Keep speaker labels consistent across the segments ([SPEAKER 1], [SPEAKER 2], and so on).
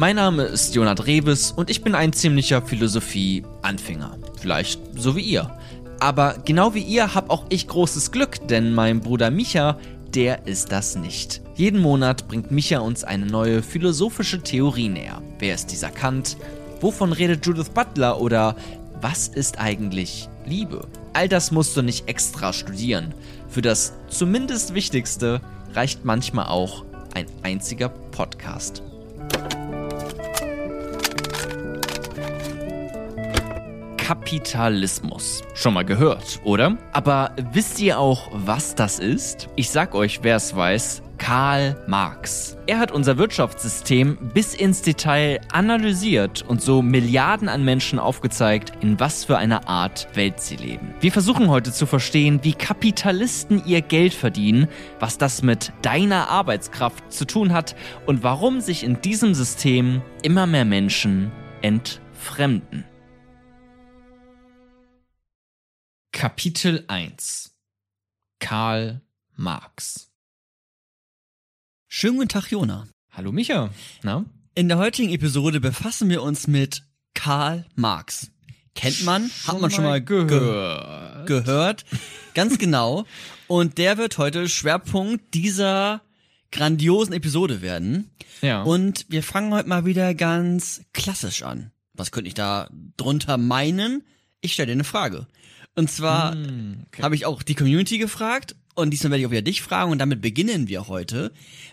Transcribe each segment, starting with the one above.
[SPEAKER 1] Mein Name ist Jonat Reves und ich bin ein ziemlicher Philosophie-Anfänger. Vielleicht so wie ihr. Aber genau wie ihr habe auch ich großes Glück, denn mein Bruder Micha, der ist das nicht. Jeden Monat bringt Micha uns eine neue philosophische Theorie näher. Wer ist dieser Kant? Wovon redet Judith Butler oder was ist eigentlich Liebe? All das musst du nicht extra studieren. Für das zumindest Wichtigste reicht manchmal auch ein einziger Podcast. Kapitalismus. Schon mal gehört, oder? Aber wisst ihr auch, was das ist? Ich sag euch, wer es weiß. Karl Marx. Er hat unser Wirtschaftssystem bis ins Detail analysiert und so Milliarden an Menschen aufgezeigt, in was für einer Art Welt sie leben. Wir versuchen heute zu verstehen, wie Kapitalisten ihr Geld verdienen, was das mit deiner Arbeitskraft zu tun hat und warum sich in diesem System immer mehr Menschen entfremden. Kapitel 1 Karl Marx
[SPEAKER 2] Schönen guten Tag, Jona.
[SPEAKER 1] Hallo Micha. Na?
[SPEAKER 2] In der heutigen Episode befassen wir uns mit Karl Marx. Kennt man, hat man schon mal
[SPEAKER 1] gehört.
[SPEAKER 2] Ge gehört. Ganz genau. Und der wird heute Schwerpunkt dieser grandiosen Episode werden.
[SPEAKER 1] Ja.
[SPEAKER 2] Und wir fangen heute mal wieder ganz klassisch an. Was könnte ich da drunter meinen? Ich stelle dir eine Frage. Und zwar
[SPEAKER 1] Hm, okay.
[SPEAKER 2] habe ich auch die Community gefragt und diesmal werde ich auch wieder dich fragen und damit beginnen wir heute,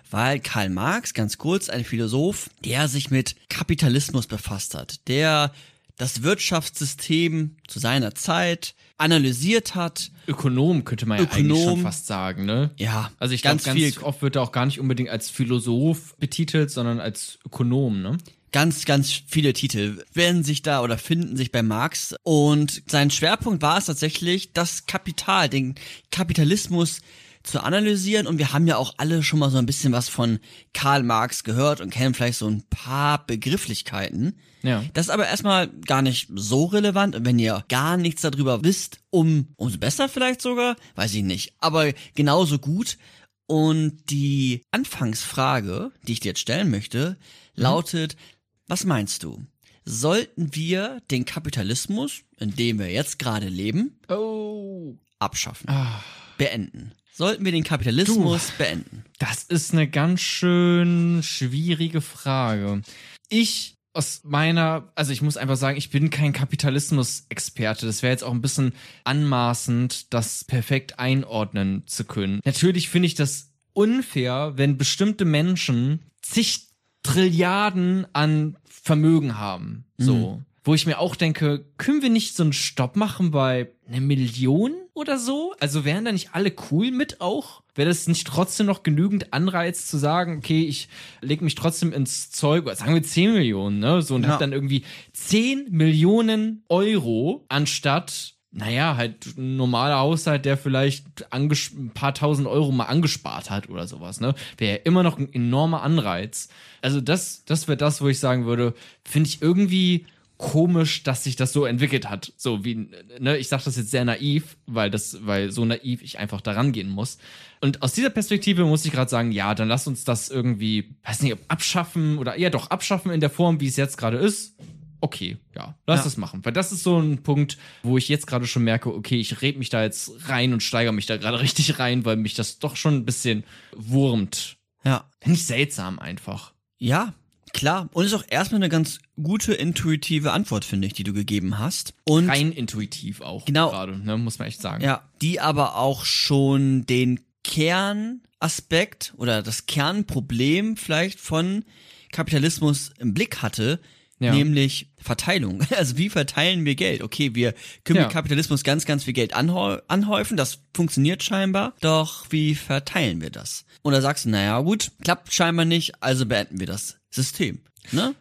[SPEAKER 2] weil Karl Marx, ganz kurz, ein Philosoph, der sich mit Kapitalismus befasst hat, der das Wirtschaftssystem zu seiner Zeit analysiert hat.
[SPEAKER 1] Ökonom könnte man ja eigentlich
[SPEAKER 2] Ökonom.
[SPEAKER 1] schon fast sagen, ne?
[SPEAKER 2] Ja,
[SPEAKER 1] Also ich glaube,
[SPEAKER 2] ganz
[SPEAKER 1] ganz,
[SPEAKER 2] viel-
[SPEAKER 1] oft wird er auch gar nicht unbedingt als Philosoph betitelt, sondern als Ökonom, ne?
[SPEAKER 2] Ganz, ganz viele Titel werden sich da oder finden sich bei Marx. Und sein Schwerpunkt war es tatsächlich, das Kapital, den Kapitalismus zu analysieren. Und wir haben ja auch alle schon mal so ein bisschen was von Karl Marx gehört und kennen vielleicht so ein paar Begrifflichkeiten.
[SPEAKER 1] Ja.
[SPEAKER 2] Das ist aber erstmal gar nicht so relevant. Und wenn ihr gar nichts darüber wisst, um, umso besser vielleicht sogar, weiß ich nicht. Aber genauso gut. Und die Anfangsfrage, die ich dir jetzt stellen möchte, lautet, was meinst du? Sollten wir den Kapitalismus, in dem wir jetzt gerade leben,
[SPEAKER 1] Oh.
[SPEAKER 2] abschaffen,
[SPEAKER 1] Ah,
[SPEAKER 2] beenden? Sollten wir den Kapitalismus beenden?
[SPEAKER 1] das ist eine ganz schön schwierige Frage. Ich aus meiner, also ich muss einfach sagen, ich bin kein Kapitalismus-Experte. Das wäre jetzt auch ein bisschen anmaßend, das perfekt einordnen zu können. Natürlich finde ich das unfair, wenn bestimmte Menschen zig Trilliarden an Vermögen haben. So. Wo ich mir auch denke, können wir nicht so einen Stopp machen bei einer Million oder so? Also wären da nicht alle cool mit auch? Wäre das nicht trotzdem noch genügend Anreiz zu sagen, okay, ich leg mich trotzdem ins Zeug, oder sagen wir 10 Millionen, ne? So und
[SPEAKER 2] Ja.
[SPEAKER 1] hab dann irgendwie 10 Millionen Euro anstatt naja, halt ein normaler Haushalt, der vielleicht ein paar tausend Euro mal angespart hat oder sowas, ne? Wäre ja immer noch ein enormer Anreiz. Also das, das wäre das, wo ich sagen würde, finde ich irgendwie komisch, dass sich das so entwickelt hat. So wie, ne, ich sage das jetzt sehr naiv, weil das, weil so naiv ich einfach daran gehen muss. Und aus dieser Perspektive muss ich gerade sagen, ja, dann lass uns das irgendwie, weiß nicht, abschaffen oder eher doch abschaffen in der Form, wie es jetzt gerade ist. Okay, ja, lass
[SPEAKER 2] Ja.
[SPEAKER 1] das machen. Weil das ist so ein Punkt, wo ich jetzt gerade schon merke, okay, ich red mich da jetzt rein und steigere mich da gerade richtig rein, weil mich das doch schon ein bisschen wurmt.
[SPEAKER 2] Ja.
[SPEAKER 1] Finde ich seltsam einfach.
[SPEAKER 2] Ja, klar. Und ist auch erstmal eine ganz gute, intuitive Antwort, finde ich, die du gegeben hast. Und
[SPEAKER 1] Rein intuitiv auch
[SPEAKER 2] Genau.
[SPEAKER 1] gerade, ne, muss man echt sagen.
[SPEAKER 2] Ja, die aber auch schon den Kernaspekt oder das Kernproblem vielleicht von Kapitalismus im Blick hatte,
[SPEAKER 1] Ja.
[SPEAKER 2] nämlich Verteilung. Also wie verteilen wir Geld? Okay, wir können
[SPEAKER 1] Ja.
[SPEAKER 2] mit Kapitalismus ganz, ganz viel Geld anhäu anhäufen, das funktioniert scheinbar, doch wie verteilen wir das? Und da sagst du, naja gut, klappt scheinbar nicht, also beenden wir das System. Ne?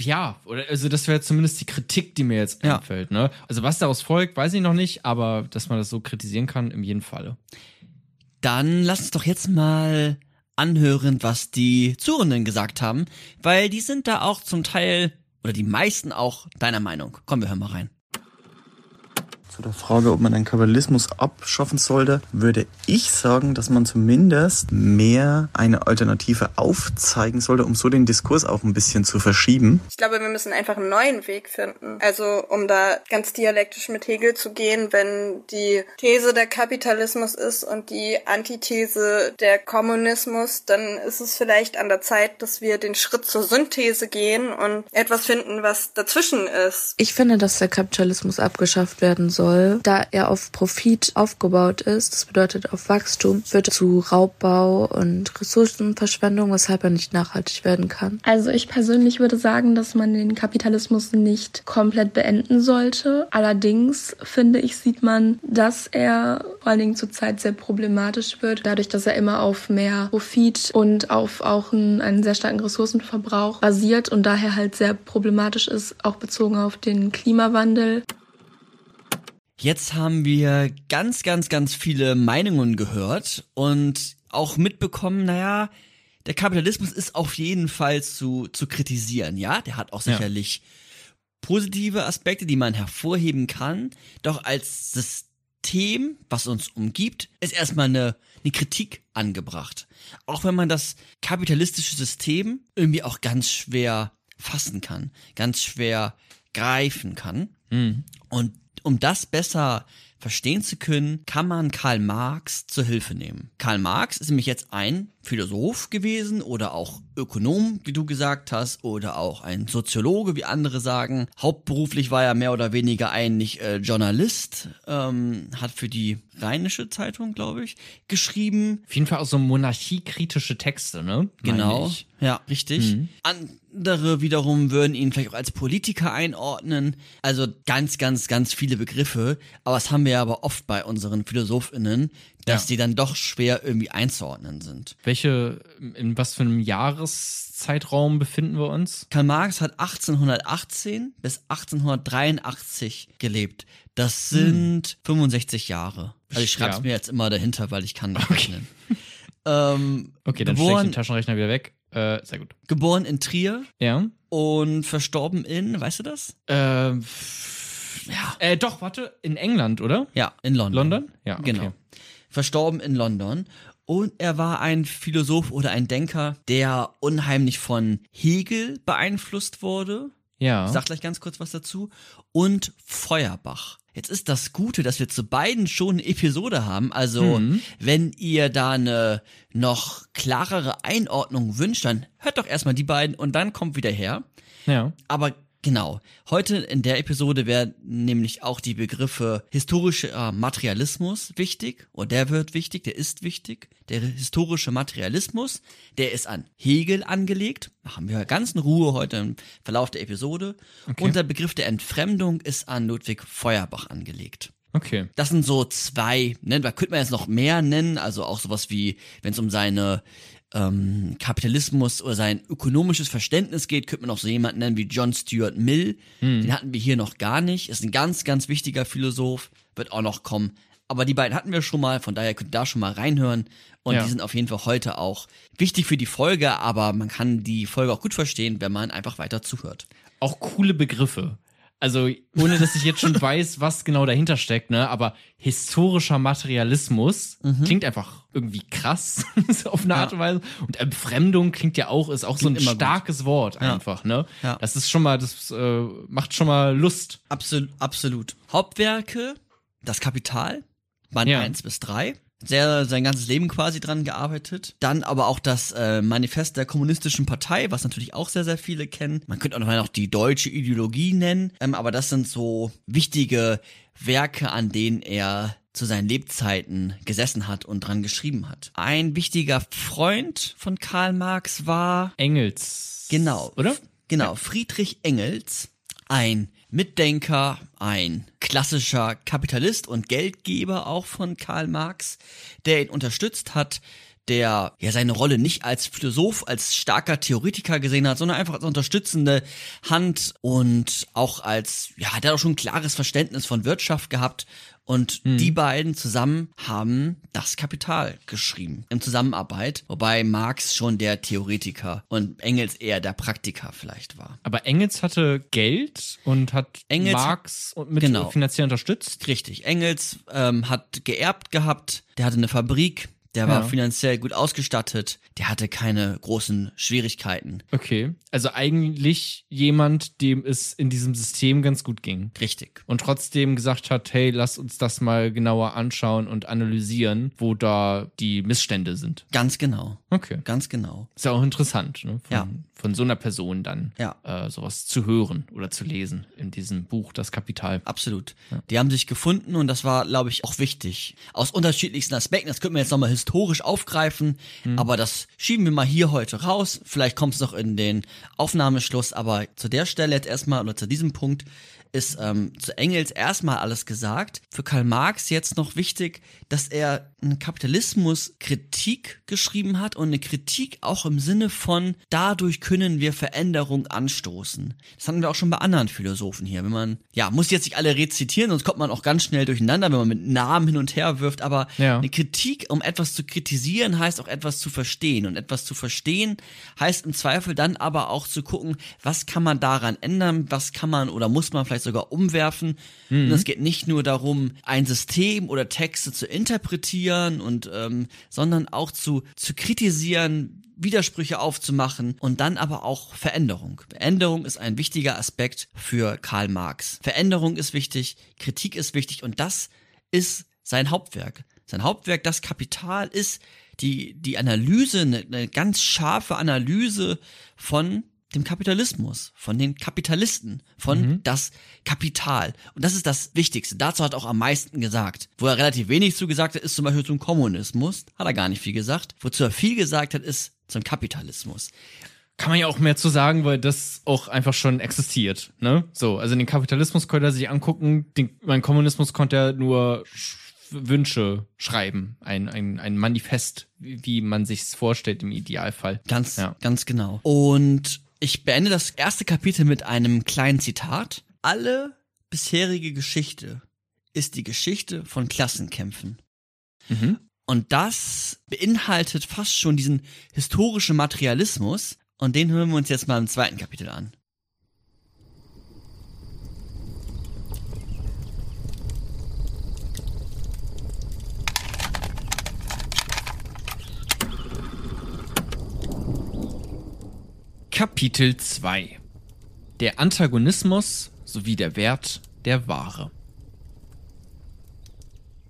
[SPEAKER 1] Ja, oder also das wäre zumindest die Kritik, die mir jetzt
[SPEAKER 2] Ja.
[SPEAKER 1] einfällt. Ne? Also was daraus folgt, weiß ich noch nicht, aber dass man das so kritisieren kann, in jedem Falle.
[SPEAKER 2] Dann lass uns doch jetzt mal anhören, was die Zuhörenden gesagt haben, weil die sind da auch zum Teil, oder die meisten auch, deiner Meinung. Komm, wir hören mal rein.
[SPEAKER 3] Zu der Frage, ob man den Kapitalismus abschaffen sollte, würde ich sagen, dass man zumindest mehr eine Alternative aufzeigen sollte, um so den Diskurs auch ein bisschen zu verschieben.
[SPEAKER 4] Ich glaube, wir müssen einfach einen neuen Weg finden. Also, um da ganz dialektisch mit Hegel zu gehen, wenn die These der Kapitalismus ist und die Antithese der Kommunismus, dann ist es vielleicht an der Zeit, dass wir den Schritt zur Synthese gehen und etwas finden, was dazwischen ist.
[SPEAKER 5] Ich finde, dass der Kapitalismus abgeschafft werden soll soll, da er auf Profit aufgebaut ist, das bedeutet auf Wachstum, führt zu Raubbau und Ressourcenverschwendung, weshalb er nicht nachhaltig werden kann.
[SPEAKER 6] Also ich persönlich würde sagen, dass man den Kapitalismus nicht komplett beenden sollte. Allerdings finde ich, sieht man, dass er vor allen Dingen zurzeit sehr problematisch wird, dadurch, dass er immer auf mehr Profit und auf auch einen, einen sehr starken Ressourcenverbrauch basiert und daher halt sehr problematisch ist, auch bezogen auf den Klimawandel.
[SPEAKER 2] Jetzt haben wir ganz, ganz, ganz viele Meinungen gehört und auch mitbekommen, naja, der Kapitalismus ist auf jeden Fall zu, zu kritisieren, ja? Der hat auch sicherlich ja. positive Aspekte, die man hervorheben kann. Doch als System, was uns umgibt, ist erstmal eine, eine Kritik angebracht. Auch wenn man das kapitalistische System irgendwie auch ganz schwer fassen kann, ganz schwer greifen kann. Mhm. Und um das besser verstehen zu können, kann man Karl Marx zur Hilfe nehmen. Karl Marx ist nämlich jetzt ein Philosoph gewesen oder auch Ökonom, wie du gesagt hast, oder auch ein Soziologe, wie andere sagen. Hauptberuflich war er mehr oder weniger eigentlich äh, Journalist, ähm, hat für die Rheinische Zeitung, glaube ich, geschrieben.
[SPEAKER 1] Auf jeden Fall auch so monarchiekritische Texte, ne?
[SPEAKER 2] Genau. Ja, richtig. Mhm. Andere wiederum würden ihn vielleicht auch als Politiker einordnen. Also ganz, ganz, ganz viele Begriffe. Aber das haben wir aber oft bei unseren PhilosophInnen, dass ja. die dann doch schwer irgendwie einzuordnen sind.
[SPEAKER 1] Welche, in was für einem Jahreszeitraum befinden wir uns?
[SPEAKER 2] Karl Marx hat 1818 bis 1883 gelebt. Das hm. sind hm. 65 Jahre. Also ich schreibe es ja. mir jetzt immer dahinter, weil ich kann nicht rechnen.
[SPEAKER 1] ähm, okay, dann stecke ich den Taschenrechner wieder weg. Äh, sehr gut.
[SPEAKER 2] Geboren in Trier.
[SPEAKER 1] Ja.
[SPEAKER 2] Und verstorben in, weißt du das?
[SPEAKER 1] Ähm, ja. Äh, doch, warte, in England, oder?
[SPEAKER 2] Ja, in London.
[SPEAKER 1] London? Ja,
[SPEAKER 2] okay. Genau verstorben in London. Und er war ein Philosoph oder ein Denker, der unheimlich von Hegel beeinflusst wurde.
[SPEAKER 1] Ja.
[SPEAKER 2] Ich sag gleich ganz kurz was dazu. Und Feuerbach. Jetzt ist das Gute, dass wir zu beiden schon eine Episode haben. Also, mhm. wenn ihr da eine noch klarere Einordnung wünscht, dann hört doch erstmal die beiden und dann kommt wieder her.
[SPEAKER 1] Ja.
[SPEAKER 2] Aber Genau. Heute in der Episode werden nämlich auch die Begriffe historischer Materialismus wichtig, und der wird wichtig, der ist wichtig. Der historische Materialismus, der ist an Hegel angelegt. Machen wir ganz in Ruhe heute im Verlauf der Episode. Okay. Und der Begriff der Entfremdung ist an Ludwig Feuerbach angelegt.
[SPEAKER 1] Okay.
[SPEAKER 2] Das sind so zwei, ne, da könnte man jetzt noch mehr nennen, also auch sowas wie, wenn es um seine ähm, Kapitalismus oder sein ökonomisches Verständnis geht, könnte man auch so jemanden nennen wie John Stuart Mill. Mhm. Den hatten wir hier noch gar nicht. Ist ein ganz, ganz wichtiger Philosoph, wird auch noch kommen. Aber die beiden hatten wir schon mal, von daher könnt ihr da schon mal reinhören. Und ja. die sind auf jeden Fall heute auch wichtig für die Folge, aber man kann die Folge auch gut verstehen, wenn man einfach weiter zuhört.
[SPEAKER 1] Auch coole Begriffe. Also, ohne dass ich jetzt schon weiß, was genau dahinter steckt, ne, aber historischer Materialismus mhm. klingt einfach irgendwie krass auf eine ja. Art und Weise. Und Entfremdung klingt ja auch, ist auch klingt so ein starkes gut. Wort einfach, ja. ne? Ja. Das ist schon mal, das äh, macht schon mal Lust.
[SPEAKER 2] Absolut, absolut. Hauptwerke, das Kapital, Band ja. 1 bis 3 sehr sein ganzes Leben quasi dran gearbeitet. Dann aber auch das äh, Manifest der Kommunistischen Partei, was natürlich auch sehr, sehr viele kennen. Man könnte auch noch die deutsche Ideologie nennen, ähm, aber das sind so wichtige Werke, an denen er zu seinen Lebzeiten gesessen hat und dran geschrieben hat. Ein wichtiger Freund von Karl Marx war
[SPEAKER 1] Engels.
[SPEAKER 2] Genau.
[SPEAKER 1] Oder?
[SPEAKER 2] Genau, Friedrich Engels, ein Mitdenker, ein klassischer Kapitalist und Geldgeber auch von Karl Marx, der ihn unterstützt hat, der ja seine Rolle nicht als Philosoph, als starker Theoretiker gesehen hat, sondern einfach als unterstützende Hand und auch als, ja, der hat auch schon ein klares Verständnis von Wirtschaft gehabt Und die beiden zusammen haben das Kapital geschrieben. In Zusammenarbeit. Wobei Marx schon der Theoretiker und Engels eher der Praktiker vielleicht war.
[SPEAKER 1] Aber Engels hatte Geld und hat
[SPEAKER 2] Engels-
[SPEAKER 1] Marx mit
[SPEAKER 2] genau.
[SPEAKER 1] finanziell unterstützt.
[SPEAKER 2] Richtig. Engels ähm, hat geerbt gehabt, der hatte eine Fabrik, der war
[SPEAKER 1] Ja.
[SPEAKER 2] finanziell gut ausgestattet, der hatte keine großen Schwierigkeiten.
[SPEAKER 1] Okay. Also eigentlich jemand, dem es in diesem System ganz gut ging.
[SPEAKER 2] Richtig.
[SPEAKER 1] Und trotzdem gesagt hat, hey, lass uns das mal genauer anschauen und analysieren, wo da die Missstände sind.
[SPEAKER 2] Ganz genau.
[SPEAKER 1] Okay.
[SPEAKER 2] Ganz genau.
[SPEAKER 1] Ist ja auch interessant, ne? Von,
[SPEAKER 2] Ja.
[SPEAKER 1] Von so einer Person dann
[SPEAKER 2] Ja.
[SPEAKER 1] äh, sowas zu hören oder zu lesen in diesem Buch Das Kapital.
[SPEAKER 2] Absolut. Die haben sich gefunden und das war, glaube ich, auch wichtig. Aus unterschiedlichsten Aspekten. Das könnten wir jetzt nochmal historisch aufgreifen, aber das schieben wir mal hier heute raus. Vielleicht kommt es noch in den Aufnahmeschluss, aber zu der Stelle jetzt erstmal oder zu diesem Punkt ist ähm, zu Engels erstmal alles gesagt. Für Karl Marx jetzt noch wichtig, dass er eine Kapitalismus-Kritik geschrieben hat und eine Kritik auch im Sinne von, dadurch können wir Veränderung anstoßen. Das hatten wir auch schon bei anderen Philosophen hier. Wenn man, ja, muss jetzt nicht alle rezitieren, sonst kommt man auch ganz schnell durcheinander, wenn man mit Namen hin und her wirft, aber
[SPEAKER 1] Ja.
[SPEAKER 2] eine Kritik, um etwas zu kritisieren, heißt auch etwas zu verstehen. Und etwas zu verstehen heißt im Zweifel dann aber auch zu gucken, was kann man daran ändern, was kann man oder muss man vielleicht sogar umwerfen. Und es geht nicht nur darum, ein System oder Texte zu interpretieren und ähm, sondern auch zu, zu kritisieren, Widersprüche aufzumachen und dann aber auch Veränderung. Veränderung ist ein wichtiger Aspekt für Karl Marx. Veränderung ist wichtig, Kritik ist wichtig und das ist sein Hauptwerk. Sein Hauptwerk, das Kapital, ist die, die Analyse, eine, eine ganz scharfe Analyse von dem Kapitalismus, von den Kapitalisten, von das Kapital. Und das ist das Wichtigste. Dazu hat er auch am meisten gesagt. Wo er relativ wenig zu gesagt hat, ist zum Beispiel zum Kommunismus. Hat er gar nicht viel gesagt. Wozu er viel gesagt hat, ist zum Kapitalismus.
[SPEAKER 1] Kann man ja auch mehr zu sagen, weil das auch einfach schon existiert. Ne? So, also den Kapitalismus konnte er sich angucken, den, mein Kommunismus konnte er nur Sch- Wünsche schreiben, ein, ein, ein Manifest, wie, wie man sich's vorstellt im Idealfall.
[SPEAKER 2] Ganz,
[SPEAKER 1] Ja.
[SPEAKER 2] ganz genau. Und ich beende das erste Kapitel mit einem kleinen Zitat. Alle bisherige Geschichte ist die Geschichte von Klassenkämpfen.
[SPEAKER 1] Mhm.
[SPEAKER 2] Und das beinhaltet fast schon diesen historischen Materialismus. Und den hören wir uns jetzt mal im zweiten Kapitel an.
[SPEAKER 1] Kapitel 2 Der Antagonismus sowie der Wert der Ware.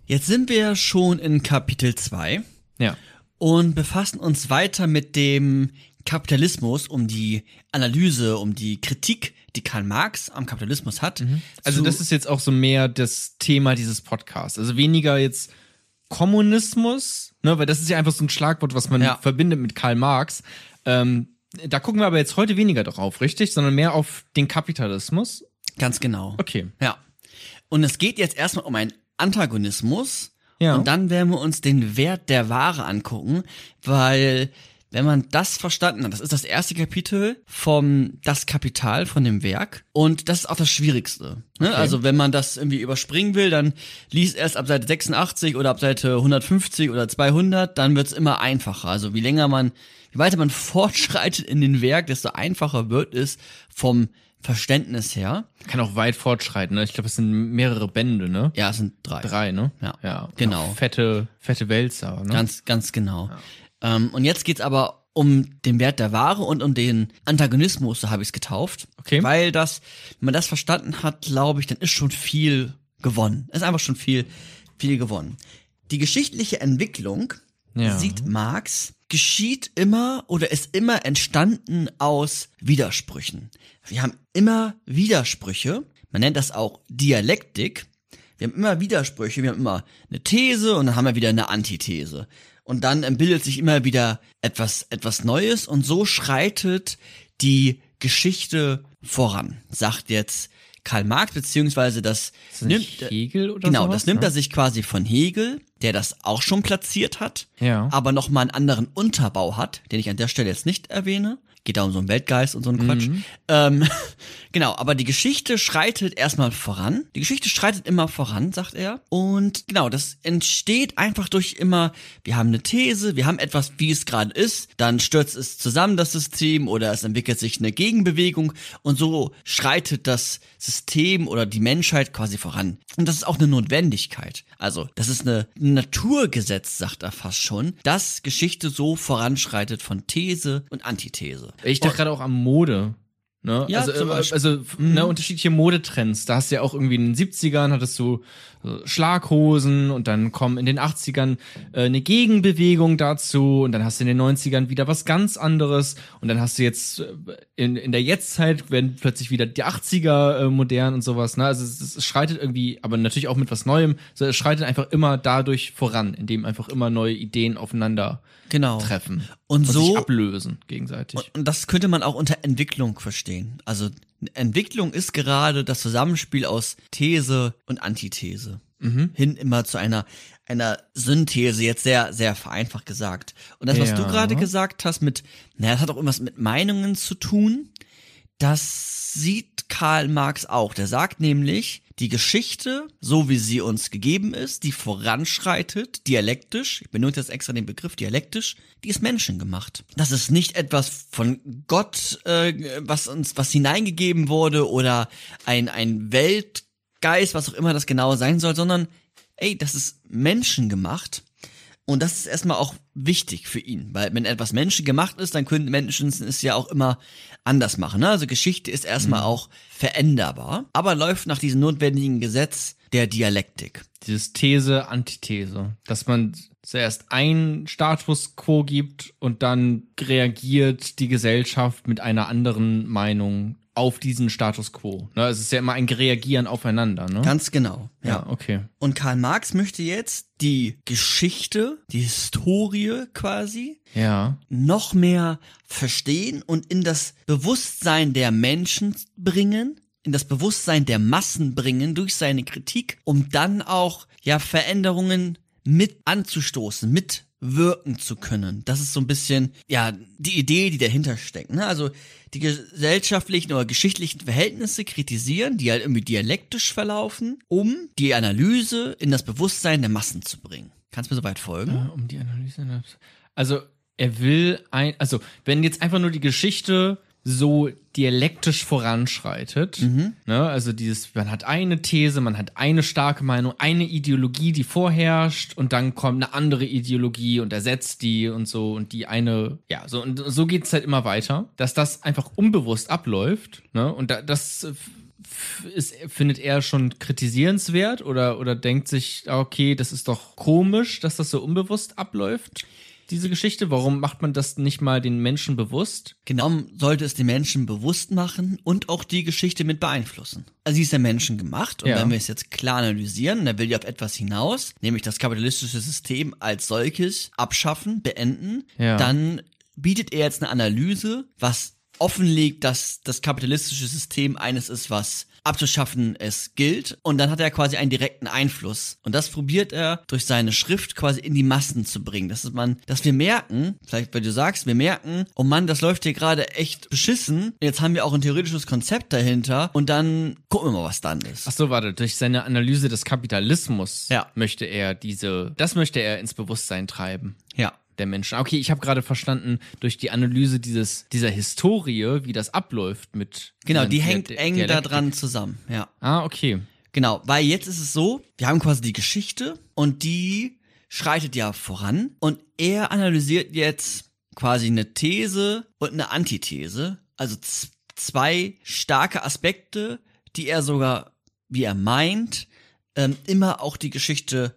[SPEAKER 2] Jetzt sind wir schon in Kapitel 2
[SPEAKER 1] Ja.
[SPEAKER 2] und befassen uns weiter mit dem Kapitalismus, um die Analyse, um die Kritik, die Karl Marx am Kapitalismus hat.
[SPEAKER 1] Also
[SPEAKER 2] zu-
[SPEAKER 1] das ist jetzt auch so mehr das Thema dieses Podcasts. Also weniger jetzt Kommunismus, ne, weil das ist ja einfach so ein Schlagwort, was man
[SPEAKER 2] Ja.
[SPEAKER 1] verbindet mit Karl Marx. Ähm, da gucken wir aber jetzt heute weniger drauf, richtig? Sondern mehr auf den Kapitalismus.
[SPEAKER 2] ganz genau.
[SPEAKER 1] Okay.
[SPEAKER 2] Ja. Und es geht jetzt erstmal um einen Antagonismus.
[SPEAKER 1] Ja.
[SPEAKER 2] Und dann werden wir uns den Wert der Ware angucken, weil wenn man das verstanden hat, das ist das erste Kapitel vom Das Kapital von dem Werk und das ist auch das Schwierigste. Ne? Also wenn man das irgendwie überspringen will, dann liest erst ab Seite 86 oder ab Seite 150 oder 200, dann wird's immer einfacher. Also wie länger man, wie weiter man fortschreitet in den Werk, desto einfacher wird es vom Verständnis her.
[SPEAKER 1] Kann auch weit fortschreiten, ne? Ich glaube, es sind mehrere Bände, ne?
[SPEAKER 2] Ja, es sind drei.
[SPEAKER 1] Drei, ne?
[SPEAKER 2] Ja.
[SPEAKER 1] Ja.
[SPEAKER 2] Genau.
[SPEAKER 1] Fette, fette Wälzer, ne?
[SPEAKER 2] Ganz, ganz genau. Ähm, und jetzt geht's aber um den Wert der Ware und um den Antagonismus, so habe ich es getauft.
[SPEAKER 1] Okay.
[SPEAKER 2] Weil das, wenn man das verstanden hat, glaube ich, dann ist schon viel gewonnen. Ist einfach schon viel, viel gewonnen. Die geschichtliche Entwicklung,
[SPEAKER 1] Ja.
[SPEAKER 2] sieht Marx, geschieht immer oder ist immer entstanden aus Widersprüchen. Wir haben immer Widersprüche. Man nennt das auch Dialektik. Wir haben immer Widersprüche. Wir haben immer eine These und dann haben wir wieder eine Antithese. Und dann bildet sich immer wieder etwas, etwas Neues und so schreitet die Geschichte voran, sagt jetzt Karl Marx, beziehungsweise das,
[SPEAKER 1] das nicht Hegel oder
[SPEAKER 2] Genau,
[SPEAKER 1] sowas,
[SPEAKER 2] das nimmt
[SPEAKER 1] ne?
[SPEAKER 2] er sich quasi von Hegel, der das auch schon platziert hat,
[SPEAKER 1] Ja.
[SPEAKER 2] aber nochmal einen anderen Unterbau hat, den ich an der Stelle jetzt nicht erwähne. Geht da um so einen Weltgeist und so einen Quatsch. Ähm, genau, aber die Geschichte schreitet erstmal voran. Die Geschichte schreitet immer voran, sagt er. Und genau, das entsteht einfach durch immer, wir haben eine These, wir haben etwas, wie es gerade ist, dann stürzt es zusammen, das System, oder es entwickelt sich eine Gegenbewegung und so schreitet das System oder die Menschheit quasi voran. Und das ist auch eine Notwendigkeit. Also, das ist eine ein Naturgesetz, sagt er fast schon, dass Geschichte so voranschreitet von These und Antithese.
[SPEAKER 1] Ich dachte gerade auch am Mode. Ne?
[SPEAKER 2] Ja,
[SPEAKER 1] also, äh, also ne, unterschiedliche Modetrends. Da hast du ja auch irgendwie in den 70ern hattest du Schlaghosen und dann kommen in den 80ern äh, eine Gegenbewegung dazu und dann hast du in den 90ern wieder was ganz anderes und dann hast du jetzt äh, in, in der Jetztzeit werden plötzlich wieder die 80er äh, modern und sowas. Ne? Also es, es schreitet irgendwie, aber natürlich auch mit was Neuem, so, es schreitet einfach immer dadurch voran, indem einfach immer neue Ideen aufeinander
[SPEAKER 2] Genau.
[SPEAKER 1] treffen
[SPEAKER 2] Und so-
[SPEAKER 1] sich ablösen gegenseitig.
[SPEAKER 2] Und, und das könnte man auch unter Entwicklung verstehen. Also Entwicklung ist gerade das Zusammenspiel aus These und Antithese. Hin immer zu einer, einer Synthese, jetzt sehr, sehr vereinfacht gesagt. Und das, was du
[SPEAKER 1] Ja.
[SPEAKER 2] gerade gesagt hast mit, naja, das hat auch irgendwas mit Meinungen zu tun. Das sieht Karl Marx auch. Der sagt nämlich, die Geschichte, so wie sie uns gegeben ist, die voranschreitet, dialektisch, ich benutze jetzt extra den Begriff dialektisch, die ist menschengemacht. Das ist nicht etwas von Gott, äh, was uns, was hineingegeben wurde oder ein, ein Weltgeist, was auch immer das genau sein soll, sondern ey, das ist menschengemacht. Und das ist erstmal auch wichtig für ihn, weil wenn etwas menschengemacht ist, dann können Menschen es ja auch immer anders machen. Ne? Also Geschichte ist erstmal auch veränderbar, aber läuft nach diesem notwendigen Gesetz der Dialektik.
[SPEAKER 1] dieses These, Antithese, dass man zuerst ein Status quo gibt und dann reagiert die Gesellschaft mit einer anderen Meinung auf diesen Status quo. Ne? Es ist ja immer ein Reagieren aufeinander, ne?
[SPEAKER 2] Ganz genau.
[SPEAKER 1] ja, okay.
[SPEAKER 2] Und Karl Marx möchte jetzt die Geschichte, die Historie quasi,
[SPEAKER 1] Ja.
[SPEAKER 2] noch mehr verstehen und in das Bewusstsein der Menschen bringen, in das Bewusstsein der Massen bringen durch seine Kritik, um dann auch ja Veränderungen mit anzustoßen, mitwirken zu können. Das ist so ein bisschen ja die Idee, die dahinter steckt. Ne? Also die gesellschaftlichen oder geschichtlichen Verhältnisse kritisieren, die halt irgendwie dialektisch verlaufen, um die Analyse in das Bewusstsein der Massen zu bringen. Kannst du mir soweit folgen?
[SPEAKER 1] Äh, Um die Analyse. Also er will ein, also wenn jetzt einfach nur die Geschichte so dialektisch voranschreitet, ne, also dieses, man hat eine These, man hat eine starke Meinung, eine Ideologie, die vorherrscht und dann kommt eine andere Ideologie und ersetzt die und so und die eine, ja, so und so geht's halt immer weiter, dass das einfach unbewusst abläuft, ne, und da, das ist, findet er schon kritisierenswert oder, oder denkt sich, ah, okay, das ist doch komisch, dass das so unbewusst abläuft, diese Geschichte? Warum macht man das nicht mal den Menschen bewusst?
[SPEAKER 2] Genau, sollte es den Menschen bewusst machen und auch die Geschichte mit beeinflussen. Also sie ist der Menschen gemacht und
[SPEAKER 1] Ja.
[SPEAKER 2] wenn wir es jetzt klar analysieren, dann will die auf etwas hinaus, nämlich das kapitalistische System als solches abschaffen, beenden,
[SPEAKER 1] Ja.
[SPEAKER 2] dann bietet er jetzt eine Analyse, was offenlegt, dass das kapitalistische System eines ist, was abzuschaffen es gilt. Und dann hat er quasi einen direkten Einfluss. Und das probiert er durch seine Schrift quasi in die Massen zu bringen. Dass man, dass wir merken, vielleicht weil du sagst, wir merken, oh Mann, das läuft hier gerade echt beschissen. Jetzt haben wir auch ein theoretisches Konzept dahinter. Und dann gucken wir mal, was dann ist.
[SPEAKER 1] Ach so, warte, durch seine Analyse des Kapitalismus
[SPEAKER 2] Ja.
[SPEAKER 1] möchte er diese, das möchte er ins Bewusstsein treiben.
[SPEAKER 2] Ja.
[SPEAKER 1] Der Menschen. Okay, ich habe gerade verstanden, durch die Analyse dieses, dieser Historie, wie das abläuft mit.
[SPEAKER 2] Genau, die hängt
[SPEAKER 1] Dia-
[SPEAKER 2] eng da dran zusammen. Ja.
[SPEAKER 1] Ah, okay.
[SPEAKER 2] Genau, weil jetzt ist es so, wir haben quasi die Geschichte und die schreitet ja voran und er analysiert jetzt quasi eine These und eine Antithese, also zwei starke Aspekte, die er sogar, wie er meint, ähm, immer auch die Geschichte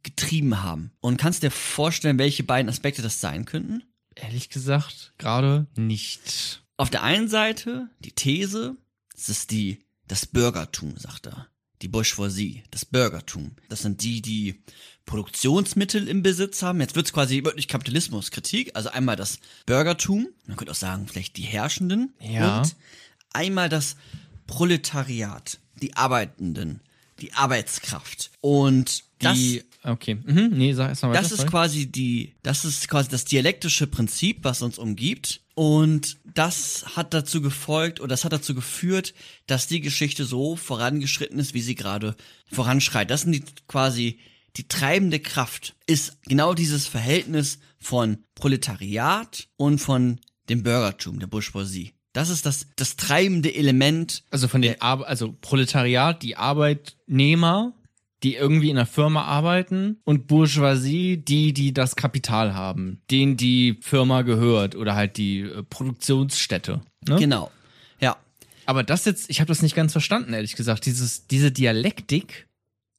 [SPEAKER 2] vorangetrieben haben. Und kannst dir vorstellen, welche beiden Aspekte das sein könnten?
[SPEAKER 1] Ehrlich gesagt, gerade nicht.
[SPEAKER 2] Auf der einen Seite die These, es ist die, das Bürgertum, sagt er. Die Bourgeoisie, das Bürgertum. Das sind die, die Produktionsmittel im Besitz haben. Jetzt wird's quasi wirklich Kapitalismuskritik. Also einmal das Bürgertum, man könnte auch sagen, vielleicht die Herrschenden.
[SPEAKER 1] Ja.
[SPEAKER 2] Und einmal das Proletariat, die Arbeitenden, die Arbeitskraft. Und
[SPEAKER 1] Die Okay. Mhm, nee, sag erst mal weiter.
[SPEAKER 2] Das ist quasi die, das ist quasi das dialektische Prinzip, was uns umgibt. Und das hat dazu gefolgt oder das hat dazu geführt, dass die Geschichte so vorangeschritten ist, wie sie gerade voranschreit. Das sind die quasi die treibende Kraft ist genau dieses Verhältnis von Proletariat und von dem Bürgertum, der Bourgeoisie. Das ist das, das treibende Element.
[SPEAKER 1] Also von den Ar also Proletariat, die Arbeitnehmer, die irgendwie in einer Firma arbeiten und Bourgeoisie, die, die das Kapital haben, denen die Firma gehört oder halt die äh, Produktionsstätte. Ne?
[SPEAKER 2] Genau. Ja.
[SPEAKER 1] Aber das jetzt, ich habe das nicht ganz verstanden, ehrlich gesagt. Dieses, diese Dialektik,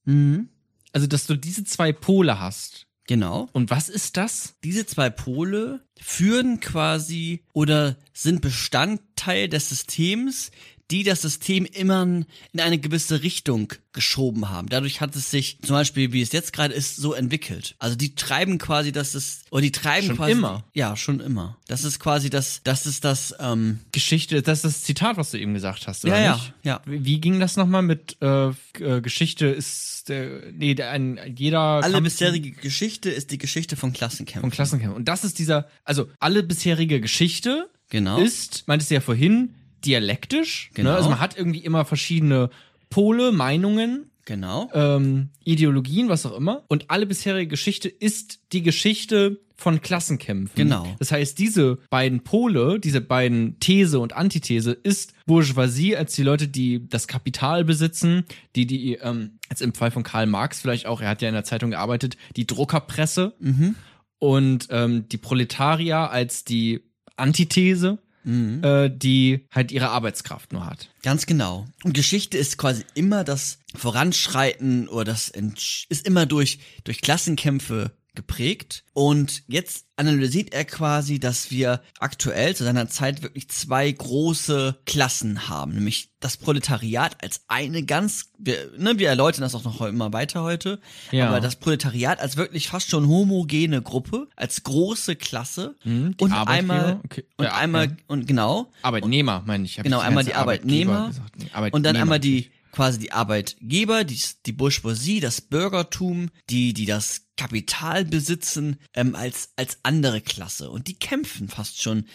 [SPEAKER 2] Mhm.
[SPEAKER 1] also dass du diese zwei Pole hast.
[SPEAKER 2] Genau.
[SPEAKER 1] Und was ist das?
[SPEAKER 2] Diese zwei Pole führen quasi oder sind Bestandteil des Systems, die das System immer in eine gewisse Richtung geschoben haben. Dadurch hat es sich zum Beispiel, wie es jetzt gerade ist, so entwickelt. Also die treiben quasi, dass es oder die treiben
[SPEAKER 1] Schon
[SPEAKER 2] quasi
[SPEAKER 1] immer?
[SPEAKER 2] Ja, schon immer. Das ist quasi das, das ist das. Ähm,
[SPEAKER 1] Geschichte, das ist das Zitat, was du eben gesagt hast, oder
[SPEAKER 2] ja, ja,
[SPEAKER 1] nicht?
[SPEAKER 2] ja.
[SPEAKER 1] Wie wie ging das nochmal mit äh, äh, Geschichte ist der, nee, der, ein, jeder
[SPEAKER 2] Alle
[SPEAKER 1] Kampf
[SPEAKER 2] bisherige Geschichte ist die Geschichte von Klassenkämpfen.
[SPEAKER 1] von Klassenkämpfen. Und das ist dieser, also alle bisherige Geschichte
[SPEAKER 2] Genau.
[SPEAKER 1] ist, meintest du ja vorhin, dialektisch.
[SPEAKER 2] Genau.
[SPEAKER 1] Ne? Also man hat irgendwie immer verschiedene Pole, Meinungen,
[SPEAKER 2] Genau.
[SPEAKER 1] ähm, Ideologien, was auch immer. Und alle bisherige Geschichte ist die Geschichte von Klassenkämpfen.
[SPEAKER 2] Genau.
[SPEAKER 1] Das heißt, diese beiden Pole, diese beiden These und Antithese ist Bourgeoisie als die Leute, die das Kapital besitzen, die die, ähm, jetzt im Fall von Karl Marx vielleicht auch, er hat ja in der Zeitung gearbeitet, die Druckerpresse
[SPEAKER 2] Mhm.
[SPEAKER 1] und ähm, die Proletarier als die Antithese,
[SPEAKER 2] Mhm.
[SPEAKER 1] äh, die halt ihre Arbeitskraft nur hat.
[SPEAKER 2] Ganz genau. Und Geschichte ist quasi immer das Voranschreiten oder das Entsch ist immer durch, durch Klassenkämpfe geprägt. Und jetzt analysiert er quasi, dass wir aktuell zu seiner Zeit wirklich zwei große Klassen haben. Nämlich das Proletariat als eine ganz, wir, ne, wir erläutern das auch noch immer weiter heute.
[SPEAKER 1] Ja.
[SPEAKER 2] Aber das Proletariat als wirklich fast schon homogene Gruppe, als große Klasse.
[SPEAKER 1] Mhm,
[SPEAKER 2] und einmal,
[SPEAKER 1] okay.
[SPEAKER 2] und
[SPEAKER 1] Ja,
[SPEAKER 2] einmal,
[SPEAKER 1] ja.
[SPEAKER 2] und genau,
[SPEAKER 1] Arbeitnehmer, meine ich. Hab
[SPEAKER 2] Genau,
[SPEAKER 1] ich
[SPEAKER 2] einmal die Arbeitnehmer
[SPEAKER 1] gesagt. Nee,
[SPEAKER 2] und dann
[SPEAKER 1] Arbeitnehmer.
[SPEAKER 2] einmal die quasi die Arbeitgeber, die, die Bourgeoisie, das Bürgertum, die die das Kapital besitzen, ähm, als als andere Klasse und die kämpfen fast schon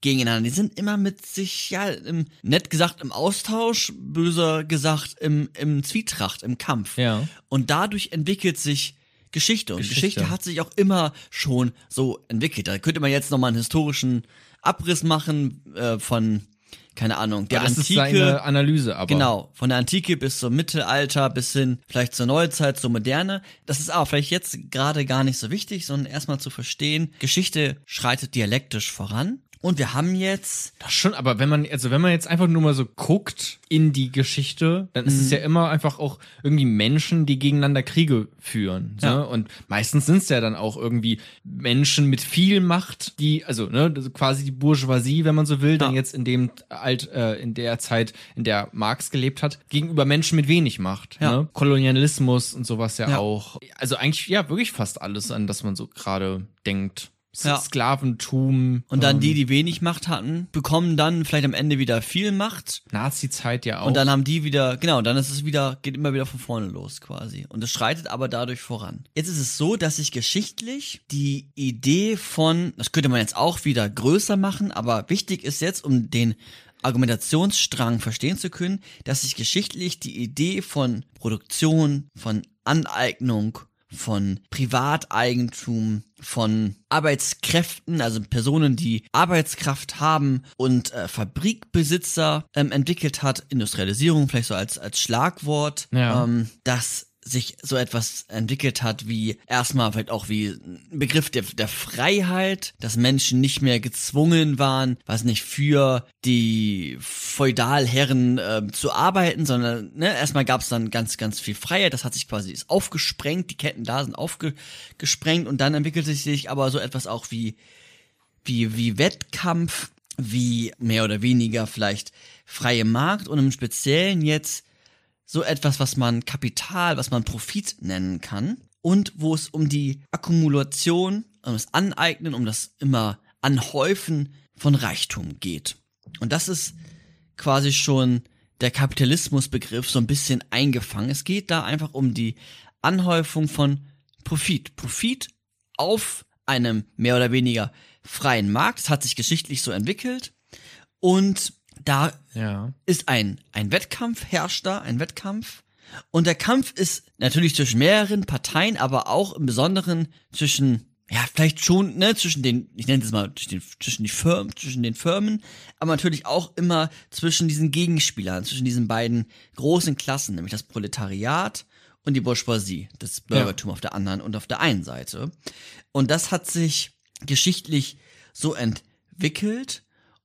[SPEAKER 2] gegeneinander. Die sind immer mit sich ja im, nett gesagt im Austausch, böser gesagt im im Zwietracht, im Kampf.
[SPEAKER 1] Ja.
[SPEAKER 2] Und dadurch entwickelt sich Geschichte. Und
[SPEAKER 1] Geschichte.
[SPEAKER 2] Geschichte. hat sich auch immer schon so entwickelt. Da könnte man jetzt nochmal einen historischen Abriss machen äh, von, keine Ahnung, der
[SPEAKER 1] Ja, das
[SPEAKER 2] Antike.
[SPEAKER 1] ist seine Analyse, aber.
[SPEAKER 2] Genau, von der Antike bis zum Mittelalter, bis hin vielleicht zur Neuzeit, zur Moderne. Das ist aber vielleicht jetzt gerade gar nicht so wichtig, sondern erstmal zu verstehen, Geschichte schreitet dialektisch voran. Und wir haben jetzt,
[SPEAKER 1] Das schon, aber wenn man, also wenn man jetzt einfach nur mal so guckt in die Geschichte, dann ist es
[SPEAKER 2] Mhm.
[SPEAKER 1] ja immer einfach auch irgendwie Menschen, die gegeneinander Kriege führen.
[SPEAKER 2] Ja.
[SPEAKER 1] Ne? Und meistens sind es ja dann auch irgendwie Menschen mit viel Macht, die, also ne, quasi die Bourgeoisie, wenn man so will, dann
[SPEAKER 2] Ja.
[SPEAKER 1] jetzt in dem alt, äh, in der Zeit, in der Marx gelebt hat, gegenüber Menschen mit wenig Macht.
[SPEAKER 2] Ja.
[SPEAKER 1] Ne? Kolonialismus und sowas ja,
[SPEAKER 2] Ja.
[SPEAKER 1] auch. Also eigentlich ja wirklich fast alles, an das man so gerade denkt.
[SPEAKER 2] Ja.
[SPEAKER 1] Sklaventum.
[SPEAKER 2] und dann
[SPEAKER 1] ähm,
[SPEAKER 2] die, die wenig Macht hatten, bekommen dann vielleicht am Ende wieder viel Macht.
[SPEAKER 1] Nazi-Zeit ja auch.
[SPEAKER 2] Und dann haben die wieder, genau, dann ist es wieder, geht immer wieder von vorne los quasi. Und es schreitet aber dadurch voran. Jetzt ist es so, dass sich geschichtlich die Idee von, das könnte man jetzt auch wieder größer machen, aber wichtig ist jetzt, um den Argumentationsstrang verstehen zu können, dass sich geschichtlich die Idee von Produktion, von Aneignung, von Privateigentum, von Arbeitskräften, also Personen, die Arbeitskraft haben und äh, Fabrikbesitzer ähm, entwickelt hat, Industrialisierung vielleicht so als, als Schlagwort,
[SPEAKER 1] Ja.
[SPEAKER 2] ähm, dass sich so etwas entwickelt hat wie erstmal vielleicht auch wie ein Begriff der, der Freiheit, dass Menschen nicht mehr gezwungen waren, was nicht für die Feudalherren äh, zu arbeiten, sondern ne, erstmal gab es dann ganz, ganz viel Freiheit, das hat sich quasi ist aufgesprengt, die Ketten da sind aufgesprengt und dann entwickelte sich aber so etwas auch wie wie, wie Wettkampf, wie mehr oder weniger vielleicht freie Markt und im Speziellen jetzt so etwas, was man Kapital, was man Profit nennen kann und wo es um die Akkumulation, um das Aneignen, um das immer Anhäufen von Reichtum geht. Und das ist quasi schon der Kapitalismusbegriff so ein bisschen eingefangen. Es geht da einfach um die Anhäufung von Profit. Profit auf einem mehr oder weniger freien Markt. Das hat sich geschichtlich so entwickelt. Und da
[SPEAKER 1] Ja.
[SPEAKER 2] ist ein, ein Wettkampf, herrscht da, ein Wettkampf. Und der Kampf ist natürlich zwischen mehreren Parteien, aber auch im Besonderen zwischen, ja, vielleicht schon, ne, zwischen den, ich nenne es mal, zwischen den, zwischen die Firmen, zwischen den Firmen, aber natürlich auch immer zwischen diesen Gegenspielern, zwischen diesen beiden großen Klassen, nämlich das Proletariat und die Bourgeoisie, das Bürgertum auf der anderen und auf der einen Seite. Und das hat sich geschichtlich so entwickelt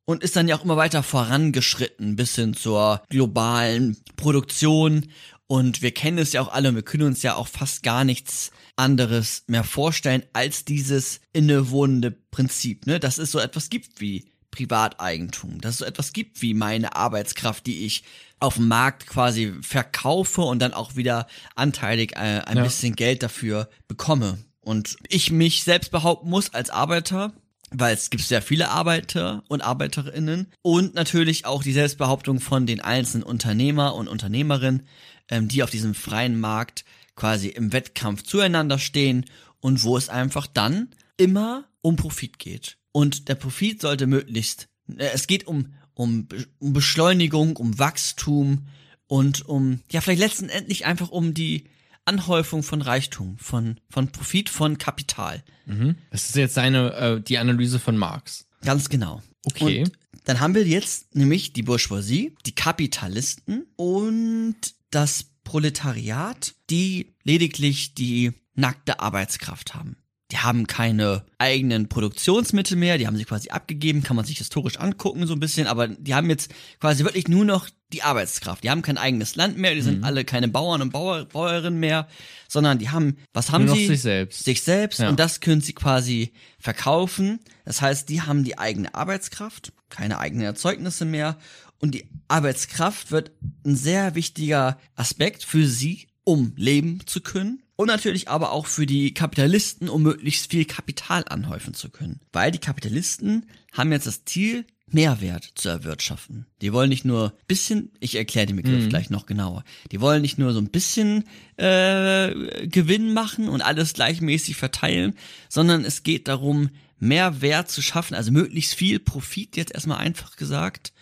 [SPEAKER 2] und ist dann ja auch immer weiter vorangeschritten bis hin zur globalen Produktion. Und wir kennen es ja auch alle und wir können uns ja auch fast gar nichts anderes mehr vorstellen als dieses innewohnende Prinzip, ne? Dass es so etwas gibt wie Privateigentum, dass es so etwas gibt wie meine Arbeitskraft, die ich auf dem Markt quasi verkaufe und dann auch wieder anteilig äh, ein
[SPEAKER 1] Ja.
[SPEAKER 2] bisschen Geld dafür bekomme. Und ich mich selbst behaupten muss als Arbeiter, weil es gibt sehr viele Arbeiter und Arbeiterinnen und natürlich auch die Selbstbehauptung von den einzelnen Unternehmer und Unternehmerinnen, ähm, die auf diesem freien Markt quasi im Wettkampf zueinander stehen und wo es einfach dann immer um Profit geht. Und der Profit sollte möglichst, äh, es geht um, um, um Beschleunigung, um Wachstum und um, ja, vielleicht letztendlich einfach um die Anhäufung von Reichtum, von, von Profit, von Kapital.
[SPEAKER 1] Mhm. Das ist jetzt seine, äh, die Analyse von Marx.
[SPEAKER 2] Ganz genau.
[SPEAKER 1] Okay.
[SPEAKER 2] Und dann haben wir jetzt nämlich die Bourgeoisie, die Kapitalisten und das Proletariat, die lediglich die nackte Arbeitskraft haben. Die haben keine eigenen Produktionsmittel mehr, die haben sie quasi abgegeben, kann man sich historisch angucken so ein bisschen, aber die haben jetzt quasi wirklich nur noch die Arbeitskraft. Die haben kein eigenes Land mehr, die sind alle keine Bauern und Bauer, Bäuerinnen mehr, sondern die haben, was haben sie?
[SPEAKER 1] sich selbst.
[SPEAKER 2] Sich selbst
[SPEAKER 1] Ja.
[SPEAKER 2] und das können sie quasi verkaufen. Das heißt, die haben die eigene Arbeitskraft, keine eigenen Erzeugnisse mehr und die Arbeitskraft wird ein sehr wichtiger Aspekt für sie, um leben zu können. Und natürlich aber auch für die Kapitalisten, um möglichst viel Kapital anhäufen zu können. Weil die Kapitalisten haben jetzt das Ziel, Mehrwert zu erwirtschaften. Die wollen nicht nur bisschen, ich erkläre den Begriff gleich noch genauer, die wollen nicht nur so ein bisschen äh, Gewinn machen und alles gleichmäßig verteilen, sondern es geht darum, mehr Wert zu schaffen, also möglichst viel Profit, jetzt erstmal einfach gesagt,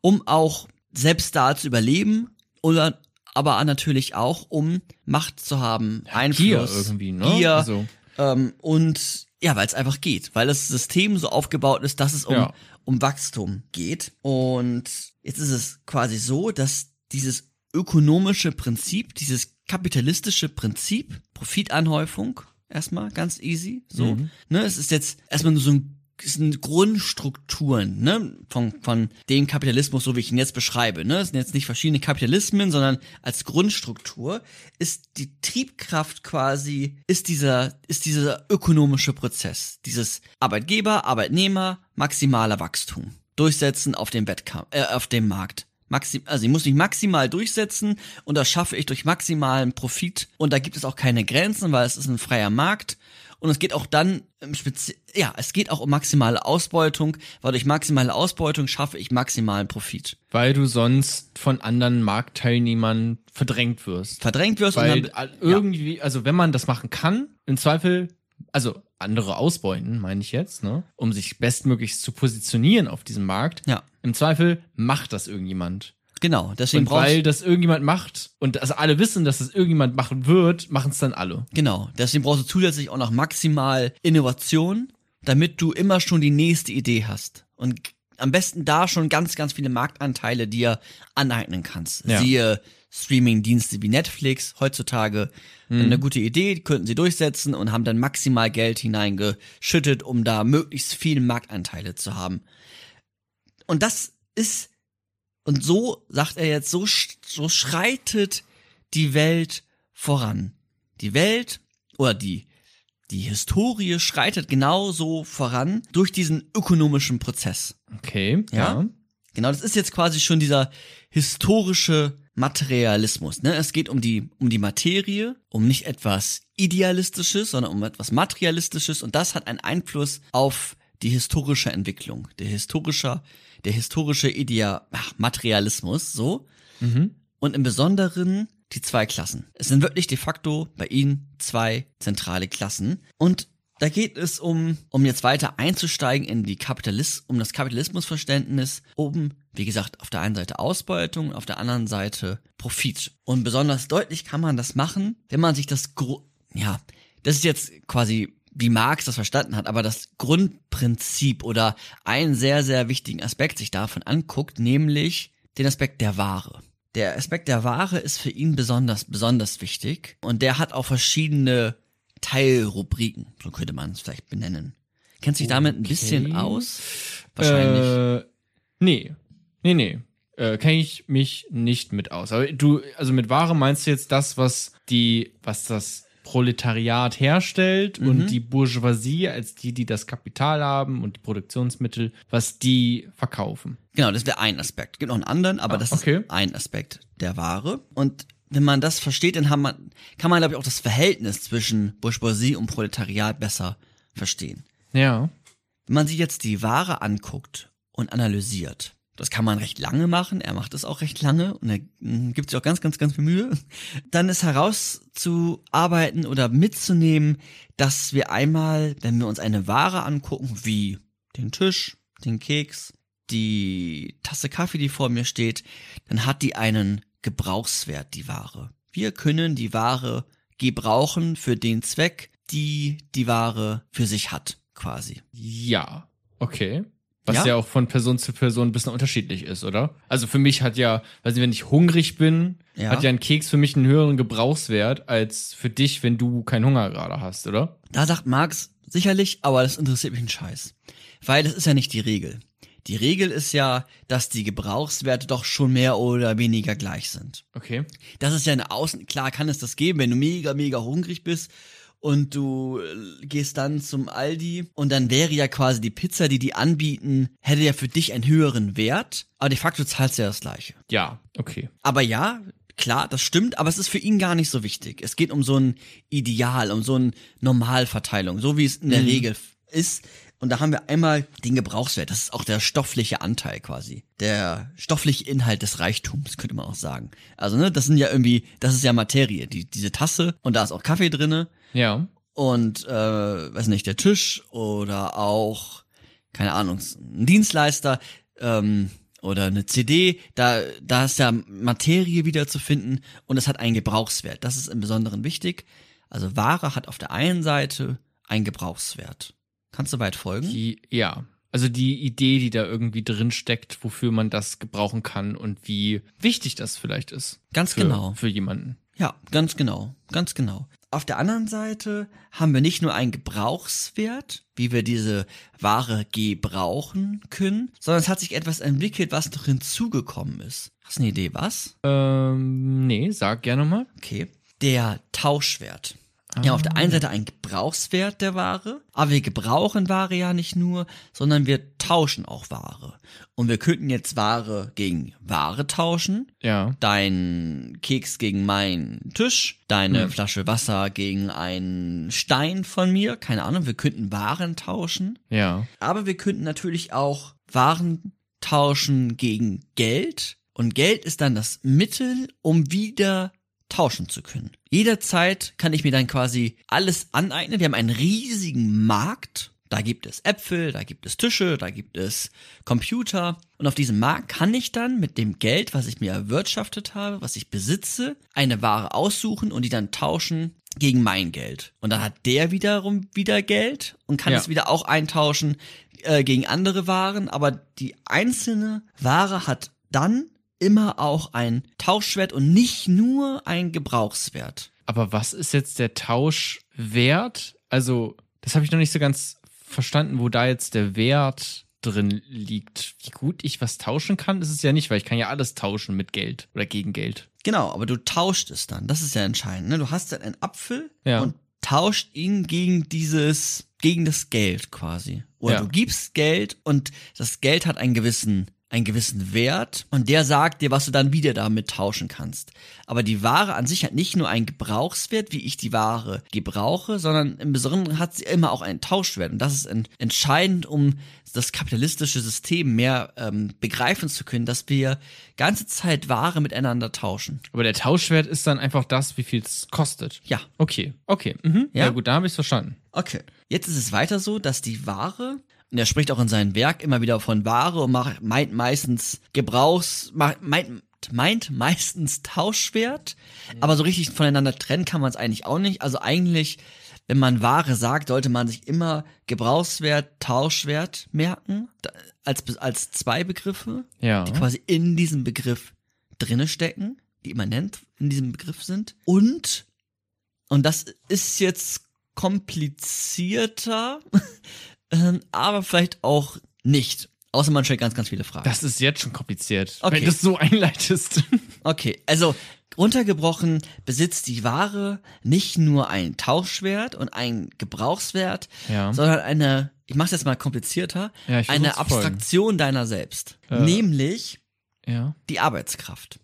[SPEAKER 2] um auch selbst da zu überleben oder aber natürlich auch, um Macht zu haben, Einfluss,
[SPEAKER 1] Gier irgendwie, ne?
[SPEAKER 2] Gier,
[SPEAKER 1] Also-
[SPEAKER 2] ähm, und ja, weil es einfach geht, weil das System so aufgebaut ist, dass es um,
[SPEAKER 1] Ja.
[SPEAKER 2] um Wachstum geht. Und jetzt ist es quasi so, dass dieses ökonomische Prinzip, dieses kapitalistische Prinzip, Profitanhäufung, erstmal ganz easy, so,
[SPEAKER 1] Mhm.
[SPEAKER 2] ne, es ist jetzt erstmal nur so ein sind Grundstrukturen, ne, von, von dem Kapitalismus, so wie ich ihn jetzt beschreibe, ne, es sind jetzt nicht verschiedene Kapitalismen, sondern als Grundstruktur ist die Triebkraft quasi, ist dieser, ist dieser ökonomische Prozess, dieses Arbeitgeber, Arbeitnehmer, maximaler Wachstum, durchsetzen auf dem Wettkampf, äh, auf dem Markt. Maxi also ich muss mich maximal durchsetzen und das schaffe ich durch maximalen Profit und da gibt es auch keine Grenzen, weil es ist ein freier Markt und es geht auch dann im Spezi ja, es geht auch um maximale Ausbeutung, weil durch maximale Ausbeutung schaffe ich maximalen Profit.
[SPEAKER 1] Weil du sonst von anderen Marktteilnehmern verdrängt wirst.
[SPEAKER 2] Verdrängt wirst
[SPEAKER 1] Weil
[SPEAKER 2] und dann,
[SPEAKER 1] irgendwie, also wenn man das machen kann, im Zweifel, also andere ausbeuten, meine ich jetzt, ne, um sich bestmöglichst zu positionieren auf diesem Markt.
[SPEAKER 2] Ja.
[SPEAKER 1] Im Zweifel macht das irgendjemand.
[SPEAKER 2] Genau, deswegen
[SPEAKER 1] Und
[SPEAKER 2] brauchst
[SPEAKER 1] weil das irgendjemand macht und also alle wissen, dass das irgendjemand machen wird, machen es dann alle.
[SPEAKER 2] Genau, deswegen brauchst du zusätzlich auch noch maximal Innovation, damit du immer schon die nächste Idee hast. Und am besten da schon ganz, ganz viele Marktanteile dir aneignen kannst.
[SPEAKER 1] Ja.
[SPEAKER 2] Siehe Streaming-Dienste wie Netflix heutzutage. Eine gute Idee, könnten sie durchsetzen und haben dann maximal Geld hineingeschüttet, um da möglichst viele Marktanteile zu haben. Und das ist, und so, sagt er jetzt, so, sch- so schreitet die Welt voran. Die Welt oder die, die Historie schreitet genauso voran durch diesen ökonomischen Prozess.
[SPEAKER 1] Okay,
[SPEAKER 2] Ja.
[SPEAKER 1] ja.
[SPEAKER 2] Genau, das ist jetzt quasi schon dieser historische Materialismus. Ne? Es geht um die, um die Materie, um nicht etwas Idealistisches, sondern um etwas Materialistisches und das hat einen Einfluss auf die historische Entwicklung. Der historische, der historische Idea, ach, Materialismus, so.
[SPEAKER 1] Mhm.
[SPEAKER 2] Und im Besonderen die zwei Klassen. Es sind wirklich de facto bei ihnen zwei zentrale Klassen. Und da geht es um, um jetzt weiter einzusteigen in die Kapitalis um das Kapitalismusverständnis, um, wie gesagt, auf der einen Seite Ausbeutung, auf der anderen Seite Profit. Und besonders deutlich kann man das machen, wenn man sich das, Gru ja, das ist jetzt quasi wie Marx das verstanden hat, aber das Grundprinzip oder einen sehr, sehr wichtigen Aspekt sich davon anguckt, nämlich den Aspekt der Ware. Der Aspekt der Ware ist für ihn besonders, besonders wichtig und der hat auch verschiedene Teilrubriken, so könnte man es vielleicht benennen. Kennst du dich damit ein bisschen
[SPEAKER 1] Okay.
[SPEAKER 2] aus? Wahrscheinlich.
[SPEAKER 1] Äh, nee. Nee, nee. Äh, Kenne ich mich nicht mit aus. Aber du, also mit Ware meinst du jetzt das, was die, was das Proletariat herstellt
[SPEAKER 2] Mhm.
[SPEAKER 1] und die Bourgeoisie als die, die das Kapital haben und die Produktionsmittel, was die verkaufen.
[SPEAKER 2] Genau, das wäre ein Aspekt. Gibt noch einen anderen, aber
[SPEAKER 1] Ah,
[SPEAKER 2] das
[SPEAKER 1] okay.
[SPEAKER 2] ist ein Aspekt der Ware. Und wenn man das versteht, dann man, kann man, glaube ich, auch das Verhältnis zwischen Bourgeoisie und Proletariat besser verstehen.
[SPEAKER 1] Ja.
[SPEAKER 2] Wenn man sich jetzt die Ware anguckt und analysiert, das kann man recht lange machen, er macht es auch recht lange und er mm, gibt sich auch ganz, ganz, ganz viel Mühe, dann ist herauszuarbeiten oder mitzunehmen, dass wir einmal, wenn wir uns eine Ware angucken, wie den Tisch, den Keks, die Tasse Kaffee, die vor mir steht, dann hat die einen Gebrauchswert, die Ware. Wir können die Ware gebrauchen für den Zweck, die die Ware für sich hat, quasi.
[SPEAKER 1] Ja. Okay. Was
[SPEAKER 2] Ja?
[SPEAKER 1] ja? auch von Person zu Person ein bisschen unterschiedlich ist, oder? Also für mich hat ja, weiß nicht, wenn ich hungrig bin,
[SPEAKER 2] Ja.
[SPEAKER 1] hat ja ein Keks für mich einen höheren Gebrauchswert als für dich, wenn du keinen Hunger gerade hast, oder?
[SPEAKER 2] Da sagt Marx sicherlich, aber das interessiert mich einen Scheiß. Weil das ist ja nicht die Regel. Die Regel ist ja, dass die Gebrauchswerte doch schon mehr oder weniger gleich sind.
[SPEAKER 1] Okay.
[SPEAKER 2] Das ist ja eine Außen, klar kann es das geben, wenn du mega, mega hungrig bist und du äh, gehst dann zum Aldi und dann wäre ja quasi die Pizza, die die anbieten, hätte ja für dich einen höheren Wert, aber de facto zahlst du ja das gleiche.
[SPEAKER 1] Ja, okay.
[SPEAKER 2] Aber ja, klar, das stimmt, aber es ist für ihn gar nicht so wichtig. Es geht um so ein Ideal, um so eine Normalverteilung, so wie es in der
[SPEAKER 1] Mhm.
[SPEAKER 2] Regel ist. Und da haben wir einmal den Gebrauchswert. Das ist auch der stoffliche Anteil quasi. Der stoffliche Inhalt des Reichtums, könnte man auch sagen. Also, ne, das sind ja irgendwie, das ist ja Materie. Die, diese Tasse und da ist auch Kaffee drinne
[SPEAKER 1] Ja.
[SPEAKER 2] und, äh, weiß nicht, der Tisch oder auch, keine Ahnung, ein Dienstleister ähm, oder eine CD, da, da ist ja Materie wieder zu finden und es hat einen Gebrauchswert. Das ist im Besonderen wichtig. Also Ware hat auf der einen Seite einen Gebrauchswert. Kannst du weit folgen?
[SPEAKER 1] Die, ja. Also die Idee, die da irgendwie drin steckt, wofür man das gebrauchen kann und wie wichtig das vielleicht ist.
[SPEAKER 2] Ganz
[SPEAKER 1] für,
[SPEAKER 2] genau.
[SPEAKER 1] Für jemanden.
[SPEAKER 2] Ja, ganz genau, ganz genau. Auf der anderen Seite haben wir nicht nur einen Gebrauchswert, wie wir diese Ware gebrauchen können, sondern es hat sich etwas entwickelt, was noch hinzugekommen ist. Hast du eine Idee, was?
[SPEAKER 1] Ähm, nee, sag gerne mal.
[SPEAKER 2] Okay. Der Tauschwert. Ja, auf der einen Seite ein Gebrauchswert der Ware, aber wir gebrauchen Ware ja nicht nur, sondern wir tauschen auch Ware. Und wir könnten jetzt Ware gegen Ware tauschen,
[SPEAKER 1] Ja.
[SPEAKER 2] dein Keks gegen meinen Tisch, deine
[SPEAKER 1] Mhm.
[SPEAKER 2] Flasche Wasser gegen einen Stein von mir, keine Ahnung, wir könnten Waren tauschen,
[SPEAKER 1] Ja.
[SPEAKER 2] aber wir könnten natürlich auch Waren tauschen gegen Geld und Geld ist dann das Mittel, um wieder tauschen zu können. Jederzeit kann ich mir dann quasi alles aneignen. Wir haben einen riesigen Markt. Da gibt es Äpfel, da gibt es Tische, da gibt es Computer. Und auf diesem Markt kann ich dann mit dem Geld, was ich mir erwirtschaftet habe, was ich besitze, eine Ware aussuchen und die dann tauschen gegen mein Geld. Und dann hat der wiederum wieder Geld und kann
[SPEAKER 1] Ja.
[SPEAKER 2] es wieder auch eintauschen äh, gegen andere Waren. Aber die einzelne Ware hat dann immer auch ein Tauschwert und nicht nur ein Gebrauchswert.
[SPEAKER 1] Aber was ist jetzt der Tauschwert? Also, das habe ich noch nicht so ganz verstanden, wo da jetzt der Wert drin liegt. Wie gut ich was tauschen kann, ist es ja nicht, weil ich kann ja alles tauschen mit Geld oder gegen Geld.
[SPEAKER 2] Genau, aber du tauscht es dann. Das ist ja entscheidend. Ne? Du hast dann einen Apfel
[SPEAKER 1] Ja.
[SPEAKER 2] und tauscht ihn gegen dieses, gegen das Geld quasi. Oder
[SPEAKER 1] Ja.
[SPEAKER 2] du gibst Geld und das Geld hat einen gewissen, einen gewissen Wert und der sagt dir, was du dann wieder damit tauschen kannst. Aber die Ware an sich hat nicht nur einen Gebrauchswert, wie ich die Ware gebrauche, sondern im Besonderen hat sie immer auch einen Tauschwert. Und das ist ent entscheidend, um das kapitalistische System mehr ähm, begreifen zu können, dass wir ganze Zeit Ware miteinander tauschen.
[SPEAKER 1] Aber der Tauschwert ist dann einfach das, wie viel es kostet.
[SPEAKER 2] Ja.
[SPEAKER 1] Okay, okay. Mhm. Ja?
[SPEAKER 2] Ja?
[SPEAKER 1] gut, da habe ich verstanden.
[SPEAKER 2] Okay. Jetzt ist es weiter so, dass die Ware, und er spricht auch in seinem Werk immer wieder von Ware und macht, meint meistens Gebrauchs, meint, meint meistens Tauschwert, aber so richtig voneinander trennen kann man es eigentlich auch nicht. Also eigentlich, wenn man Ware sagt, sollte man sich immer Gebrauchswert, Tauschwert merken, als, als zwei Begriffe,
[SPEAKER 1] Ja.
[SPEAKER 2] die quasi in diesem Begriff drinne stecken, die immanent in diesem Begriff sind. Und, und das ist jetzt komplizierter, ähm, aber vielleicht auch nicht. Außer man stellt ganz, ganz viele Fragen.
[SPEAKER 1] Das ist jetzt schon kompliziert,
[SPEAKER 2] Okay.
[SPEAKER 1] wenn du es so einleitest.
[SPEAKER 2] Okay, also runtergebrochen besitzt die Ware nicht nur einen Tauschwert und einen Gebrauchswert,
[SPEAKER 1] Ja.
[SPEAKER 2] sondern eine, ich mach's jetzt mal komplizierter,
[SPEAKER 1] Ja,
[SPEAKER 2] eine
[SPEAKER 1] zu folgen.
[SPEAKER 2] Abstraktion deiner selbst.
[SPEAKER 1] Äh.
[SPEAKER 2] Nämlich
[SPEAKER 1] ja.
[SPEAKER 2] die Arbeitskraft.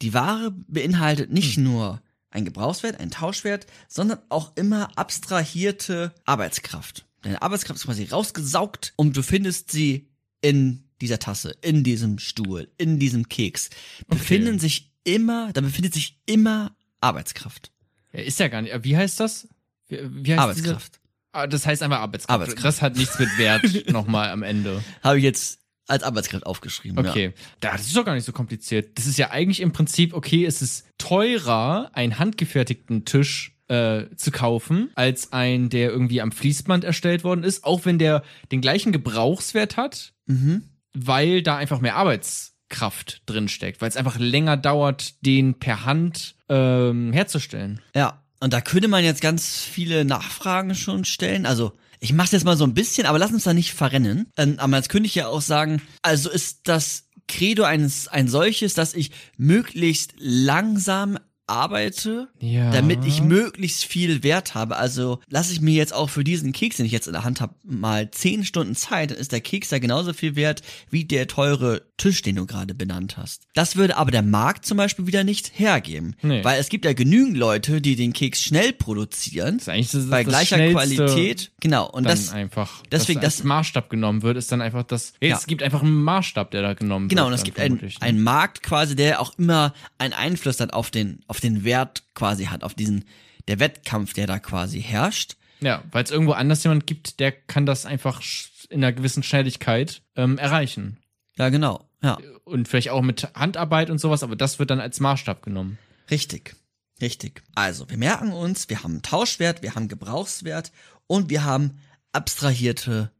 [SPEAKER 2] Die Ware beinhaltet nicht nur ein Gebrauchswert, einen Tauschwert, sondern auch immer abstrahierte Arbeitskraft. Deine Arbeitskraft ist quasi rausgesaugt und du findest sie in dieser Tasse, in diesem Stuhl, in diesem Keks. Befinden sich immer, da befindet sich immer Arbeitskraft.
[SPEAKER 1] ja. Ist ja gar nicht. Wie heißt das? Wie, wie heißt
[SPEAKER 2] Arbeitskraft.
[SPEAKER 1] Diese? Ah, das heißt einfach Arbeitskraft.
[SPEAKER 2] Arbeitskraft.
[SPEAKER 1] Das hat nichts mit Wert nochmal am Ende.
[SPEAKER 2] Habe ich jetzt als Arbeitskraft aufgeschrieben.
[SPEAKER 1] Okay. Da, das ist doch gar nicht so kompliziert. Das ist ja eigentlich im Prinzip, okay, es ist teurer, einen handgefertigten Tisch äh, zu kaufen, als ein, der irgendwie am Fließband erstellt worden ist, auch wenn der den gleichen Gebrauchswert hat.
[SPEAKER 2] Mhm.
[SPEAKER 1] weil da einfach mehr Arbeitskraft drin steckt, weil es einfach länger dauert, den per Hand ähm, herzustellen.
[SPEAKER 2] Ja, und da könnte man jetzt ganz viele Nachfragen schon stellen. Also, ich mach's jetzt mal so ein bisschen, aber lass uns da nicht verrennen. Ähm, aber jetzt könnte ich ja auch sagen, also ist das Credo eines ein solches, dass ich möglichst langsam arbeite,
[SPEAKER 1] Ja.
[SPEAKER 2] damit ich möglichst viel Wert habe. Also lasse ich mir jetzt auch für diesen Keks, den ich jetzt in der Hand habe, mal zehn Stunden Zeit, dann ist der Keks ja genauso viel wert wie der teure Tisch, den du gerade benannt hast. Das würde aber der Markt zum Beispiel wieder nicht hergeben.
[SPEAKER 1] Nee.
[SPEAKER 2] Weil es gibt ja genügend Leute, die den Keks schnell produzieren,
[SPEAKER 1] Das ist das,
[SPEAKER 2] bei
[SPEAKER 1] das
[SPEAKER 2] gleicher Qualität. Genau, und
[SPEAKER 1] dann
[SPEAKER 2] das
[SPEAKER 1] einfach
[SPEAKER 2] deswegen
[SPEAKER 1] das Maßstab genommen wird, ist dann einfach das. Ja.
[SPEAKER 2] Ja.
[SPEAKER 1] Es gibt einfach einen Maßstab, der da genommen
[SPEAKER 2] Genau,
[SPEAKER 1] wird.
[SPEAKER 2] und es gibt einen,
[SPEAKER 1] ne?
[SPEAKER 2] einen Markt quasi, der auch immer einen Einfluss dann auf den, auf den Wert quasi hat, auf diesen, der Wettkampf, der da quasi herrscht.
[SPEAKER 1] Ja, weil es irgendwo anders jemand gibt, der kann das einfach in einer gewissen Schnelligkeit ähm, erreichen.
[SPEAKER 2] Ja, genau. Ja,
[SPEAKER 1] Und vielleicht auch mit Handarbeit und sowas, aber das wird dann als Maßstab genommen.
[SPEAKER 2] richtig. Richtig. Also, wir merken uns, wir haben Tauschwert, wir haben Gebrauchswert und wir haben abstrahierte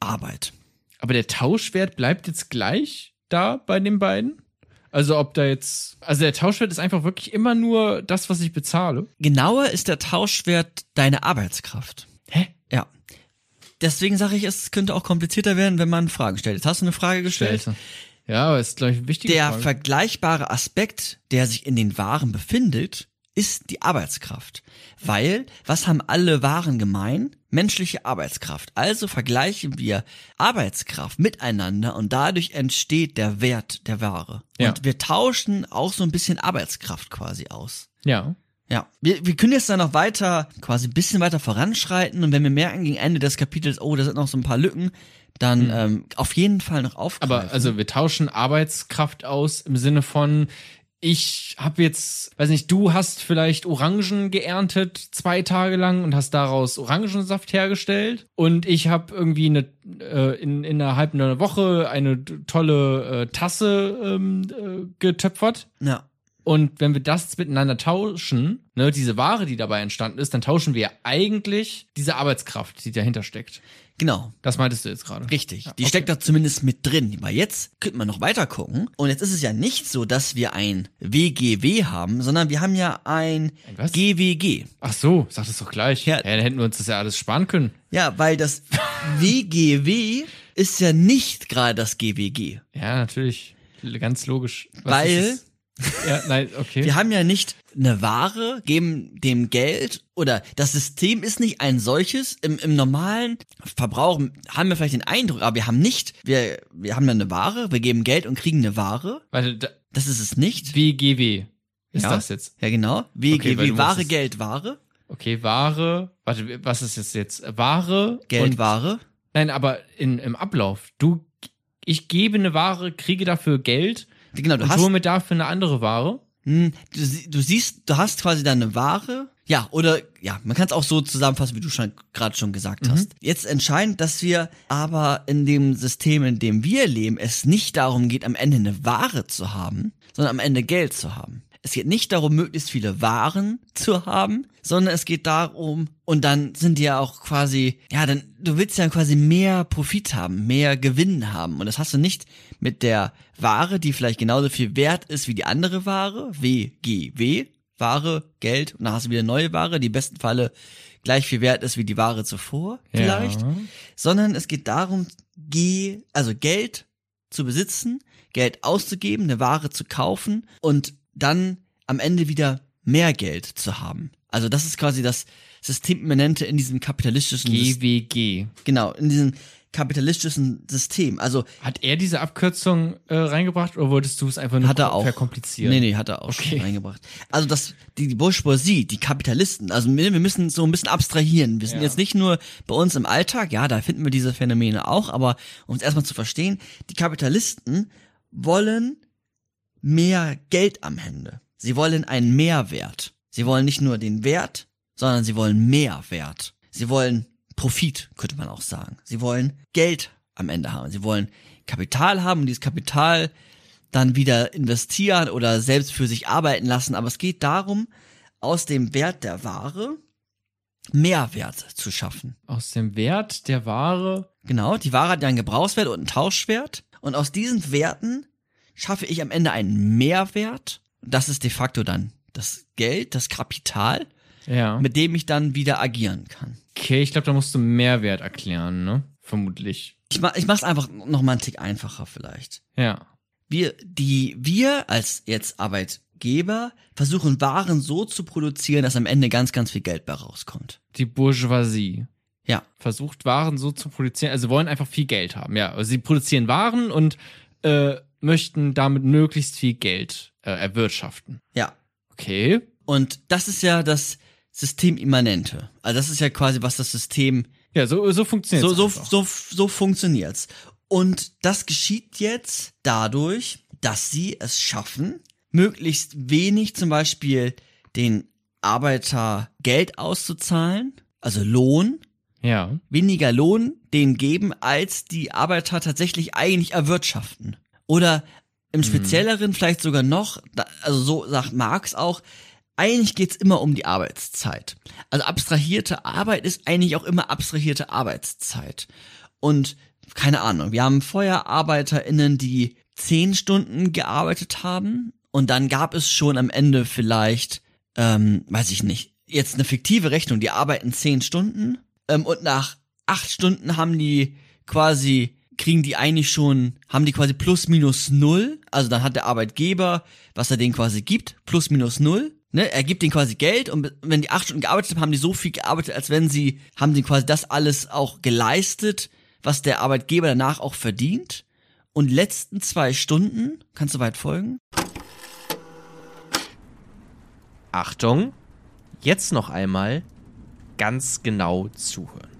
[SPEAKER 2] Arbeit.
[SPEAKER 1] Aber der Tauschwert bleibt jetzt gleich da bei den beiden? Also ob da jetzt, also der Tauschwert ist einfach wirklich immer nur das, was ich bezahle.
[SPEAKER 2] Genauer ist der Tauschwert deine Arbeitskraft.
[SPEAKER 1] Hä?
[SPEAKER 2] Ja. Deswegen sage ich, es könnte auch komplizierter werden, wenn man Fragen stellt. Jetzt hast du eine Frage gestellt.
[SPEAKER 1] Scheiße. Ja, aber ist, glaube ich, wichtig.
[SPEAKER 2] Der vergleichbare Aspekt, der sich in den Waren befindet, ist die Arbeitskraft. Weil, was haben alle Waren gemein? Menschliche Arbeitskraft. Also vergleichen wir Arbeitskraft miteinander und dadurch entsteht der Wert der Ware.
[SPEAKER 1] Ja.
[SPEAKER 2] Und wir tauschen auch so ein bisschen Arbeitskraft quasi aus.
[SPEAKER 1] Ja.
[SPEAKER 2] Ja, wir, wir können jetzt dann noch weiter, quasi ein bisschen weiter voranschreiten und wenn wir merken gegen Ende des Kapitels, oh, da sind noch so ein paar Lücken, dann ähm, auf jeden Fall noch aufgreifen.
[SPEAKER 1] Aber also wir tauschen Arbeitskraft aus im Sinne von ich habe jetzt, weiß nicht, du hast vielleicht Orangen geerntet zwei Tage lang und hast daraus Orangensaft hergestellt und ich habe irgendwie eine äh, in innerhalb einer Woche eine tolle äh, Tasse ähm, äh, getöpfert
[SPEAKER 2] ja.
[SPEAKER 1] und wenn wir das miteinander tauschen, ne, diese Ware, die dabei entstanden ist, dann tauschen wir eigentlich diese Arbeitskraft, die dahinter steckt.
[SPEAKER 2] Genau,
[SPEAKER 1] Das meintest du jetzt gerade.
[SPEAKER 2] richtig.
[SPEAKER 1] Ja,
[SPEAKER 2] Die
[SPEAKER 1] okay.
[SPEAKER 2] steckt da zumindest mit drin. Weil jetzt könnte man noch weiter gucken. Und jetzt ist es ja nicht so, dass wir ein WGW haben, sondern wir haben ja ein,
[SPEAKER 1] was?
[SPEAKER 2] GWG.
[SPEAKER 1] Ach so, sag das doch gleich.
[SPEAKER 2] Ja.
[SPEAKER 1] Ja, dann hätten wir uns das ja alles sparen können.
[SPEAKER 2] Ja, weil das WGW ist ja nicht gerade das GWG.
[SPEAKER 1] Ja, natürlich. Ganz logisch. Was
[SPEAKER 2] weil?
[SPEAKER 1] Ja, nein, okay.
[SPEAKER 2] Wir haben ja nicht eine Ware, geben dem Geld oder das System ist nicht ein solches. Im, im normalen Verbrauch haben wir vielleicht den Eindruck, aber wir haben nicht, wir, wir haben dann eine Ware, wir geben Geld und kriegen eine Ware.
[SPEAKER 1] Warte, da,
[SPEAKER 2] Das ist es nicht.
[SPEAKER 1] WGW ist
[SPEAKER 2] Ja.
[SPEAKER 1] das jetzt.
[SPEAKER 2] Ja, genau. Wie,
[SPEAKER 1] Okay,
[SPEAKER 2] Ware, Geld, Ware.
[SPEAKER 1] Okay, Ware. Warte, was ist jetzt jetzt? Ware.
[SPEAKER 2] Geld,
[SPEAKER 1] und,
[SPEAKER 2] Ware.
[SPEAKER 1] Nein, aber in, im Ablauf. Du, ich gebe eine Ware, kriege dafür Geld
[SPEAKER 2] Genau, du
[SPEAKER 1] und
[SPEAKER 2] hast,
[SPEAKER 1] hole mir dafür eine andere Ware.
[SPEAKER 2] Hm, du, du siehst, du hast quasi deine Ware. Ja, oder ja, man kann es auch so zusammenfassen, wie du schon gerade schon gesagt hast. Jetzt entscheidend, dass wir aber in dem System, in dem wir leben, es nicht darum geht, am Ende eine Ware zu haben, sondern am Ende Geld zu haben. Es geht nicht darum, möglichst viele Waren zu haben, sondern es geht darum, und dann sind die ja auch quasi, ja, dann, du willst ja quasi mehr Profit haben, mehr Gewinn haben. Und das hast du nicht mit der Ware, die vielleicht genauso viel wert ist wie die andere Ware, WGW, Ware, Geld, und dann hast du wieder neue Ware, die im besten Falle gleich viel wert ist wie die Ware zuvor, vielleicht.
[SPEAKER 1] Ja.
[SPEAKER 2] Sondern es geht darum, G, also Geld zu besitzen, Geld auszugeben, eine Ware zu kaufen und dann am Ende wieder mehr Geld zu haben. Also das ist quasi das Systemimmanente in diesem kapitalistischen
[SPEAKER 1] GWG.
[SPEAKER 2] genau, in diesem kapitalistischen System. Also
[SPEAKER 1] Hat er diese Abkürzung äh, reingebracht oder wolltest du es einfach nur
[SPEAKER 2] Hat er auch.
[SPEAKER 1] verkomplizieren?
[SPEAKER 2] Nee, nee, hat er auch
[SPEAKER 1] Okay.
[SPEAKER 2] schon reingebracht. Also das, die, die Bourgeoisie, die Kapitalisten, also wir, wir müssen so ein bisschen abstrahieren. Wir sind
[SPEAKER 1] Ja.
[SPEAKER 2] jetzt nicht nur bei uns im Alltag, ja, da finden wir diese Phänomene auch, aber um es erstmal zu verstehen, die Kapitalisten wollen mehr Geld am Ende. Sie wollen einen Mehrwert. Sie wollen nicht nur den Wert, sondern sie wollen Mehrwert. Sie wollen Profit, könnte man auch sagen. Sie wollen Geld am Ende haben. Sie wollen Kapital haben und dieses Kapital dann wieder investieren oder selbst für sich arbeiten lassen. Aber es geht darum, aus dem Wert der Ware Mehrwert zu schaffen.
[SPEAKER 1] Aus dem Wert der Ware.
[SPEAKER 2] Genau, die Ware hat ja einen Gebrauchswert und einen Tauschwert. Und aus diesen Werten schaffe ich am Ende einen Mehrwert. Das ist de facto dann das Geld, das Kapital,
[SPEAKER 1] Ja.
[SPEAKER 2] mit dem ich dann wieder agieren kann.
[SPEAKER 1] Okay, ich glaube, da musst du Mehrwert erklären, ne? Vermutlich.
[SPEAKER 2] Ich, mach, ich mach's einfach noch mal einen Tick einfacher vielleicht.
[SPEAKER 1] Ja.
[SPEAKER 2] wir, die, wir als jetzt Arbeitgeber versuchen Waren so zu produzieren, dass am Ende ganz, ganz viel Geld bei rauskommt.
[SPEAKER 1] Die Bourgeoisie
[SPEAKER 2] Ja,
[SPEAKER 1] versucht Waren so zu produzieren, also wollen einfach viel Geld haben. Ja, also sie produzieren Waren und äh, möchten damit möglichst viel Geld äh, erwirtschaften.
[SPEAKER 2] ja.
[SPEAKER 1] Okay.
[SPEAKER 2] Und das ist ja das Systemimmanente. Also das ist ja quasi, was das System
[SPEAKER 1] Ja, so, so funktioniert
[SPEAKER 2] so, so, so, so funktioniert's. Und das geschieht jetzt dadurch, dass sie es schaffen, möglichst wenig zum Beispiel den Arbeiter Geld auszuzahlen, also Lohn,
[SPEAKER 1] Ja.
[SPEAKER 2] weniger Lohn denen geben, als die Arbeiter tatsächlich eigentlich erwirtschaften. Oder im Spezielleren vielleicht sogar noch, also so sagt Marx auch, eigentlich geht's immer um die Arbeitszeit. Also abstrahierte Arbeit ist eigentlich auch immer abstrahierte Arbeitszeit. Und keine Ahnung, wir haben vorher ArbeiterInnen, die zehn Stunden gearbeitet haben und dann gab es schon am Ende vielleicht, ähm, weiß ich nicht, jetzt eine fiktive Rechnung, die arbeiten zehn Stunden ähm, und nach acht Stunden haben die quasi, kriegen die eigentlich schon, haben die quasi plus minus null, also dann hat der Arbeitgeber, was er denen quasi gibt, plus minus null. Ne, er gibt denen quasi Geld und wenn die acht Stunden gearbeitet haben, haben die so viel gearbeitet, als wenn sie, haben die quasi das alles auch geleistet, was der Arbeitgeber danach auch verdient. Und letzten zwei Stunden, kannst du weit folgen?
[SPEAKER 7] Achtung, jetzt noch einmal ganz genau zuhören.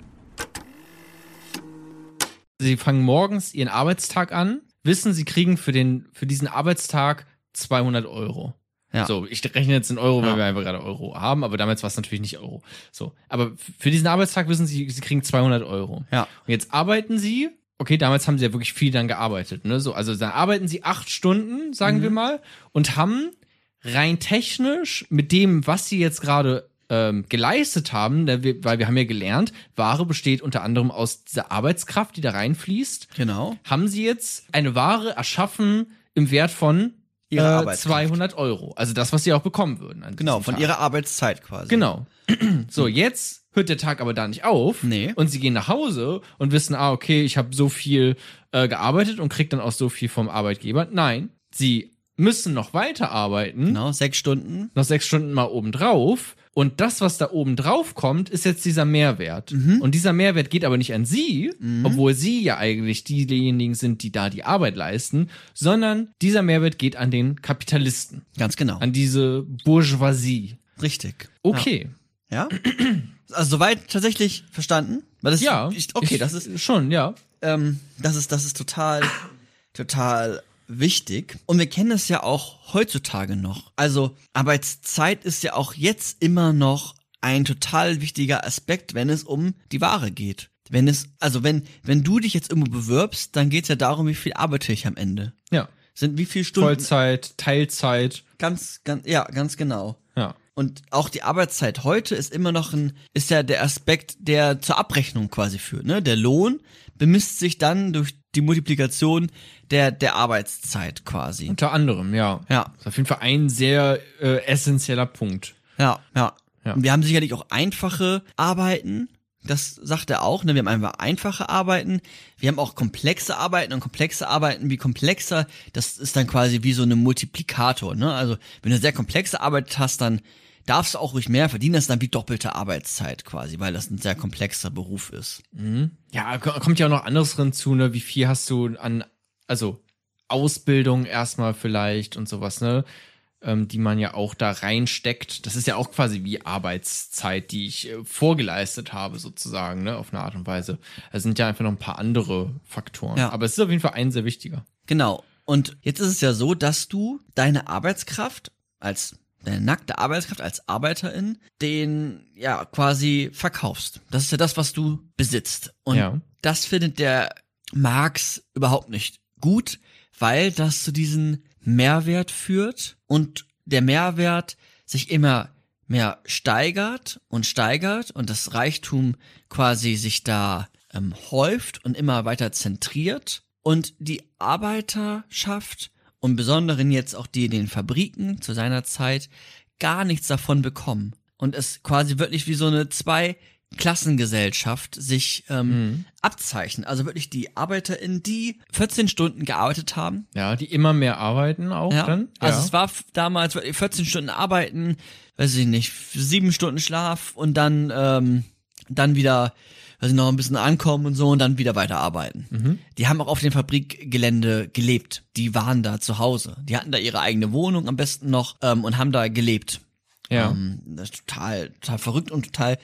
[SPEAKER 1] Sie fangen morgens ihren Arbeitstag an, wissen, sie kriegen für den, für diesen Arbeitstag 200 Euro.
[SPEAKER 2] Ja.
[SPEAKER 1] So, ich rechne jetzt in Euro, weil
[SPEAKER 2] Ja.
[SPEAKER 1] wir einfach gerade Euro haben, aber damals war es natürlich nicht Euro. So, aber für diesen Arbeitstag wissen sie, sie kriegen 200 Euro.
[SPEAKER 2] Ja.
[SPEAKER 1] Und jetzt arbeiten sie, okay, damals haben sie ja wirklich viel dann gearbeitet, ne? So, also dann arbeiten sie acht Stunden, sagen
[SPEAKER 2] Mhm.
[SPEAKER 1] wir mal, und haben rein technisch mit dem, was sie jetzt gerade ähm, geleistet haben, wir, weil wir haben ja gelernt, Ware besteht unter anderem aus dieser Arbeitskraft, die da reinfließt,
[SPEAKER 2] Genau.
[SPEAKER 1] haben sie jetzt eine Ware erschaffen im Wert von äh,
[SPEAKER 2] Arbeitskraft.
[SPEAKER 1] 200 Euro. Also das, was sie auch bekommen würden.
[SPEAKER 2] Genau, von
[SPEAKER 1] Tag.
[SPEAKER 2] ihrer Arbeitszeit quasi.
[SPEAKER 1] Genau. So, jetzt hört der Tag aber da nicht auf.
[SPEAKER 2] Nee.
[SPEAKER 1] Und sie gehen nach Hause und wissen, ah, okay, ich habe so viel äh, gearbeitet und krieg dann auch so viel vom Arbeitgeber. Nein, sie müssen noch weiterarbeiten,
[SPEAKER 2] Genau, sechs Stunden.
[SPEAKER 1] noch sechs Stunden mal obendrauf. Und das, was da oben drauf kommt, ist jetzt dieser Mehrwert. Und dieser Mehrwert geht aber nicht an sie, obwohl sie ja eigentlich diejenigen sind, die da die Arbeit leisten, sondern dieser Mehrwert geht an den Kapitalisten,
[SPEAKER 2] Ganz genau.
[SPEAKER 1] an diese Bourgeoisie.
[SPEAKER 2] Richtig.
[SPEAKER 1] Okay.
[SPEAKER 2] Ja. Also soweit tatsächlich verstanden. Weil das
[SPEAKER 1] Ja.
[SPEAKER 2] ich, okay,
[SPEAKER 1] ich-
[SPEAKER 2] das ist
[SPEAKER 1] schon, ja.
[SPEAKER 2] ähm, das ist das ist total total wichtig und wir kennen es ja auch heutzutage noch. Also Arbeitszeit ist ja auch jetzt immer noch ein total wichtiger Aspekt, wenn es um die Ware geht. Wenn es also wenn wenn du dich jetzt irgendwo bewirbst, dann geht's ja darum, wie viel arbeite ich am Ende.
[SPEAKER 1] Ja.
[SPEAKER 2] Sind wie viel Stunden
[SPEAKER 1] Vollzeit, Teilzeit.
[SPEAKER 2] ganz ganz ja, ganz genau.
[SPEAKER 1] Ja.
[SPEAKER 2] Und auch die Arbeitszeit heute ist immer noch ein, ist ja der Aspekt, der zur Abrechnung quasi führt. Ne? Der Lohn bemisst sich dann durch die Multiplikation der, der Arbeitszeit quasi.
[SPEAKER 1] Unter anderem, ja.
[SPEAKER 2] Ja,
[SPEAKER 1] Das ist auf jeden Fall ein sehr äh, essentieller Punkt.
[SPEAKER 2] ja, ja.
[SPEAKER 1] Ja.
[SPEAKER 2] Und wir haben sicherlich auch einfache Arbeiten. Das sagt er auch, ne? Wir haben einfach einfache Arbeiten. Wir haben auch komplexe Arbeiten und komplexe Arbeiten wie komplexer, das ist dann quasi wie so eine Multiplikator, ne? Also, wenn du sehr komplexe Arbeit hast, dann darfst du auch ruhig mehr verdienen, das ist dann wie doppelte Arbeitszeit quasi, weil das ein sehr komplexer Beruf ist.
[SPEAKER 1] Ja, ko- kommt ja auch noch anderes drin zu, ne? Wie viel hast du an, also Ausbildung erstmal vielleicht und sowas, ne? Ähm, die man ja auch da reinsteckt. Das ist ja auch quasi wie Arbeitszeit, die ich äh, vorgeleistet habe, sozusagen, ne? Auf eine Art und Weise. Es sind ja einfach noch ein paar andere Faktoren.
[SPEAKER 2] Ja.
[SPEAKER 1] Aber es ist auf jeden Fall ein sehr wichtiger.
[SPEAKER 2] Genau. Und jetzt ist es ja so, dass du deine Arbeitskraft als deine nackte Arbeitskraft als Arbeiterin den ja quasi verkaufst. Das ist ja das, was du besitzt. Und
[SPEAKER 1] Ja.
[SPEAKER 2] das findet der Marx überhaupt nicht gut, weil das zu diesem Mehrwert führt und der Mehrwert sich immer mehr steigert und steigert und das Reichtum quasi sich da ähm, häuft und immer weiter zentriert und die Arbeiterschaft und Besonderen jetzt auch die in den Fabriken zu seiner Zeit gar nichts davon bekommen und es quasi wirklich wie so eine zwei Klassengesellschaft sich ähm, abzeichnen. Also wirklich die ArbeiterInnen, die 14 Stunden gearbeitet haben,
[SPEAKER 1] Ja, die immer mehr arbeiten auch
[SPEAKER 2] ja.
[SPEAKER 1] dann.
[SPEAKER 2] Also
[SPEAKER 1] ja.
[SPEAKER 2] es war damals wirklich 14 Stunden arbeiten, weiß ich nicht, sieben Stunden Schlaf und dann, ähm, dann wieder, weiß ich noch, ein bisschen ankommen und so und dann wieder weiterarbeiten.
[SPEAKER 1] Mhm.
[SPEAKER 2] Die haben auch auf dem Fabrikgelände gelebt. Die waren da zu Hause. Die hatten da ihre eigene Wohnung am besten noch ähm, und haben da gelebt.
[SPEAKER 1] ja.
[SPEAKER 2] Ähm, das ist total, total verrückt und total,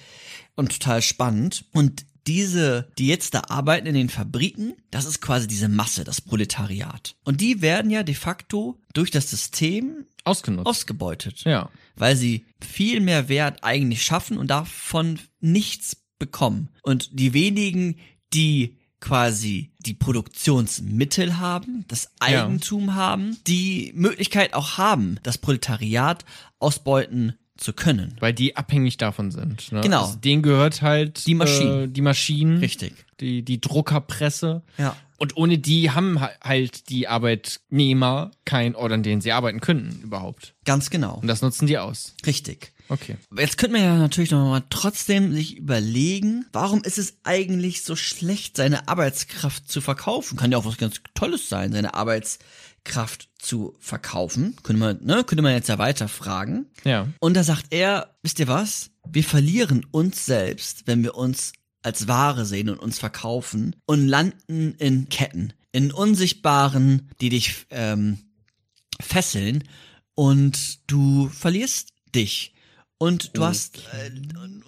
[SPEAKER 2] und total spannend. Und diese, die jetzt da arbeiten in den Fabriken, das ist quasi diese Masse, das Proletariat. Und die werden ja de facto durch das System
[SPEAKER 1] Ausgenutzt.
[SPEAKER 2] ausgebeutet.
[SPEAKER 1] ja.
[SPEAKER 2] Weil sie viel mehr Wert eigentlich schaffen und davon nichts bekommen. Und die wenigen, die quasi die Produktionsmittel haben, das
[SPEAKER 1] Ja.
[SPEAKER 2] Eigentum haben, die Möglichkeit auch haben, das Proletariat ausbeuten zu können.
[SPEAKER 1] Weil die abhängig davon sind. Ne?
[SPEAKER 2] Genau.
[SPEAKER 1] Also denen gehört halt
[SPEAKER 2] Die Maschinen.
[SPEAKER 1] Äh, die Maschinen.
[SPEAKER 2] Richtig.
[SPEAKER 1] Die, die Druckerpresse.
[SPEAKER 2] Ja.
[SPEAKER 1] Und ohne die haben ha- halt die Arbeitnehmer keinen Ort, an dem sie arbeiten könnten überhaupt.
[SPEAKER 2] Ganz genau.
[SPEAKER 1] Und das nutzen die aus.
[SPEAKER 2] Richtig.
[SPEAKER 1] Okay.
[SPEAKER 2] Jetzt könnte man ja natürlich noch mal trotzdem sich überlegen, warum ist es eigentlich so schlecht, seine Arbeitskraft zu verkaufen? Kann ja auch was ganz Tolles sein, seine Arbeitskraft zu verkaufen. Könnte man, ne, könnte man jetzt ja weiter fragen.
[SPEAKER 1] Ja.
[SPEAKER 2] Und da sagt er, wisst ihr was? Wir verlieren uns selbst, wenn wir uns als Ware sehen und uns verkaufen und landen in Ketten, in unsichtbaren, die dich ähm, fesseln und du verlierst dich und du hast äh,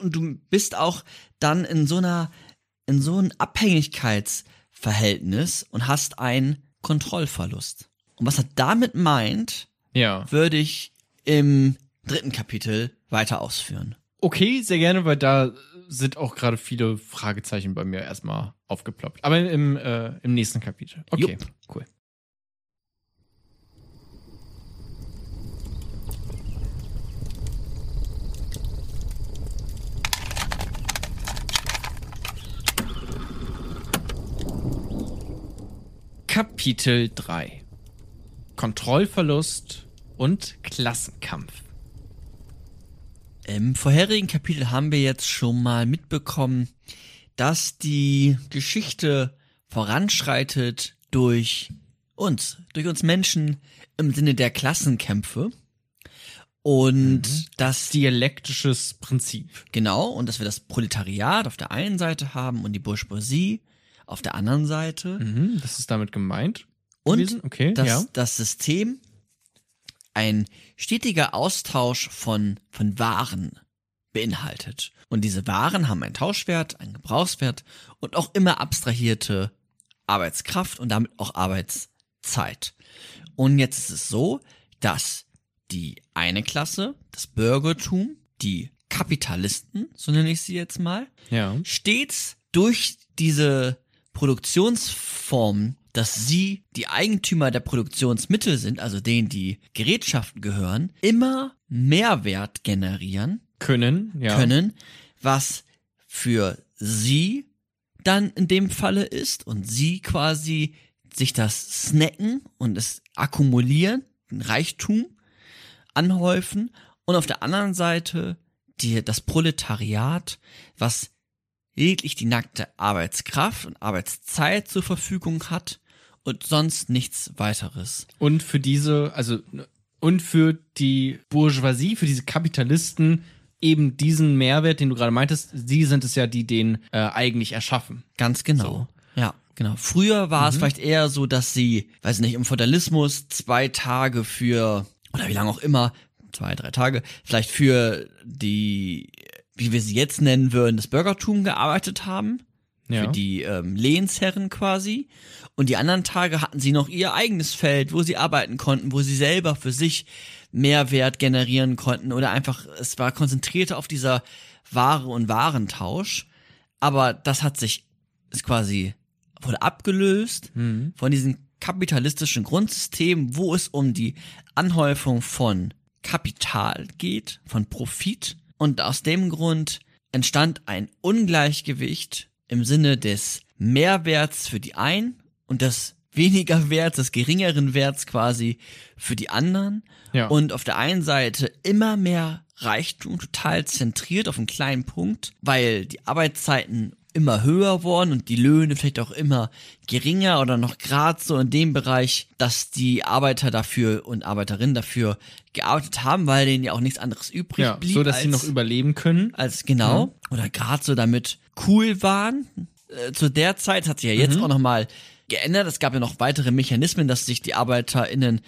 [SPEAKER 2] und du bist auch dann in so einer in so einem Abhängigkeitsverhältnis und hast einen Kontrollverlust. Und was er damit meint,
[SPEAKER 1] Ja.
[SPEAKER 2] würde ich im dritten Kapitel weiter ausführen.
[SPEAKER 1] Okay, sehr gerne, weil da sind auch gerade viele Fragezeichen bei mir erstmal aufgeploppt. Aber im, äh, im nächsten Kapitel. Okay,
[SPEAKER 2] Jupp.
[SPEAKER 1] cool. Kapitel 3 Kontrollverlust und Klassenkampf.
[SPEAKER 2] Im vorherigen Kapitel haben wir jetzt schon mal mitbekommen, dass die Geschichte voranschreitet durch uns, durch uns Menschen im Sinne der Klassenkämpfe. Und das
[SPEAKER 1] Dialektisches Prinzip.
[SPEAKER 2] Genau, und dass wir das Proletariat auf der einen Seite haben und die Bourgeoisie auf der anderen Seite.
[SPEAKER 1] Mhm, das ist damit gemeint.
[SPEAKER 2] Und
[SPEAKER 1] okay,
[SPEAKER 2] dass
[SPEAKER 1] ja.
[SPEAKER 2] das System ein stetiger Austausch von, von Waren beinhaltet. Und diese Waren haben einen Tauschwert, einen Gebrauchswert und auch immer abstrahierte Arbeitskraft und damit auch Arbeitszeit. Und jetzt ist es so, dass die eine Klasse, das Bürgertum, die Kapitalisten, so nenne ich sie jetzt mal,
[SPEAKER 1] Ja.
[SPEAKER 2] stets durch diese Produktionsform, dass sie die Eigentümer der Produktionsmittel sind, also denen die Gerätschaften gehören, immer Mehrwert generieren
[SPEAKER 1] Können, ja.
[SPEAKER 2] können, was für sie dann in dem Falle ist und sie quasi sich das snacken und es akkumulieren, den Reichtum anhäufen und auf der anderen Seite die, das Proletariat, was lediglich die nackte Arbeitskraft und Arbeitszeit zur Verfügung hat und sonst nichts weiteres.
[SPEAKER 1] Und für diese, also, und für die Bourgeoisie, für diese Kapitalisten eben diesen Mehrwert, den du gerade meintest, sie sind es ja, die den äh, eigentlich erschaffen.
[SPEAKER 2] Ganz genau. Ja, genau. Früher war
[SPEAKER 1] Mhm.
[SPEAKER 2] es vielleicht eher so, dass sie, weiß nicht, im Feudalismus zwei Tage für, oder wie lange auch immer, zwei, drei Tage, vielleicht für die, wie wir sie jetzt nennen würden, das Bürgertum gearbeitet haben.
[SPEAKER 1] Ja.
[SPEAKER 2] Für die ähm, Lehnsherren quasi. Und die anderen Tage hatten sie noch ihr eigenes Feld, wo sie arbeiten konnten, wo sie selber für sich Mehrwert generieren konnten oder einfach, es war konzentrierter auf dieser Ware- und Warentausch. Aber das hat sich, ist quasi, wurde abgelöst
[SPEAKER 1] Mhm.
[SPEAKER 2] von diesem kapitalistischen Grundsystem, wo es um die Anhäufung von Kapital geht, von Profit. Und aus dem Grund entstand ein Ungleichgewicht im Sinne des Mehrwerts für die einen und des weniger Werts, des geringeren Werts quasi für die anderen.
[SPEAKER 1] Ja.
[SPEAKER 2] Und auf der einen Seite immer mehr Reichtum, total zentriert auf einen kleinen Punkt, weil die Arbeitszeiten immer höher wurden und die Löhne vielleicht auch immer geringer oder noch grad so in dem Bereich, dass die Arbeiter dafür und Arbeiterinnen dafür gearbeitet haben, weil denen ja auch nichts anderes übrig
[SPEAKER 1] ja,
[SPEAKER 2] blieb.
[SPEAKER 1] so dass
[SPEAKER 2] als,
[SPEAKER 1] sie noch überleben können.
[SPEAKER 2] als genau oder gerade so damit cool waren. Äh, zu der Zeit hat sich ja jetzt auch noch mal geändert. Es gab ja noch weitere Mechanismen, dass sich die ArbeiterInnen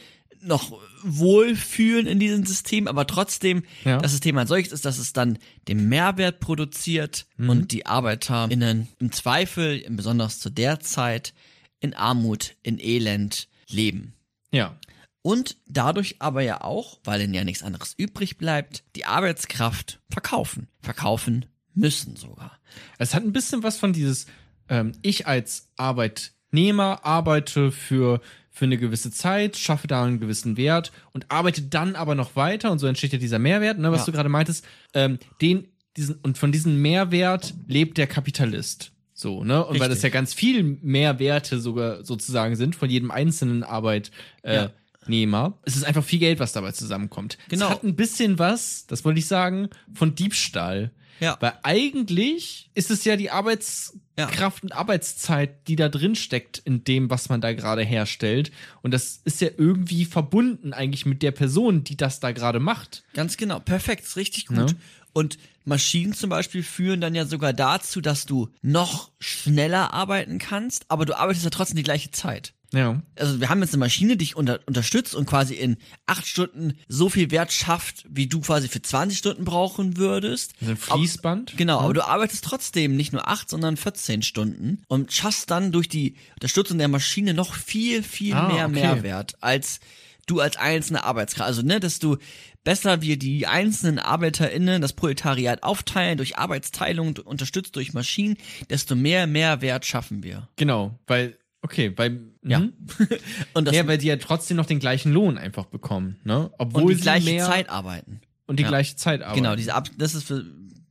[SPEAKER 2] noch wohlfühlen in diesem System, aber trotzdem
[SPEAKER 1] Ja.
[SPEAKER 2] das System als solches ist, dass es dann den Mehrwert produziert und die ArbeiterInnen im Zweifel, besonders zu der Zeit, in Armut, in Elend leben.
[SPEAKER 1] Ja.
[SPEAKER 2] Und dadurch aber ja auch, weil ihnen ja nichts anderes übrig bleibt, die Arbeitskraft verkaufen. Verkaufen müssen sogar.
[SPEAKER 1] Es hat ein bisschen was von dieses, ähm, ich als Arbeitnehmer arbeite für, für eine gewisse Zeit, schaffe da einen gewissen Wert und arbeite dann aber noch weiter und so entsteht ja dieser Mehrwert, ne, was
[SPEAKER 2] Ja.
[SPEAKER 1] du gerade meintest, ähm, den, diesen, und von diesem Mehrwert lebt der Kapitalist. So, ne? Und weil das
[SPEAKER 2] Richtig.
[SPEAKER 1] ja ganz viel Mehrwerte sogar sozusagen sind von jedem einzelnen Arbeitnehmer. Äh, Nehmer. Es ist einfach viel Geld, was dabei zusammenkommt.
[SPEAKER 2] Genau.
[SPEAKER 1] Es hat ein bisschen was, das wollte ich sagen, von Diebstahl.
[SPEAKER 2] Ja.
[SPEAKER 1] Weil eigentlich ist es ja die Arbeitskraft und Arbeitszeit, die da drin steckt in dem, was man da gerade herstellt. Und das ist ja irgendwie verbunden eigentlich mit der Person, die das da gerade macht.
[SPEAKER 2] Ganz genau, perfekt, ist richtig gut.
[SPEAKER 1] Ne?
[SPEAKER 2] Und Maschinen zum Beispiel führen dann ja sogar dazu, dass du noch schneller arbeiten kannst, aber du arbeitest ja trotzdem die gleiche Zeit.
[SPEAKER 1] Ja.
[SPEAKER 2] Also wir haben jetzt eine Maschine, die dich unter, unterstützt und quasi in acht Stunden so viel Wert schafft, wie du quasi für 20 Stunden brauchen würdest.
[SPEAKER 1] Also ein Fließband.
[SPEAKER 2] Genau, aber du arbeitest trotzdem nicht nur acht, sondern 14 Stunden und schaffst dann durch die Unterstützung der Maschine noch viel, viel
[SPEAKER 1] Ah,
[SPEAKER 2] mehr
[SPEAKER 1] okay.
[SPEAKER 2] Mehrwert als du als einzelne Arbeitskraft. Also, ne, dass du besser wir die einzelnen ArbeiterInnen das Proletariat aufteilen durch Arbeitsteilung, unterstützt durch Maschinen, desto mehr Mehrwert schaffen wir.
[SPEAKER 1] Genau, weil, okay, weil,
[SPEAKER 2] Ja.
[SPEAKER 1] mhm.
[SPEAKER 2] Und das
[SPEAKER 1] ja, weil die ja trotzdem noch den gleichen Lohn einfach bekommen, ne? Obwohl
[SPEAKER 2] und die
[SPEAKER 1] sie
[SPEAKER 2] gleiche
[SPEAKER 1] mehr
[SPEAKER 2] Zeit arbeiten.
[SPEAKER 1] und die
[SPEAKER 2] Ja.
[SPEAKER 1] gleiche Zeit arbeiten.
[SPEAKER 2] Genau, diese Ab das ist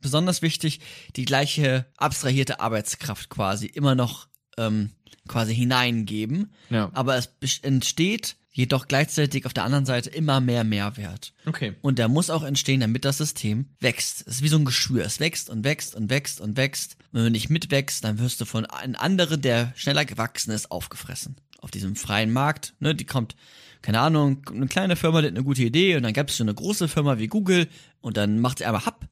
[SPEAKER 2] besonders wichtig, die gleiche abstrahierte Arbeitskraft quasi immer noch ähm, quasi hineingeben.
[SPEAKER 1] Ja.
[SPEAKER 2] Aber es entsteht jedoch gleichzeitig auf der anderen Seite immer mehr Mehrwert.
[SPEAKER 1] Okay.
[SPEAKER 2] Und der muss auch entstehen, damit das System wächst. Es ist wie so ein Geschwür. Es wächst und wächst und wächst und wächst. Und wenn du nicht mitwächst, dann wirst du von einem anderen, der schneller gewachsen ist, aufgefressen. auf diesem freien Markt, ne, die kommt, keine Ahnung, eine kleine Firma, die hat eine gute Idee und dann gab es so eine große Firma wie Google und dann macht sie einmal Hub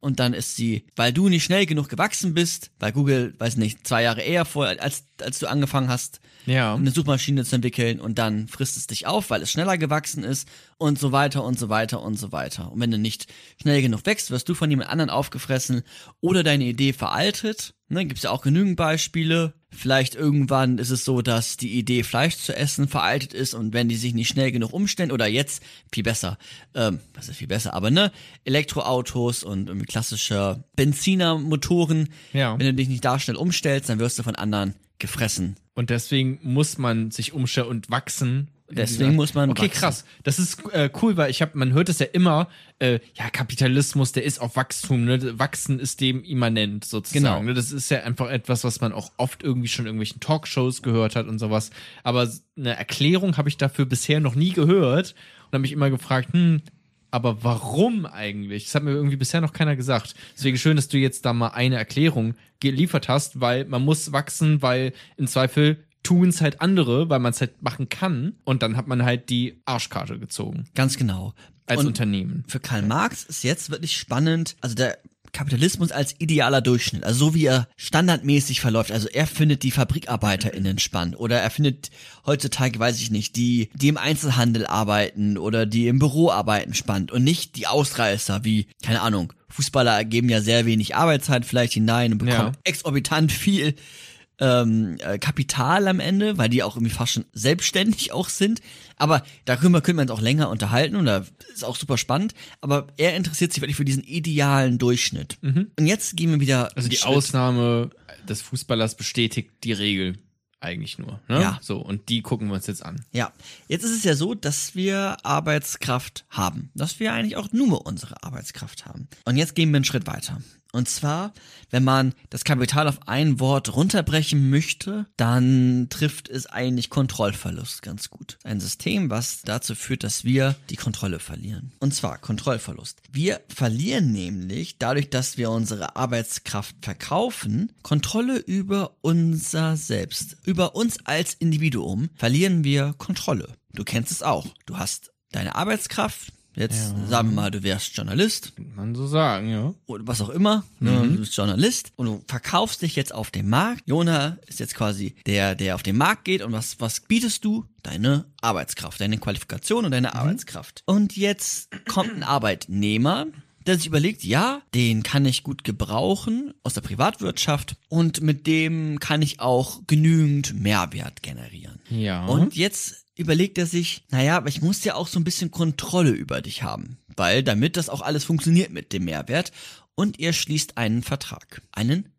[SPEAKER 2] und dann ist sie, weil du nicht schnell genug gewachsen bist, weil Google, weiß nicht, zwei Jahre eher vor, als, als du angefangen hast,
[SPEAKER 1] Ja.
[SPEAKER 2] eine Suchmaschine zu entwickeln und dann frisst es dich auf, weil es schneller gewachsen ist und so weiter und so weiter und so weiter. Und wenn du nicht schnell genug wächst, wirst du von jemand anderen aufgefressen oder deine Idee veraltet. Ne, gibt's ja auch genügend Beispiele. Vielleicht irgendwann ist es so, dass die Idee Fleisch zu essen veraltet ist und wenn die sich nicht schnell genug umstellen oder jetzt viel besser, ähm, was ist viel besser, aber ne, Elektroautos und irgendwie klassische Benzinermotoren,
[SPEAKER 1] Ja.
[SPEAKER 2] wenn du dich nicht da schnell umstellst, dann wirst du von anderen gefressen.
[SPEAKER 1] Und deswegen muss man sich umstellen und wachsen.
[SPEAKER 2] Deswegen muss man
[SPEAKER 1] Okay,
[SPEAKER 2] wachsen.
[SPEAKER 1] krass. Das ist äh, cool, weil ich habe, man hört es ja immer, äh, ja, Kapitalismus, der ist auf Wachstum, ne? Wachsen ist dem immanent sozusagen.
[SPEAKER 2] Genau.
[SPEAKER 1] Ne? Das ist ja einfach etwas, was man auch oft irgendwie schon in irgendwelchen Talkshows gehört hat und sowas. Aber eine Erklärung habe ich dafür bisher noch nie gehört und habe mich immer gefragt, hm, aber warum eigentlich? Das hat mir irgendwie bisher noch keiner gesagt. Deswegen schön, dass du jetzt da mal eine Erklärung geliefert hast, weil man muss wachsen, weil im Zweifel tun es halt andere, weil man es halt machen kann. Und dann hat man halt die Arschkarte gezogen
[SPEAKER 2] Ganz genau.
[SPEAKER 1] als
[SPEAKER 2] Und
[SPEAKER 1] Unternehmen.
[SPEAKER 2] für Karl Marx ist jetzt wirklich spannend, also der Kapitalismus als idealer Durchschnitt, also so wie er standardmäßig verläuft. Also er findet die FabrikarbeiterInnen spannend oder er findet heutzutage, weiß ich nicht, die, die im Einzelhandel arbeiten oder die im Büro arbeiten spannend und nicht die Ausreißer wie, keine Ahnung, Fußballer geben ja sehr wenig Arbeitszeit vielleicht hinein und bekommen
[SPEAKER 1] Ja.
[SPEAKER 2] exorbitant viel ähm, äh, Kapital am Ende, weil die auch irgendwie fast schon selbstständig auch sind. Aber darüber könnte man uns auch länger unterhalten und da ist auch super spannend. Aber er interessiert sich wirklich für diesen idealen Durchschnitt. Und jetzt gehen wir wieder.
[SPEAKER 1] Mhm. Also die
[SPEAKER 2] Schritt-
[SPEAKER 1] Ausnahme des Fußballers bestätigt die Regel eigentlich nur. Ne?
[SPEAKER 2] Ja.
[SPEAKER 1] So, und die gucken wir uns jetzt an.
[SPEAKER 2] Ja, jetzt ist es ja so, dass wir Arbeitskraft haben. Dass wir eigentlich auch nur unsere Arbeitskraft haben. Und jetzt gehen wir einen Schritt weiter. Und zwar, wenn man das Kapital auf ein Wort runterbrechen möchte, dann trifft es eigentlich Kontrollverlust ganz gut. Ein System, was dazu führt, dass wir die Kontrolle verlieren. Und zwar Kontrollverlust. Wir verlieren nämlich dadurch, dass wir unsere Arbeitskraft verkaufen, Kontrolle über unser Selbst. Über uns als Individuum verlieren wir Kontrolle. Du kennst es auch. Du hast deine Arbeitskraft. Jetzt sagen wir mal, du wärst Journalist
[SPEAKER 1] Kann man so sagen, ja.
[SPEAKER 2] oder was auch immer. Ne? Du bist Journalist und du verkaufst dich jetzt auf dem Markt. Jona ist jetzt quasi der, der auf den Markt geht und was, was bietest du? Deine Arbeitskraft, deine Qualifikation und deine Arbeitskraft. Und jetzt kommt ein Arbeitnehmer, der sich überlegt, ja, den kann ich gut gebrauchen aus der Privatwirtschaft und mit dem kann ich auch genügend Mehrwert generieren.
[SPEAKER 1] Ja.
[SPEAKER 2] Und jetzt überlegt er sich, naja, aber ich muss ja auch so ein bisschen Kontrolle über dich haben, weil damit das auch alles funktioniert mit dem Mehrwert. Und ihr schließt einen Vertrag, einen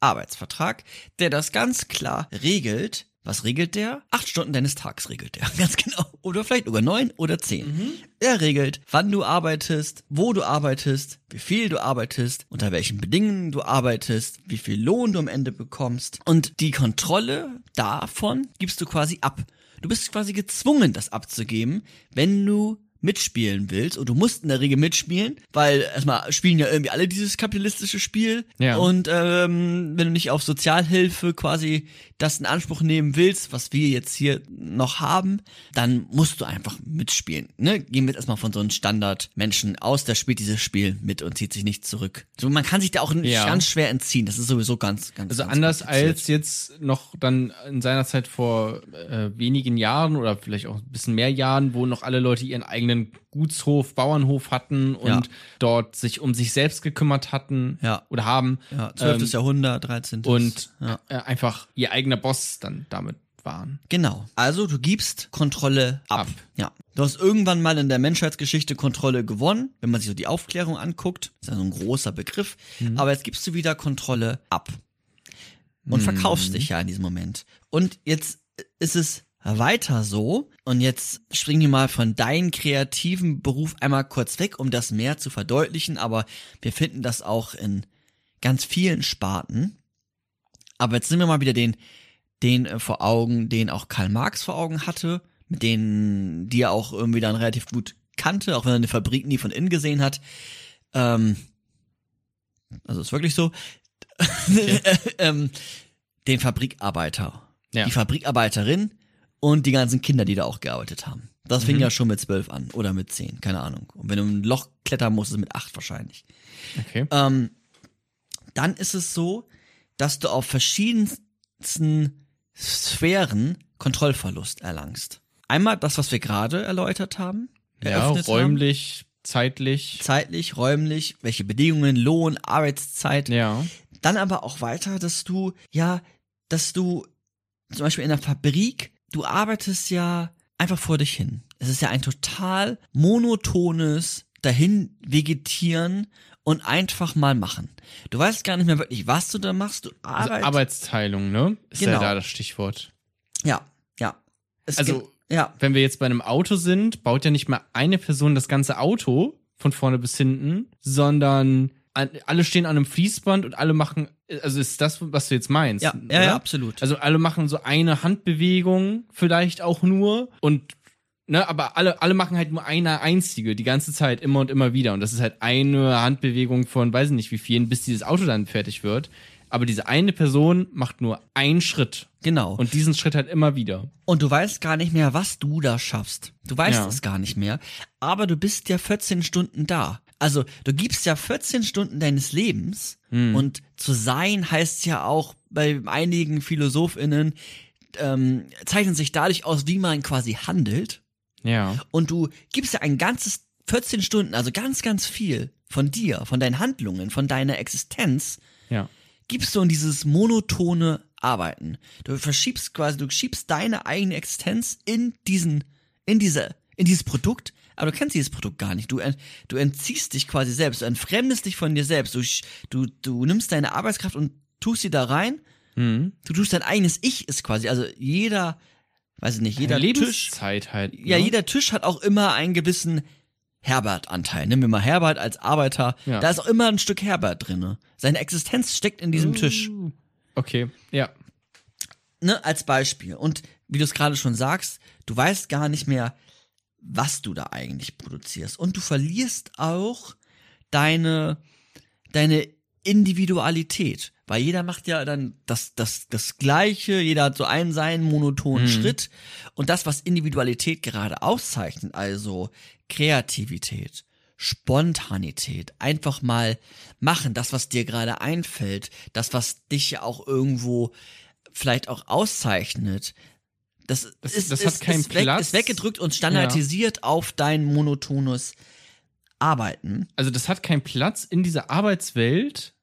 [SPEAKER 2] Arbeitsvertrag, der das ganz klar regelt. Was regelt der? Acht Stunden deines Tags regelt der, ganz genau. Oder vielleicht sogar neun oder zehn. Er regelt, wann du arbeitest, wo du arbeitest, wie viel du arbeitest, unter welchen Bedingungen du arbeitest, wie viel Lohn du am Ende bekommst. Und die Kontrolle davon gibst du quasi ab. Du bist quasi gezwungen, das abzugeben, wenn du mitspielen willst. Und du musst in der Regel mitspielen, weil erstmal spielen ja irgendwie alle dieses kapitalistische Spiel.
[SPEAKER 1] Ja.
[SPEAKER 2] Und ähm, wenn du nicht auf Sozialhilfe quasi das in Anspruch nehmen willst, was wir jetzt hier noch haben, dann musst du einfach mitspielen. Ne? Gehen wir jetzt erstmal von so einem Standard-Menschen aus, der spielt dieses Spiel mit und zieht sich nicht zurück. So, man kann sich da auch
[SPEAKER 1] Ja.
[SPEAKER 2] ganz schwer entziehen. Das ist sowieso ganz, ganz
[SPEAKER 1] Also
[SPEAKER 2] ganz
[SPEAKER 1] anders als jetzt noch dann in seiner Zeit vor äh, wenigen Jahren oder vielleicht auch ein bisschen mehr Jahren, wo noch alle Leute ihren eigenen Gutshof, Bauernhof hatten und
[SPEAKER 2] Ja.
[SPEAKER 1] dort sich um sich selbst gekümmert hatten
[SPEAKER 2] Ja.
[SPEAKER 1] oder haben
[SPEAKER 2] Ja, 12.
[SPEAKER 1] ähm,
[SPEAKER 2] Jahrhundert, 13.
[SPEAKER 1] und
[SPEAKER 2] ja.
[SPEAKER 1] äh, einfach ihr eigener Boss dann damit waren.
[SPEAKER 2] Genau. Also du gibst Kontrolle ab.
[SPEAKER 1] Ab.
[SPEAKER 2] Ja. Du hast irgendwann mal in der Menschheitsgeschichte Kontrolle gewonnen, wenn man sich so die Aufklärung anguckt. Ist ja so ein großer Begriff. Aber jetzt gibst du wieder Kontrolle ab. Und verkaufst dich ja in diesem Moment. Und jetzt ist es weiter so. Und jetzt springen wir mal von deinem kreativen Beruf einmal kurz weg, um das mehr zu verdeutlichen. Aber wir finden das auch in ganz vielen Sparten. Aber jetzt sind wir mal wieder den, den äh, vor Augen, den auch Karl Marx vor Augen hatte, mit denen, die er auch irgendwie dann relativ gut kannte, auch wenn er eine Fabrik nie von innen gesehen hat. Ähm, also ist wirklich so. ähm, den Fabrikarbeiter.
[SPEAKER 1] Ja.
[SPEAKER 2] Die Fabrikarbeiterin und die ganzen Kinder, die da auch gearbeitet haben. Das fing ja schon mit zwölf an oder mit zehn, keine Ahnung. Und wenn du ein Loch klettern musst, ist es mit acht wahrscheinlich.
[SPEAKER 1] Okay.
[SPEAKER 2] Ähm, dann ist es so, dass du auf verschiedensten Sphären Kontrollverlust erlangst. Einmal das, was wir gerade erläutert haben.
[SPEAKER 1] Ja, räumlich, zeitlich.
[SPEAKER 2] Haben. Zeitlich, räumlich, welche Bedingungen, Lohn, Arbeitszeit.
[SPEAKER 1] Ja.
[SPEAKER 2] Dann aber auch weiter, dass du, ja, dass du zum Beispiel in der Fabrik, du arbeitest ja einfach vor dich hin. Es ist ja ein total monotones dahin vegetieren und einfach mal machen. Du weißt gar nicht mehr wirklich, was du da machst. Du
[SPEAKER 1] Also
[SPEAKER 2] arbeitest.
[SPEAKER 1] Arbeitsteilung, ne? Ist ja
[SPEAKER 2] Genau.
[SPEAKER 1] da das Stichwort.
[SPEAKER 2] ja, ja. Es
[SPEAKER 1] Also-
[SPEAKER 2] gibt, ja,
[SPEAKER 1] Wenn wir jetzt bei einem Auto sind, baut ja nicht mal eine Person das ganze Auto von vorne bis hinten, sondern alle stehen an einem Fließband und alle machen, also ist das, was du jetzt meinst?
[SPEAKER 2] ja, ja, ja, absolut.
[SPEAKER 1] Also alle machen so eine Handbewegung vielleicht auch nur und ne, aber alle alle machen halt nur eine einzige die ganze Zeit immer und immer wieder und das ist halt eine Handbewegung von weiß ich nicht wie vielen bis dieses Auto dann fertig wird, aber diese eine Person macht nur einen Schritt
[SPEAKER 2] genau.
[SPEAKER 1] und diesen Schritt halt immer wieder.
[SPEAKER 2] Und du weißt gar nicht mehr, was du da schaffst. Du weißt
[SPEAKER 1] Ja.
[SPEAKER 2] es gar nicht mehr. Aber du bist ja 14 Stunden da. Also du gibst ja 14 Stunden deines Lebens
[SPEAKER 1] Hm.
[SPEAKER 2] und zu sein heißt ja auch bei einigen PhilosophInnen, ähm, zeichnet sich dadurch aus, wie man quasi handelt.
[SPEAKER 1] Ja.
[SPEAKER 2] Und du gibst ja ein ganzes 14 Stunden, also ganz, ganz viel von dir, von deinen Handlungen, von deiner Existenz,
[SPEAKER 1] Ja.
[SPEAKER 2] gibst du in dieses monotone Arbeiten. Du verschiebst quasi, du schiebst deine eigene Existenz in diesen, in diese, in dieses Produkt, aber du kennst dieses Produkt gar nicht. Du, du entziehst dich quasi selbst, du entfremdest dich von dir selbst. Du, du, du nimmst deine Arbeitskraft und tust sie da rein.
[SPEAKER 1] Mhm.
[SPEAKER 2] Du tust dein eigenes Ich ist quasi, also jeder, weiß ich nicht, jeder Tisch,
[SPEAKER 1] Lebenszeit halt.
[SPEAKER 2] ja,
[SPEAKER 1] ne?
[SPEAKER 2] jeder Tisch hat auch immer einen gewissen Herbert-Anteil. Nehmen wir mal Herbert als Arbeiter.
[SPEAKER 1] Ja.
[SPEAKER 2] Da ist auch immer ein Stück Herbert drinne. Seine Existenz steckt in diesem Tisch.
[SPEAKER 1] Okay, ja.
[SPEAKER 2] Ne, als Beispiel. Und wie du es gerade schon sagst, du weißt gar nicht mehr, was du da eigentlich produzierst. Und du verlierst auch deine, deine Individualität. Weil jeder macht ja dann das, das, das Gleiche, jeder hat so einen seinen monotonen
[SPEAKER 1] Mhm.
[SPEAKER 2] Schritt. Und das, was Individualität gerade auszeichnet, also Kreativität, Spontanität, einfach mal machen, das, was dir gerade einfällt, das, was dich ja auch irgendwo vielleicht auch auszeichnet, das,
[SPEAKER 1] Das-
[SPEAKER 2] ist,
[SPEAKER 1] das
[SPEAKER 2] ist,
[SPEAKER 1] hat keinen
[SPEAKER 2] ist, weg,
[SPEAKER 1] Platz.
[SPEAKER 2] ist weggedrückt und standardisiert auf dein monotones Arbeiten.
[SPEAKER 1] Also das hat keinen Platz in dieser Arbeitswelt,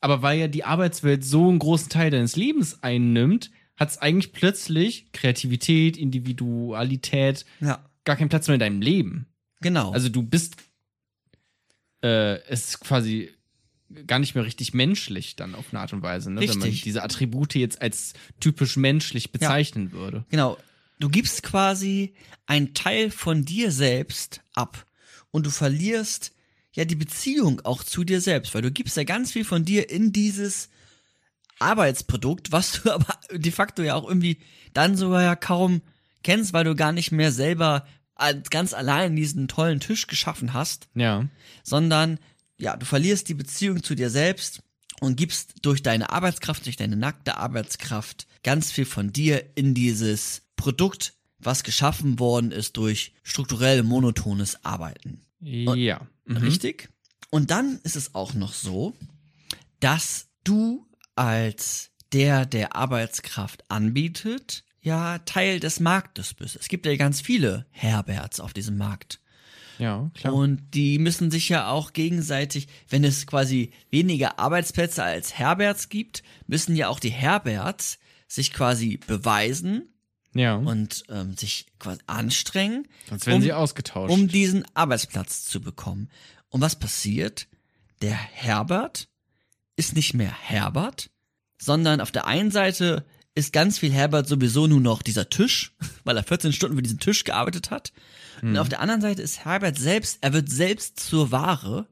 [SPEAKER 1] aber weil ja die Arbeitswelt so einen großen Teil deines Lebens einnimmt, hat es eigentlich plötzlich Kreativität, Individualität,
[SPEAKER 2] Ja,
[SPEAKER 1] gar keinen Platz mehr in deinem Leben.
[SPEAKER 2] genau.
[SPEAKER 1] Also du bist äh, es ist quasi gar nicht mehr richtig menschlich dann auf eine Art und Weise, ne? wenn man diese Attribute jetzt als typisch menschlich bezeichnen würde.
[SPEAKER 2] Genau. Du gibst quasi einen Teil von dir selbst ab und du verlierst ja die Beziehung auch zu dir selbst, weil du gibst ja ganz viel von dir in dieses Arbeitsprodukt, was du aber de facto ja auch irgendwie dann sogar ja kaum kennst, weil du gar nicht mehr selber als ganz allein diesen tollen Tisch geschaffen hast,
[SPEAKER 1] Ja.
[SPEAKER 2] sondern ja, du verlierst die Beziehung zu dir selbst und gibst durch deine Arbeitskraft, durch deine nackte Arbeitskraft ganz viel von dir in dieses Produkt, was geschaffen worden ist durch strukturell monotones Arbeiten.
[SPEAKER 1] ja. Mhm.
[SPEAKER 2] Richtig? Und dann ist es auch noch so, dass du als der, der Arbeitskraft anbietet, ja Teil des Marktes bist. Es gibt ja ganz viele Herberts auf diesem Markt.
[SPEAKER 1] Ja, klar.
[SPEAKER 2] Und die müssen sich ja auch gegenseitig, wenn es quasi weniger Arbeitsplätze als Herberts gibt, müssen ja auch die Herberts sich quasi beweisen
[SPEAKER 1] ja.
[SPEAKER 2] und ähm, sich quasi anstrengen,
[SPEAKER 1] Sonst werden
[SPEAKER 2] um-
[SPEAKER 1] sie ausgetauscht.
[SPEAKER 2] um diesen Arbeitsplatz zu bekommen. Und was passiert? Der Herbert ist nicht mehr Herbert, sondern auf der einen Seite ist ganz viel Herbert sowieso nur noch dieser Tisch, weil er 14 Stunden für diesen Tisch gearbeitet hat. Und auf der anderen Seite ist Herbert selbst, er wird selbst zur Ware,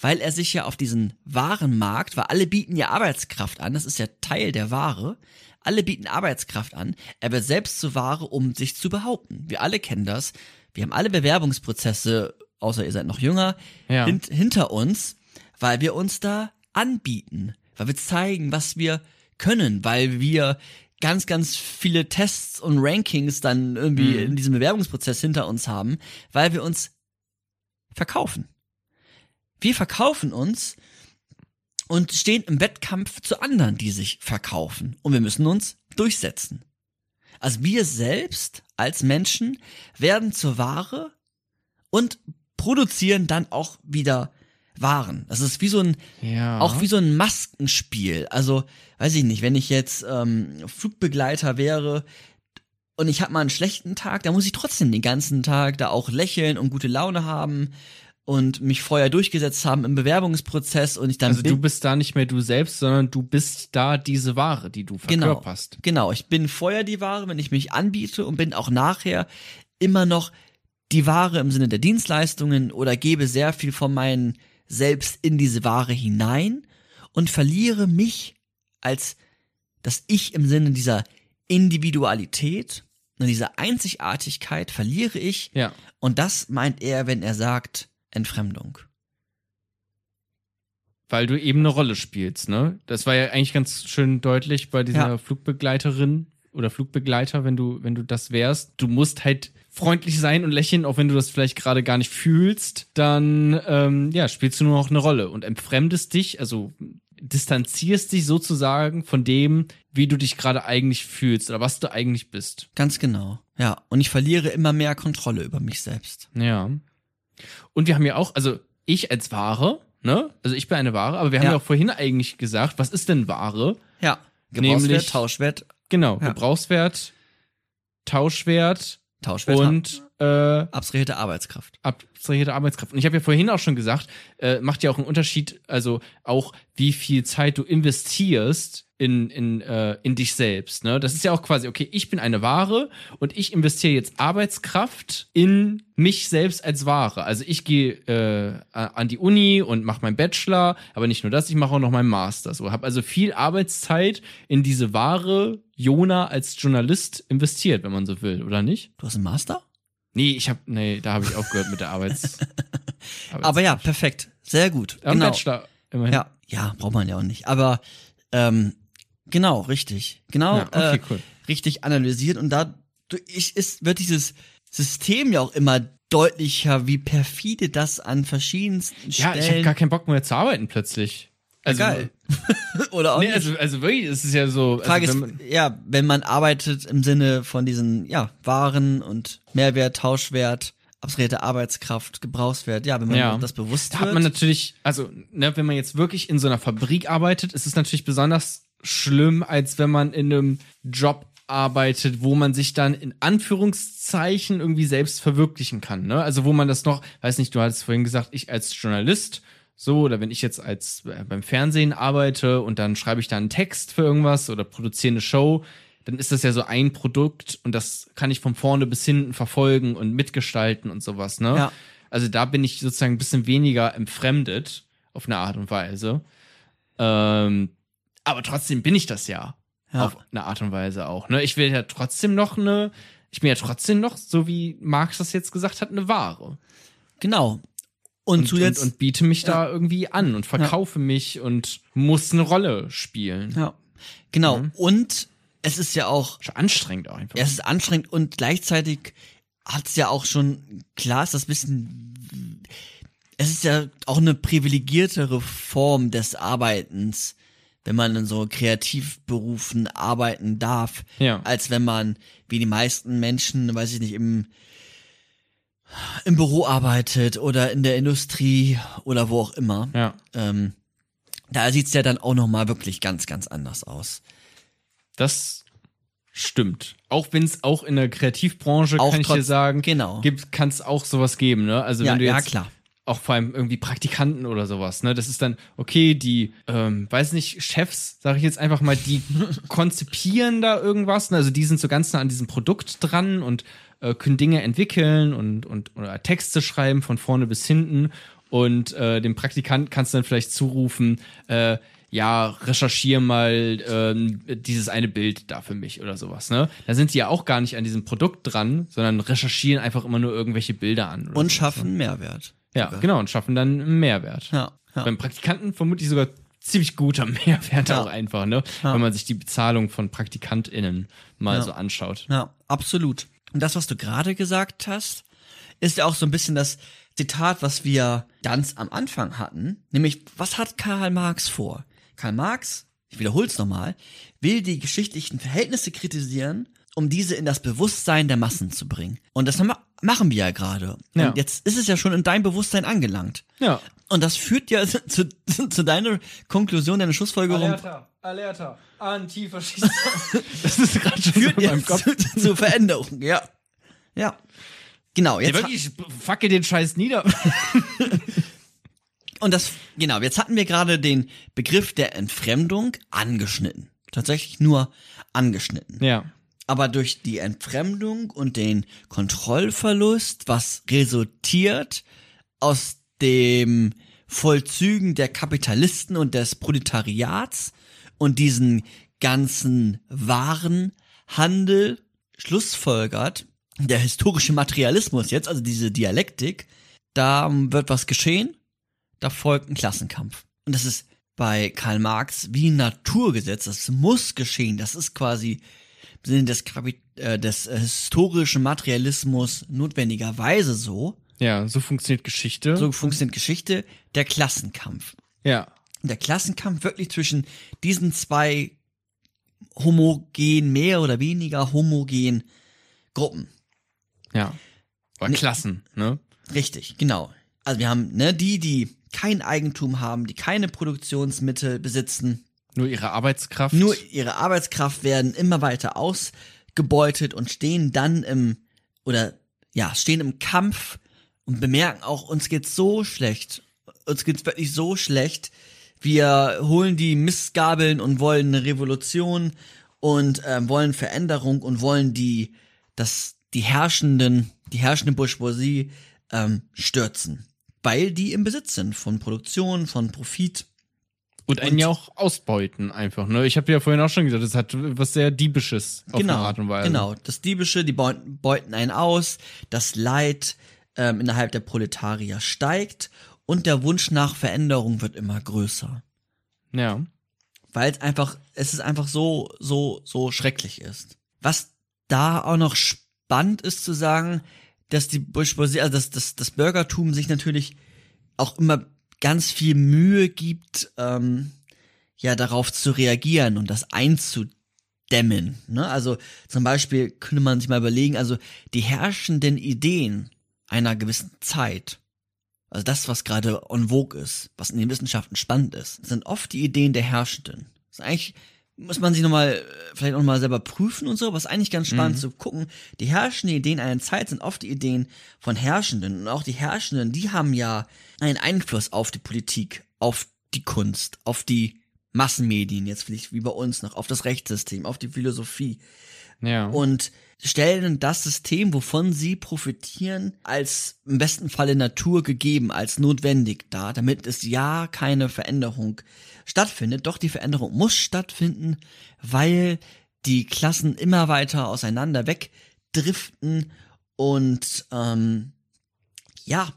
[SPEAKER 2] weil er sich ja auf diesen Warenmarkt, weil alle bieten ja Arbeitskraft an, das ist ja Teil der Ware, alle bieten Arbeitskraft an, er wird selbst zur Ware, um sich zu behaupten. Wir alle kennen das, wir haben alle Bewerbungsprozesse, außer ihr seid noch jünger,
[SPEAKER 1] Ja.
[SPEAKER 2] hint, hinter uns, weil wir uns da anbieten, weil wir zeigen, was wir können, weil wir ganz, ganz viele Tests und Rankings dann irgendwie
[SPEAKER 1] Mhm.
[SPEAKER 2] in diesem Bewerbungsprozess hinter uns haben, weil wir uns verkaufen. Wir verkaufen uns und stehen im Wettkampf zu anderen, die sich verkaufen. Und wir müssen uns durchsetzen. Also wir selbst als Menschen werden zur Ware und produzieren dann auch wieder Waren. Das ist wie so ein
[SPEAKER 1] Ja.
[SPEAKER 2] auch wie so ein Maskenspiel. Also, weiß ich nicht, wenn ich jetzt ähm, Flugbegleiter wäre und ich habe mal einen schlechten Tag, dann muss ich trotzdem den ganzen Tag da auch lächeln und gute Laune haben und mich vorher durchgesetzt haben im Bewerbungsprozess und ich dann
[SPEAKER 1] Also du bist da nicht mehr du selbst, sondern du bist da diese Ware, die du
[SPEAKER 2] genau,
[SPEAKER 1] verkörperst.
[SPEAKER 2] genau, ich bin vorher die Ware, wenn ich mich anbiete und bin auch nachher immer noch die Ware im Sinne der Dienstleistungen oder gebe sehr viel von meinen selbst in diese Ware hinein und verliere mich als das Ich im Sinne dieser Individualität und dieser Einzigartigkeit verliere ich
[SPEAKER 1] Ja.
[SPEAKER 2] und das meint er, wenn er sagt Entfremdung.
[SPEAKER 1] Weil du eben eine Rolle spielst, ne? Das war ja eigentlich ganz schön deutlich bei dieser
[SPEAKER 2] Ja.
[SPEAKER 1] Flugbegleiterin oder Flugbegleiter, wenn du, wenn du das wärst. Du musst halt freundlich sein und lächeln, auch wenn du das vielleicht gerade gar nicht fühlst, dann ähm, ja, spielst du nur noch eine Rolle und entfremdest dich, also distanzierst dich sozusagen von dem, wie du dich gerade eigentlich fühlst oder was du eigentlich bist.
[SPEAKER 2] Ganz genau. Ja, und ich verliere immer mehr Kontrolle über mich selbst.
[SPEAKER 1] Ja. Und wir haben ja auch, also ich als Ware, ne? Also ich bin eine Ware, aber wir haben
[SPEAKER 2] Ja.
[SPEAKER 1] ja auch vorhin eigentlich gesagt, was ist denn Ware?
[SPEAKER 2] Ja, Gebrauchswert,
[SPEAKER 1] Nämlich-
[SPEAKER 2] Tauschwert,
[SPEAKER 1] Genau,
[SPEAKER 2] Ja.
[SPEAKER 1] Gebrauchswert, Tauschwert
[SPEAKER 2] Tauschwert
[SPEAKER 1] und äh,
[SPEAKER 2] abstrahierte Arbeitskraft.
[SPEAKER 1] abstrahierte Arbeitskraft. Und ich habe ja vorhin auch schon gesagt, äh, macht ja auch einen Unterschied, also auch wie viel Zeit du investierst in, in, äh, in dich selbst. Ne? Das ist ja auch quasi, okay, ich bin eine Ware und ich investiere jetzt Arbeitskraft in mich selbst als Ware. Also ich gehe äh, an die Uni und mache meinen Bachelor, aber nicht nur das, ich mache auch noch meinen Master. So habe also viel Arbeitszeit in diese Ware Jona als Journalist investiert, wenn man so will, oder nicht?
[SPEAKER 2] Du hast einen Master?
[SPEAKER 1] Nee, ich habe nee, da habe ich aufgehört mit der Arbeits.
[SPEAKER 2] Aber ja, perfekt. Sehr gut.
[SPEAKER 1] Am
[SPEAKER 2] genau.
[SPEAKER 1] Bachelor immerhin.
[SPEAKER 2] Ja, ja, braucht man ja auch nicht. Aber ähm, genau, richtig. Genau,
[SPEAKER 1] Ja, okay,
[SPEAKER 2] äh,
[SPEAKER 1] cool.
[SPEAKER 2] richtig analysiert und da ich, ist, wird dieses System ja auch immer deutlicher, wie perfide das an verschiedensten
[SPEAKER 1] Ja, ich habe
[SPEAKER 2] Stellen.
[SPEAKER 1] gar keinen Bock mehr zu arbeiten plötzlich. Also,
[SPEAKER 2] geil. Oder auch
[SPEAKER 1] Nee,
[SPEAKER 2] nicht.
[SPEAKER 1] also, also wirklich, es ist ja so.
[SPEAKER 2] Frage
[SPEAKER 1] also,
[SPEAKER 2] ist, ja, wenn man arbeitet im Sinne von diesen, ja, Waren und Mehrwert, Tauschwert, abstrahierte Arbeitskraft, Gebrauchswert, ja, wenn man
[SPEAKER 1] Ja.
[SPEAKER 2] das bewusst
[SPEAKER 1] Da
[SPEAKER 2] wird.
[SPEAKER 1] hat man natürlich, also, ne, wenn man jetzt wirklich in so einer Fabrik arbeitet, ist es natürlich besonders schlimm, als wenn man in einem Job arbeitet, wo man sich dann in Anführungszeichen irgendwie selbst verwirklichen kann. Ne? Also wo man das noch, weiß nicht, du hattest vorhin gesagt, ich als Journalist, so, oder wenn ich jetzt als äh, beim Fernsehen arbeite und dann schreibe ich da einen Text für irgendwas oder produziere eine Show, dann ist das ja so ein Produkt und das kann ich von vorne bis hinten verfolgen und mitgestalten und sowas, ne?
[SPEAKER 2] Ja.
[SPEAKER 1] Also da bin ich sozusagen ein bisschen weniger entfremdet auf eine Art und Weise. Ähm, aber trotzdem bin ich das ja,
[SPEAKER 2] Ja.
[SPEAKER 1] auf eine Art und Weise auch. Ne? Ich will ja trotzdem noch eine, ich bin ja trotzdem noch, so wie Marx das jetzt gesagt hat, eine Ware.
[SPEAKER 2] genau. Und,
[SPEAKER 1] Und,
[SPEAKER 2] zuletzt,
[SPEAKER 1] und, und biete mich da irgendwie an und verkaufe mich und muss eine Rolle spielen.
[SPEAKER 2] ja, genau.
[SPEAKER 1] Mhm.
[SPEAKER 2] Und es ist ja auch,
[SPEAKER 1] Schon anstrengend auch einfach.
[SPEAKER 2] es ist anstrengend und gleichzeitig hat es ja auch schon, klar ist das bisschen, es ist ja auch eine privilegiertere Form des Arbeitens, wenn man in so Kreativberufen arbeiten darf,
[SPEAKER 1] Ja.
[SPEAKER 2] als wenn man, wie die meisten Menschen, weiß ich nicht, im, im Büro arbeitet oder in der Industrie oder wo auch immer.
[SPEAKER 1] Ja.
[SPEAKER 2] Ähm, da sieht's ja dann auch nochmal wirklich ganz, ganz anders aus.
[SPEAKER 1] Das stimmt. Auch wenn es auch in der Kreativbranche,
[SPEAKER 2] Auch
[SPEAKER 1] kann ich dir sagen,
[SPEAKER 2] genau.
[SPEAKER 1] gibt, kann es auch sowas geben, ne? Also
[SPEAKER 2] Ja,
[SPEAKER 1] wenn du
[SPEAKER 2] ja,
[SPEAKER 1] jetzt
[SPEAKER 2] klar.
[SPEAKER 1] Auch vor allem irgendwie Praktikanten oder sowas, ne? Das ist dann, okay, die, ähm, weiß nicht, Chefs, sage ich jetzt einfach mal, die konzipieren da irgendwas, ne? also die sind so ganz nah an diesem Produkt dran und äh, können Dinge entwickeln und, und oder Texte schreiben von vorne bis hinten und äh, dem Praktikant kannst du dann vielleicht zurufen, äh, ja, recherchier mal ähm, dieses eine Bild da für mich oder sowas, ne? Da sind sie ja auch gar nicht an diesem Produkt dran, sondern recherchieren einfach immer nur irgendwelche Bilder an.
[SPEAKER 2] Und
[SPEAKER 1] sowas,
[SPEAKER 2] schaffen Mehrwert.
[SPEAKER 1] Ja,
[SPEAKER 2] sogar.
[SPEAKER 1] genau, und schaffen dann einen Mehrwert.
[SPEAKER 2] Ja, ja.
[SPEAKER 1] Beim Praktikanten vermutlich sogar ziemlich guter Mehrwert
[SPEAKER 2] Ja.
[SPEAKER 1] auch einfach, ne?
[SPEAKER 2] Ja.
[SPEAKER 1] Wenn man sich die Bezahlung von PraktikantInnen mal
[SPEAKER 2] Ja.
[SPEAKER 1] so anschaut.
[SPEAKER 2] Ja, absolut. Und das, was du gerade gesagt hast, ist ja auch so ein bisschen das Zitat, was wir ganz am Anfang hatten. Nämlich, was hat Karl Marx vor? Karl Marx, ich wiederhole es nochmal, will die geschichtlichen Verhältnisse kritisieren, um diese in das Bewusstsein der Massen zu bringen. Und das ma- machen wir ja gerade.
[SPEAKER 1] Ja.
[SPEAKER 2] Und jetzt ist es ja schon in dein Bewusstsein angelangt.
[SPEAKER 1] Ja.
[SPEAKER 2] Und das führt ja zu, zu, deiner Konklusion, deiner Schlussfolgerung.
[SPEAKER 1] Alerta, Alerta, Antifaschismus. das ist gerade schon
[SPEAKER 2] Führt
[SPEAKER 1] in
[SPEAKER 2] ja
[SPEAKER 1] meinem Kopf.
[SPEAKER 2] zu, zu Veränderungen, ja. Ja. Genau,
[SPEAKER 1] Ja,
[SPEAKER 2] jetzt ha-
[SPEAKER 1] wirklich, ich facke den Scheiß nieder.
[SPEAKER 2] Und das, genau, jetzt hatten wir gerade den Begriff der Entfremdung angeschnitten. Tatsächlich nur angeschnitten.
[SPEAKER 1] ja.
[SPEAKER 2] Aber durch die Entfremdung und den Kontrollverlust, was resultiert aus dem Vollzügen der Kapitalisten und des Proletariats und diesen ganzen Warenhandel, schlussfolgert der historische Materialismus jetzt, also diese Dialektik, da wird was geschehen, da folgt ein Klassenkampf. Und das ist bei Karl Marx wie ein Naturgesetz, das muss geschehen, das ist quasi Sinne des, Kapit äh, des äh, historischen Materialismus notwendigerweise so.
[SPEAKER 1] Ja, so funktioniert Geschichte.
[SPEAKER 2] So funktioniert Geschichte, der Klassenkampf.
[SPEAKER 1] ja.
[SPEAKER 2] Der Klassenkampf wirklich zwischen diesen zwei homogen, mehr oder weniger homogen Gruppen.
[SPEAKER 1] Ja. Oder
[SPEAKER 2] Nee.
[SPEAKER 1] Klassen, ne?
[SPEAKER 2] Richtig, genau. Also wir haben ne, die, die kein Eigentum haben, die keine Produktionsmittel besitzen,
[SPEAKER 1] Nur ihre Arbeitskraft.
[SPEAKER 2] Nur ihre Arbeitskraft werden immer weiter ausgebeutet und stehen dann im, oder ja, stehen im Kampf und bemerken auch, uns geht's so schlecht. Uns geht's wirklich so schlecht. Wir holen die Mistgabeln und wollen eine Revolution und ähm, wollen Veränderung und wollen die, das, die herrschenden, die herrschende Bourgeoisie ähm, stürzen. Weil die im Besitz sind von Produktion, von Profit.
[SPEAKER 1] Und einen
[SPEAKER 2] Und-
[SPEAKER 1] ja auch ausbeuten einfach, ne? Ich habe ja vorhin auch schon gesagt, das hat was sehr Diebisches auf
[SPEAKER 2] genau,
[SPEAKER 1] eine Art und Weise.
[SPEAKER 2] Genau, das Diebische, die beuten, einen aus, das Leid ähm, innerhalb der Proletarier steigt und der Wunsch nach Veränderung wird immer größer.
[SPEAKER 1] Ja.
[SPEAKER 2] Weil es einfach, es ist einfach so, so, so schrecklich ist. Was da auch noch spannend ist zu sagen, dass die Bourgeoisie, also dass das, das Bürgertum sich natürlich auch immer ganz viel Mühe gibt, ähm, ja, darauf zu reagieren und das einzudämmen. Ne? Also zum Beispiel könnte man sich mal überlegen, also die herrschenden Ideen einer gewissen Zeit, also das, was gerade en vogue ist, was in den Wissenschaften spannend ist, sind oft die Ideen der Herrschenden. Das ist eigentlich muss man sich nochmal, äh, vielleicht auch mal selber prüfen und so, was eigentlich ganz spannend zu gucken. Die herrschenden Ideen einer Zeit sind oft die Ideen von Herrschenden. Und auch die Herrschenden, die haben ja einen Einfluss auf die Politik, auf die Kunst, auf die Massenmedien, jetzt vielleicht wie bei uns noch, auf das Rechtssystem, auf die Philosophie
[SPEAKER 1] Ja.
[SPEAKER 2] und stellen das System, wovon sie profitieren, als im besten Falle Natur gegeben, als notwendig dar, damit es ja keine Veränderung stattfindet. Doch die Veränderung muss stattfinden, weil die Klassen immer weiter auseinander wegdriften und ähm, ja,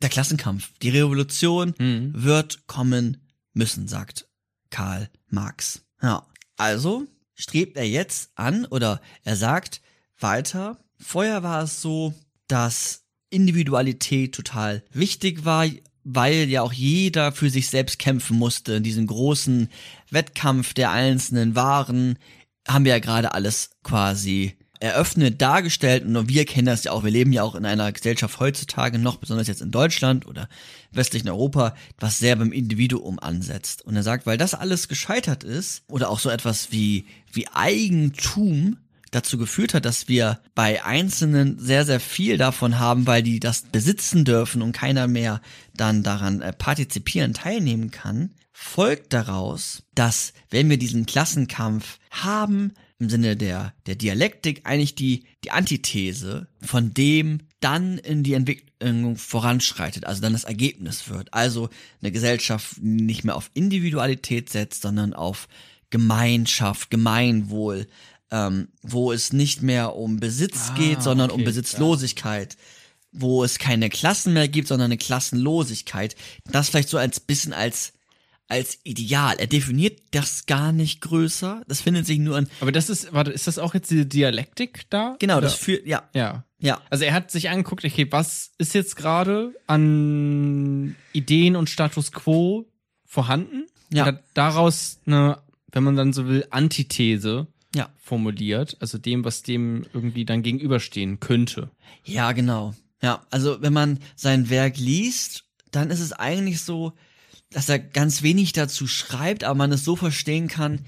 [SPEAKER 2] der Klassenkampf, die Revolution
[SPEAKER 1] Mhm.
[SPEAKER 2] wird kommen müssen, sagt Karl Marx. Ja, also strebt er jetzt an oder er sagt weiter, vorher war es so, dass Individualität total wichtig war, weil ja auch jeder für sich selbst kämpfen musste. In diesem großen Wettkampf der einzelnen Waren haben wir ja gerade alles quasi eröffnet, dargestellt und wir kennen das ja auch, wir leben ja auch in einer Gesellschaft heutzutage noch, besonders jetzt in Deutschland oder westlichen Europa, was sehr beim Individuum ansetzt. Und er sagt, weil das alles gescheitert ist oder auch so etwas wie, wie Eigentum dazu geführt hat, dass wir bei Einzelnen sehr, sehr viel davon haben, weil die das besitzen dürfen und keiner mehr dann daran äh, partizipieren, teilnehmen kann, folgt daraus, dass wenn wir diesen Klassenkampf haben, im Sinne der, der Dialektik eigentlich die, die Antithese von dem dann in die Entwicklung voranschreitet, also dann das Ergebnis wird. Also eine Gesellschaft die nicht mehr auf Individualität setzt, sondern auf Gemeinschaft, Gemeinwohl, ähm, wo es nicht mehr um Besitz
[SPEAKER 1] Ah,
[SPEAKER 2] geht, sondern um
[SPEAKER 1] okay,
[SPEAKER 2] Besitzlosigkeit, wo es keine Klassen mehr gibt, sondern eine Klassenlosigkeit. Das vielleicht so als bisschen als als Ideal. Er definiert das gar nicht größer. Das findet sich nur an.
[SPEAKER 1] Aber das ist, warte, ist das auch jetzt die Dialektik da?
[SPEAKER 2] Genau,
[SPEAKER 1] Oder?
[SPEAKER 2] das führt, ja,
[SPEAKER 1] Ja.
[SPEAKER 2] Ja.
[SPEAKER 1] Also er hat sich angeguckt, okay, was ist jetzt gerade an Ideen und Status quo vorhanden?
[SPEAKER 2] Ja.
[SPEAKER 1] Und hat daraus eine, wenn man dann so will, Antithese
[SPEAKER 2] Ja.
[SPEAKER 1] formuliert, also dem, was dem irgendwie dann gegenüberstehen könnte.
[SPEAKER 2] Ja, genau. Ja, also wenn man sein Werk liest, dann ist es eigentlich so, dass er ganz wenig dazu schreibt, aber man es so verstehen kann,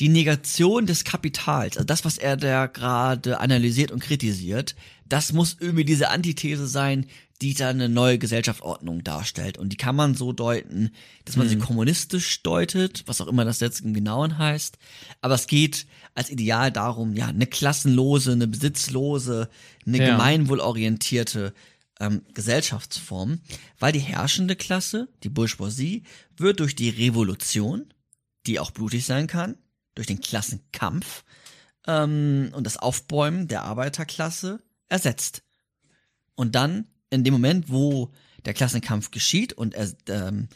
[SPEAKER 2] die Negation des Kapitals, also das, was er da gerade analysiert und kritisiert, das muss irgendwie diese Antithese sein, die dann eine neue Gesellschaftsordnung darstellt. Und die kann man so deuten, dass man sie kommunistisch deutet, was auch immer das jetzt im Genauen heißt. Aber es geht als Ideal darum, ja, eine klassenlose, eine besitzlose, eine
[SPEAKER 1] Ja.
[SPEAKER 2] gemeinwohlorientierte ähm, Gesellschaftsform, weil die herrschende Klasse, die Bourgeoisie, wird durch die Revolution, die auch blutig sein kann, durch den Klassenkampf ähm, und das Aufbäumen der Arbeiterklasse ersetzt. Und dann, in dem Moment, wo der Klassenkampf geschieht und er, ähm,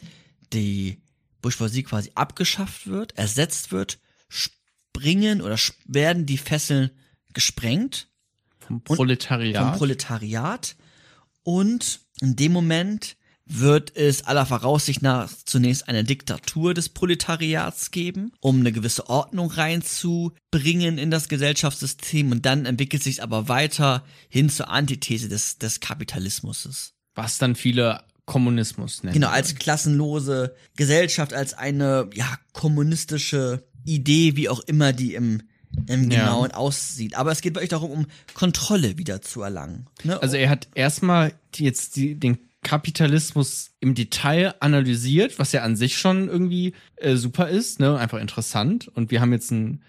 [SPEAKER 2] die Bourgeoisie quasi abgeschafft wird, ersetzt wird, springen oder werden die Fesseln gesprengt
[SPEAKER 1] Vom
[SPEAKER 2] Und
[SPEAKER 1] Proletariat.
[SPEAKER 2] vom Proletariat. Und in dem Moment wird es aller Voraussicht nach zunächst eine Diktatur des Proletariats geben, um eine gewisse Ordnung reinzubringen in das Gesellschaftssystem. Und dann entwickelt sich aber weiter hin zur Antithese des, des Kapitalismus.
[SPEAKER 1] was dann viele Kommunismus nennen.
[SPEAKER 2] Genau, als klassenlose Gesellschaft, als eine ja kommunistische Idee, wie auch immer die im, im
[SPEAKER 1] Ja.
[SPEAKER 2] Genauen aussieht. Aber es geht wirklich darum, um Kontrolle wieder zu erlangen. Ne?
[SPEAKER 1] Also er hat erstmal jetzt die, den Kapitalismus im Detail analysiert, was ja an sich schon irgendwie äh, super ist, ne, einfach interessant. Und wir haben jetzt ein,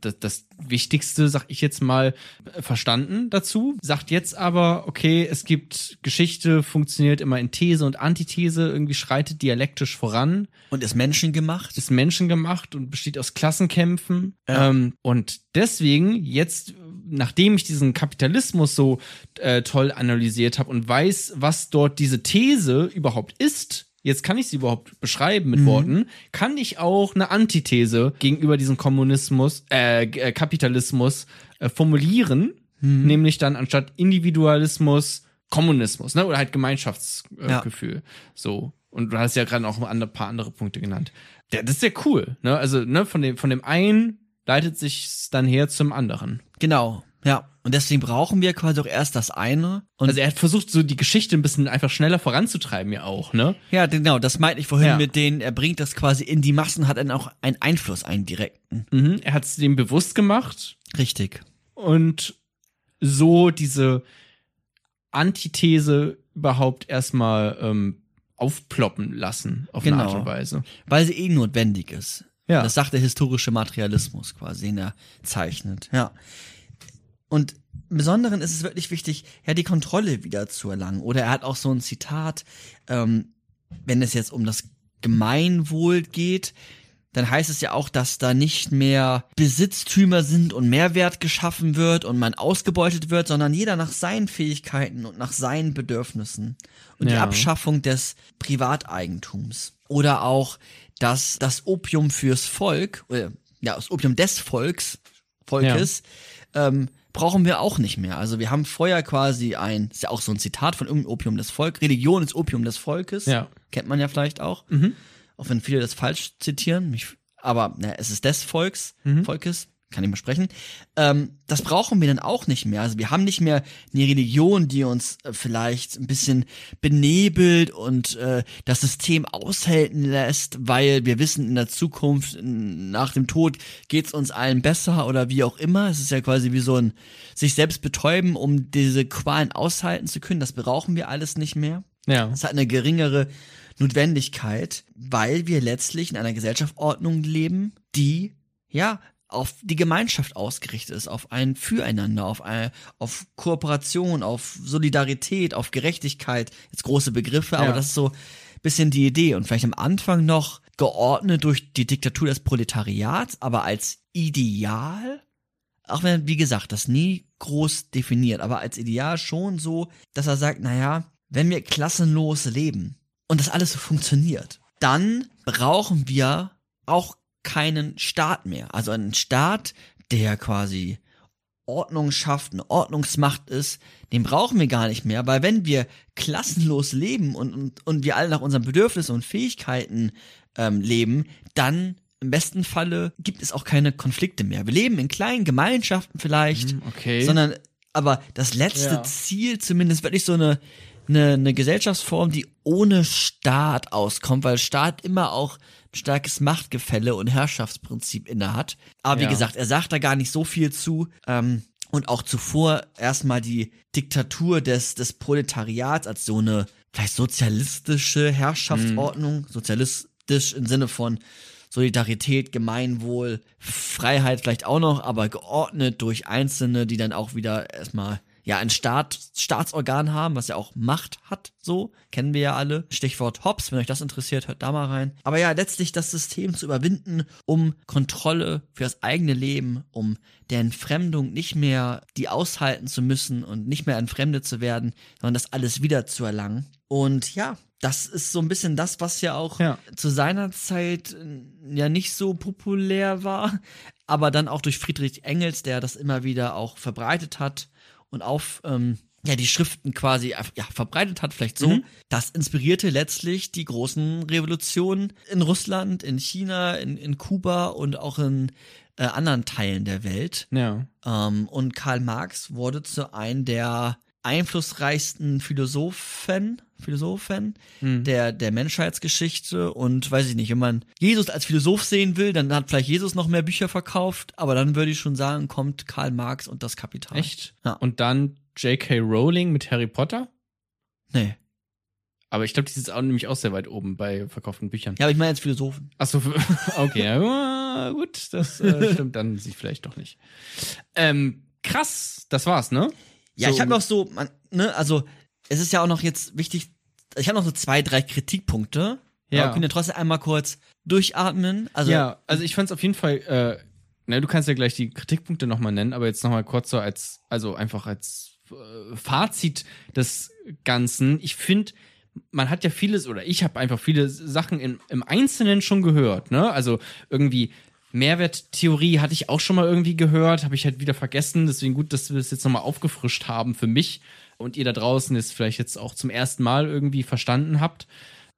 [SPEAKER 1] das, das Wichtigste, sag ich jetzt mal, verstanden dazu. Sagt jetzt aber, okay, es gibt Geschichte, funktioniert immer in These und Antithese, irgendwie schreitet dialektisch voran
[SPEAKER 2] und ist menschengemacht.
[SPEAKER 1] ist menschengemacht und besteht aus Klassenkämpfen.
[SPEAKER 2] Ja.
[SPEAKER 1] Ähm, und deswegen jetzt, nachdem ich diesen Kapitalismus so äh, toll analysiert habe und weiß, was dort diese These überhaupt ist, jetzt kann ich sie überhaupt beschreiben mit Worten, kann ich auch eine Antithese gegenüber diesem Kommunismus, äh, äh, Kapitalismus äh, formulieren, nämlich dann anstatt Individualismus Kommunismus, ne? Oder halt Gemeinschaftsgefühl.
[SPEAKER 2] Ja.
[SPEAKER 1] So. Und du hast ja gerade auch ein paar andere Punkte genannt. Ja, das ist ja cool, ne? Also, ne, von dem, von dem einen leitet sich dann her zum anderen.
[SPEAKER 2] Genau, ja. Und deswegen brauchen wir quasi auch erst das eine. Und
[SPEAKER 1] also er hat versucht, so die Geschichte ein bisschen einfach schneller voranzutreiben, ja auch, ne?
[SPEAKER 2] ja, genau, das meinte ich vorhin
[SPEAKER 1] Ja.
[SPEAKER 2] mit denen, er bringt das quasi in die Massen, hat dann auch einen Einfluss, einen direkten.
[SPEAKER 1] Mhm. Er hat es dem bewusst gemacht
[SPEAKER 2] Richtig.
[SPEAKER 1] und so diese Antithese überhaupt erstmal ähm, aufploppen lassen, auf eine
[SPEAKER 2] Genau.
[SPEAKER 1] Art und Weise.
[SPEAKER 2] Weil sie eh notwendig ist.
[SPEAKER 1] Ja.
[SPEAKER 2] Das sagt der historische Materialismus quasi, den er zeichnet. Ja. Und im Besonderen ist es wirklich wichtig, ja, die Kontrolle wieder zu erlangen. Oder er hat auch so ein Zitat, ähm, wenn es jetzt um das Gemeinwohl geht, dann heißt es ja auch, dass da nicht mehr Besitztümer sind und Mehrwert geschaffen wird und man ausgebeutet wird, sondern jeder nach seinen Fähigkeiten und nach seinen Bedürfnissen. Und die
[SPEAKER 1] Ja.
[SPEAKER 2] Abschaffung des Privateigentums. Oder auch, dass das Opium fürs Volk, oder, ja, das Opium des Volks, Volkes, ähm, brauchen wir auch nicht mehr. Also wir haben vorher quasi ein, ist ja auch so ein Zitat von irgendeinem Opium des Volkes, Religion ist Opium des Volkes.
[SPEAKER 1] Ja.
[SPEAKER 2] Kennt man ja vielleicht auch.
[SPEAKER 1] Mhm.
[SPEAKER 2] Auch wenn viele das falsch zitieren. Mich, aber na, es ist des Volks,
[SPEAKER 1] Mhm.
[SPEAKER 2] Volkes, kann ich mal sprechen. Ähm, das brauchen wir dann auch nicht mehr. Also wir haben nicht mehr eine Religion, die uns äh, vielleicht ein bisschen benebelt und äh, das System aushalten lässt, weil wir wissen, in der Zukunft, nach dem Tod, geht's uns allen besser oder wie auch immer. Es ist ja quasi wie so ein sich selbst betäuben, um diese Qualen aushalten zu können. Das brauchen wir alles nicht mehr.
[SPEAKER 1] Ja.
[SPEAKER 2] Es hat eine geringere Notwendigkeit, weil wir letztlich in einer Gesellschaftsordnung leben, die ja auf die Gemeinschaft ausgerichtet ist, auf ein Füreinander, auf ein, auf Kooperation, auf Solidarität, auf Gerechtigkeit. Jetzt große Begriffe, aber
[SPEAKER 1] Ja.
[SPEAKER 2] das ist so ein bisschen die Idee und vielleicht am Anfang noch geordnet durch die Diktatur des Proletariats, aber als Ideal auch wenn, wie gesagt, das nie groß definiert, aber als Ideal schon so, dass er sagt, naja, wenn wir klassenlos leben und das alles so funktioniert, dann brauchen wir auch keinen Staat mehr. Also einen Staat, der quasi Ordnung schafft, eine Ordnungsmacht ist, den brauchen wir gar nicht mehr, weil wenn wir klassenlos leben und, und, und wir alle nach unseren Bedürfnissen und Fähigkeiten ähm, leben, dann im besten Falle gibt es auch keine Konflikte mehr. Wir leben in kleinen Gemeinschaften vielleicht,
[SPEAKER 1] Hm, okay.
[SPEAKER 2] sondern aber das letzte
[SPEAKER 1] Ja.
[SPEAKER 2] Ziel zumindest wirklich so eine, eine, eine Gesellschaftsform, die ohne Staat auskommt, weil Staat immer auch ein starkes Machtgefälle und Herrschaftsprinzip innehat. Aber wie
[SPEAKER 1] Ja.
[SPEAKER 2] gesagt, er sagt da gar nicht so viel zu. Ähm, und auch zuvor erstmal die Diktatur des, des Proletariats als so eine vielleicht sozialistische Herrschaftsordnung, sozialistisch im Sinne von Solidarität, Gemeinwohl, Freiheit vielleicht auch noch, aber geordnet durch Einzelne, die dann auch wieder erstmal ja ein Staat, Staatsorgan haben, was ja auch Macht hat, so kennen wir ja alle. Stichwort Hobbes, wenn euch das interessiert, hört da mal rein. Aber ja, letztlich das System zu überwinden, um Kontrolle für das eigene Leben, um der Entfremdung nicht mehr die aushalten zu müssen und nicht mehr entfremdet zu werden, sondern das alles wieder zu erlangen. Und ja, das ist so ein bisschen das, was ja auch
[SPEAKER 1] Ja.
[SPEAKER 2] zu seiner Zeit äh, ja nicht so populär war, aber dann auch durch Friedrich Engels, der das immer wieder auch verbreitet hat und auf ähm, ja die Schriften quasi ja, verbreitet hat, vielleicht so.
[SPEAKER 1] Mhm.
[SPEAKER 2] Das inspirierte letztlich die großen Revolutionen in Russland, in China, in, in Kuba und auch in äh, anderen Teilen der Welt.
[SPEAKER 1] ja.
[SPEAKER 2] Ähm, und Karl Marx wurde zu einem der einflussreichsten Philosophen, Philosophen
[SPEAKER 1] Mhm.
[SPEAKER 2] der, der Menschheitsgeschichte. Und weiß ich nicht, wenn man Jesus als Philosoph sehen will, dann hat vielleicht Jesus noch mehr Bücher verkauft, aber dann würde ich schon sagen, kommt Karl Marx und das Kapital.
[SPEAKER 1] Echt?
[SPEAKER 2] Ja.
[SPEAKER 1] Und dann J.K. Rowling mit Harry Potter?
[SPEAKER 2] Nee.
[SPEAKER 1] Aber ich glaube, die ist auch nämlich auch sehr weit oben bei verkauften Büchern.
[SPEAKER 2] Ja, aber ich meine jetzt Philosophen.
[SPEAKER 1] Achso, okay, ja, gut, das äh, stimmt dann sich vielleicht doch nicht. Ähm, krass, das war's, ne?
[SPEAKER 2] Ja,
[SPEAKER 1] So-
[SPEAKER 2] ich habe noch so, man, ne, also es ist ja auch noch jetzt wichtig, ich habe noch so zwei, drei Kritikpunkte.
[SPEAKER 1] Ja.
[SPEAKER 2] Aber können wir trotzdem einmal kurz durchatmen. Also
[SPEAKER 1] ja, also ich fand's auf jeden Fall, äh, na, du kannst ja gleich die Kritikpunkte nochmal nennen, aber jetzt nochmal kurz so als, also einfach als äh, Fazit des Ganzen. Ich finde, man hat ja vieles, oder ich habe einfach viele Sachen im, im Einzelnen schon gehört, ne? Also irgendwie Mehrwerttheorie hatte ich auch schon mal irgendwie gehört, habe ich halt wieder vergessen. Deswegen gut, dass wir das jetzt nochmal aufgefrischt haben für mich und ihr da draußen es vielleicht jetzt auch zum ersten Mal irgendwie verstanden habt.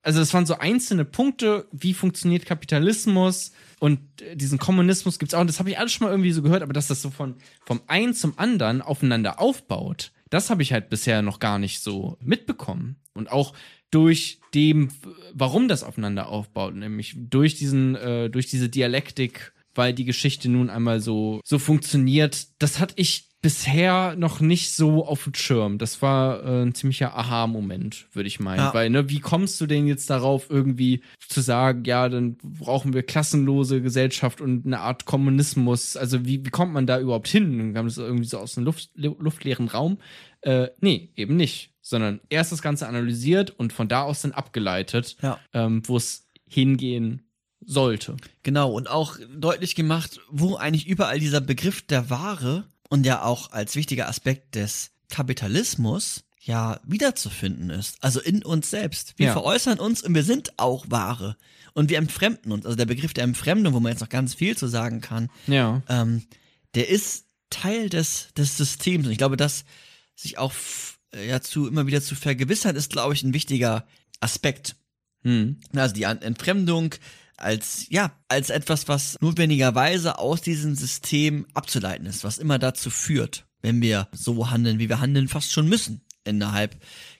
[SPEAKER 1] Also es waren so einzelne Punkte, wie funktioniert Kapitalismus und äh, diesen Kommunismus gibt's auch. Und das habe ich alles schon mal irgendwie so gehört, aber dass das so von vom einen zum anderen aufeinander aufbaut, das habe ich halt bisher noch gar nicht so mitbekommen. Und auch durch dem, warum das aufeinander aufbaut, nämlich durch diesen, äh, durch diese Dialektik, weil die Geschichte nun einmal so so funktioniert. Das hatte ich bisher noch nicht so auf dem Schirm. Das war äh, ein ziemlicher Aha-Moment, würde ich meinen.
[SPEAKER 2] Ja.
[SPEAKER 1] Weil, ne, wie kommst du denn jetzt darauf, irgendwie zu sagen, ja, dann brauchen wir klassenlose Gesellschaft und eine Art Kommunismus? Also, wie, wie kommt man da überhaupt hin? Dann kam das irgendwie so aus einem Luft, lu- luftleeren Raum. Äh, nee, eben nicht. Sondern erst das Ganze analysiert und von da aus dann abgeleitet,
[SPEAKER 2] Ja.
[SPEAKER 1] ähm, wo es hingehen sollte.
[SPEAKER 2] Genau, und auch deutlich gemacht, wo eigentlich überall dieser Begriff der Ware und ja auch als wichtiger Aspekt des Kapitalismus ja wiederzufinden ist. Also in uns selbst. Wir
[SPEAKER 1] Ja.
[SPEAKER 2] veräußern uns und wir sind auch Ware. Und wir entfremden uns. Also der Begriff der Entfremdung, wo man jetzt noch ganz viel zu sagen kann,
[SPEAKER 1] Ja.
[SPEAKER 2] ähm, der ist Teil des, des Systems. Und ich glaube, dass sich auch ja zu immer wieder zu vergewissern, ist, glaube ich, ein wichtiger Aspekt.
[SPEAKER 1] Hm.
[SPEAKER 2] Also die Entfremdung als, ja, als etwas, was notwendigerweise aus diesem System abzuleiten ist, was immer dazu führt, wenn wir so handeln, wie wir handeln, fast schon müssen innerhalb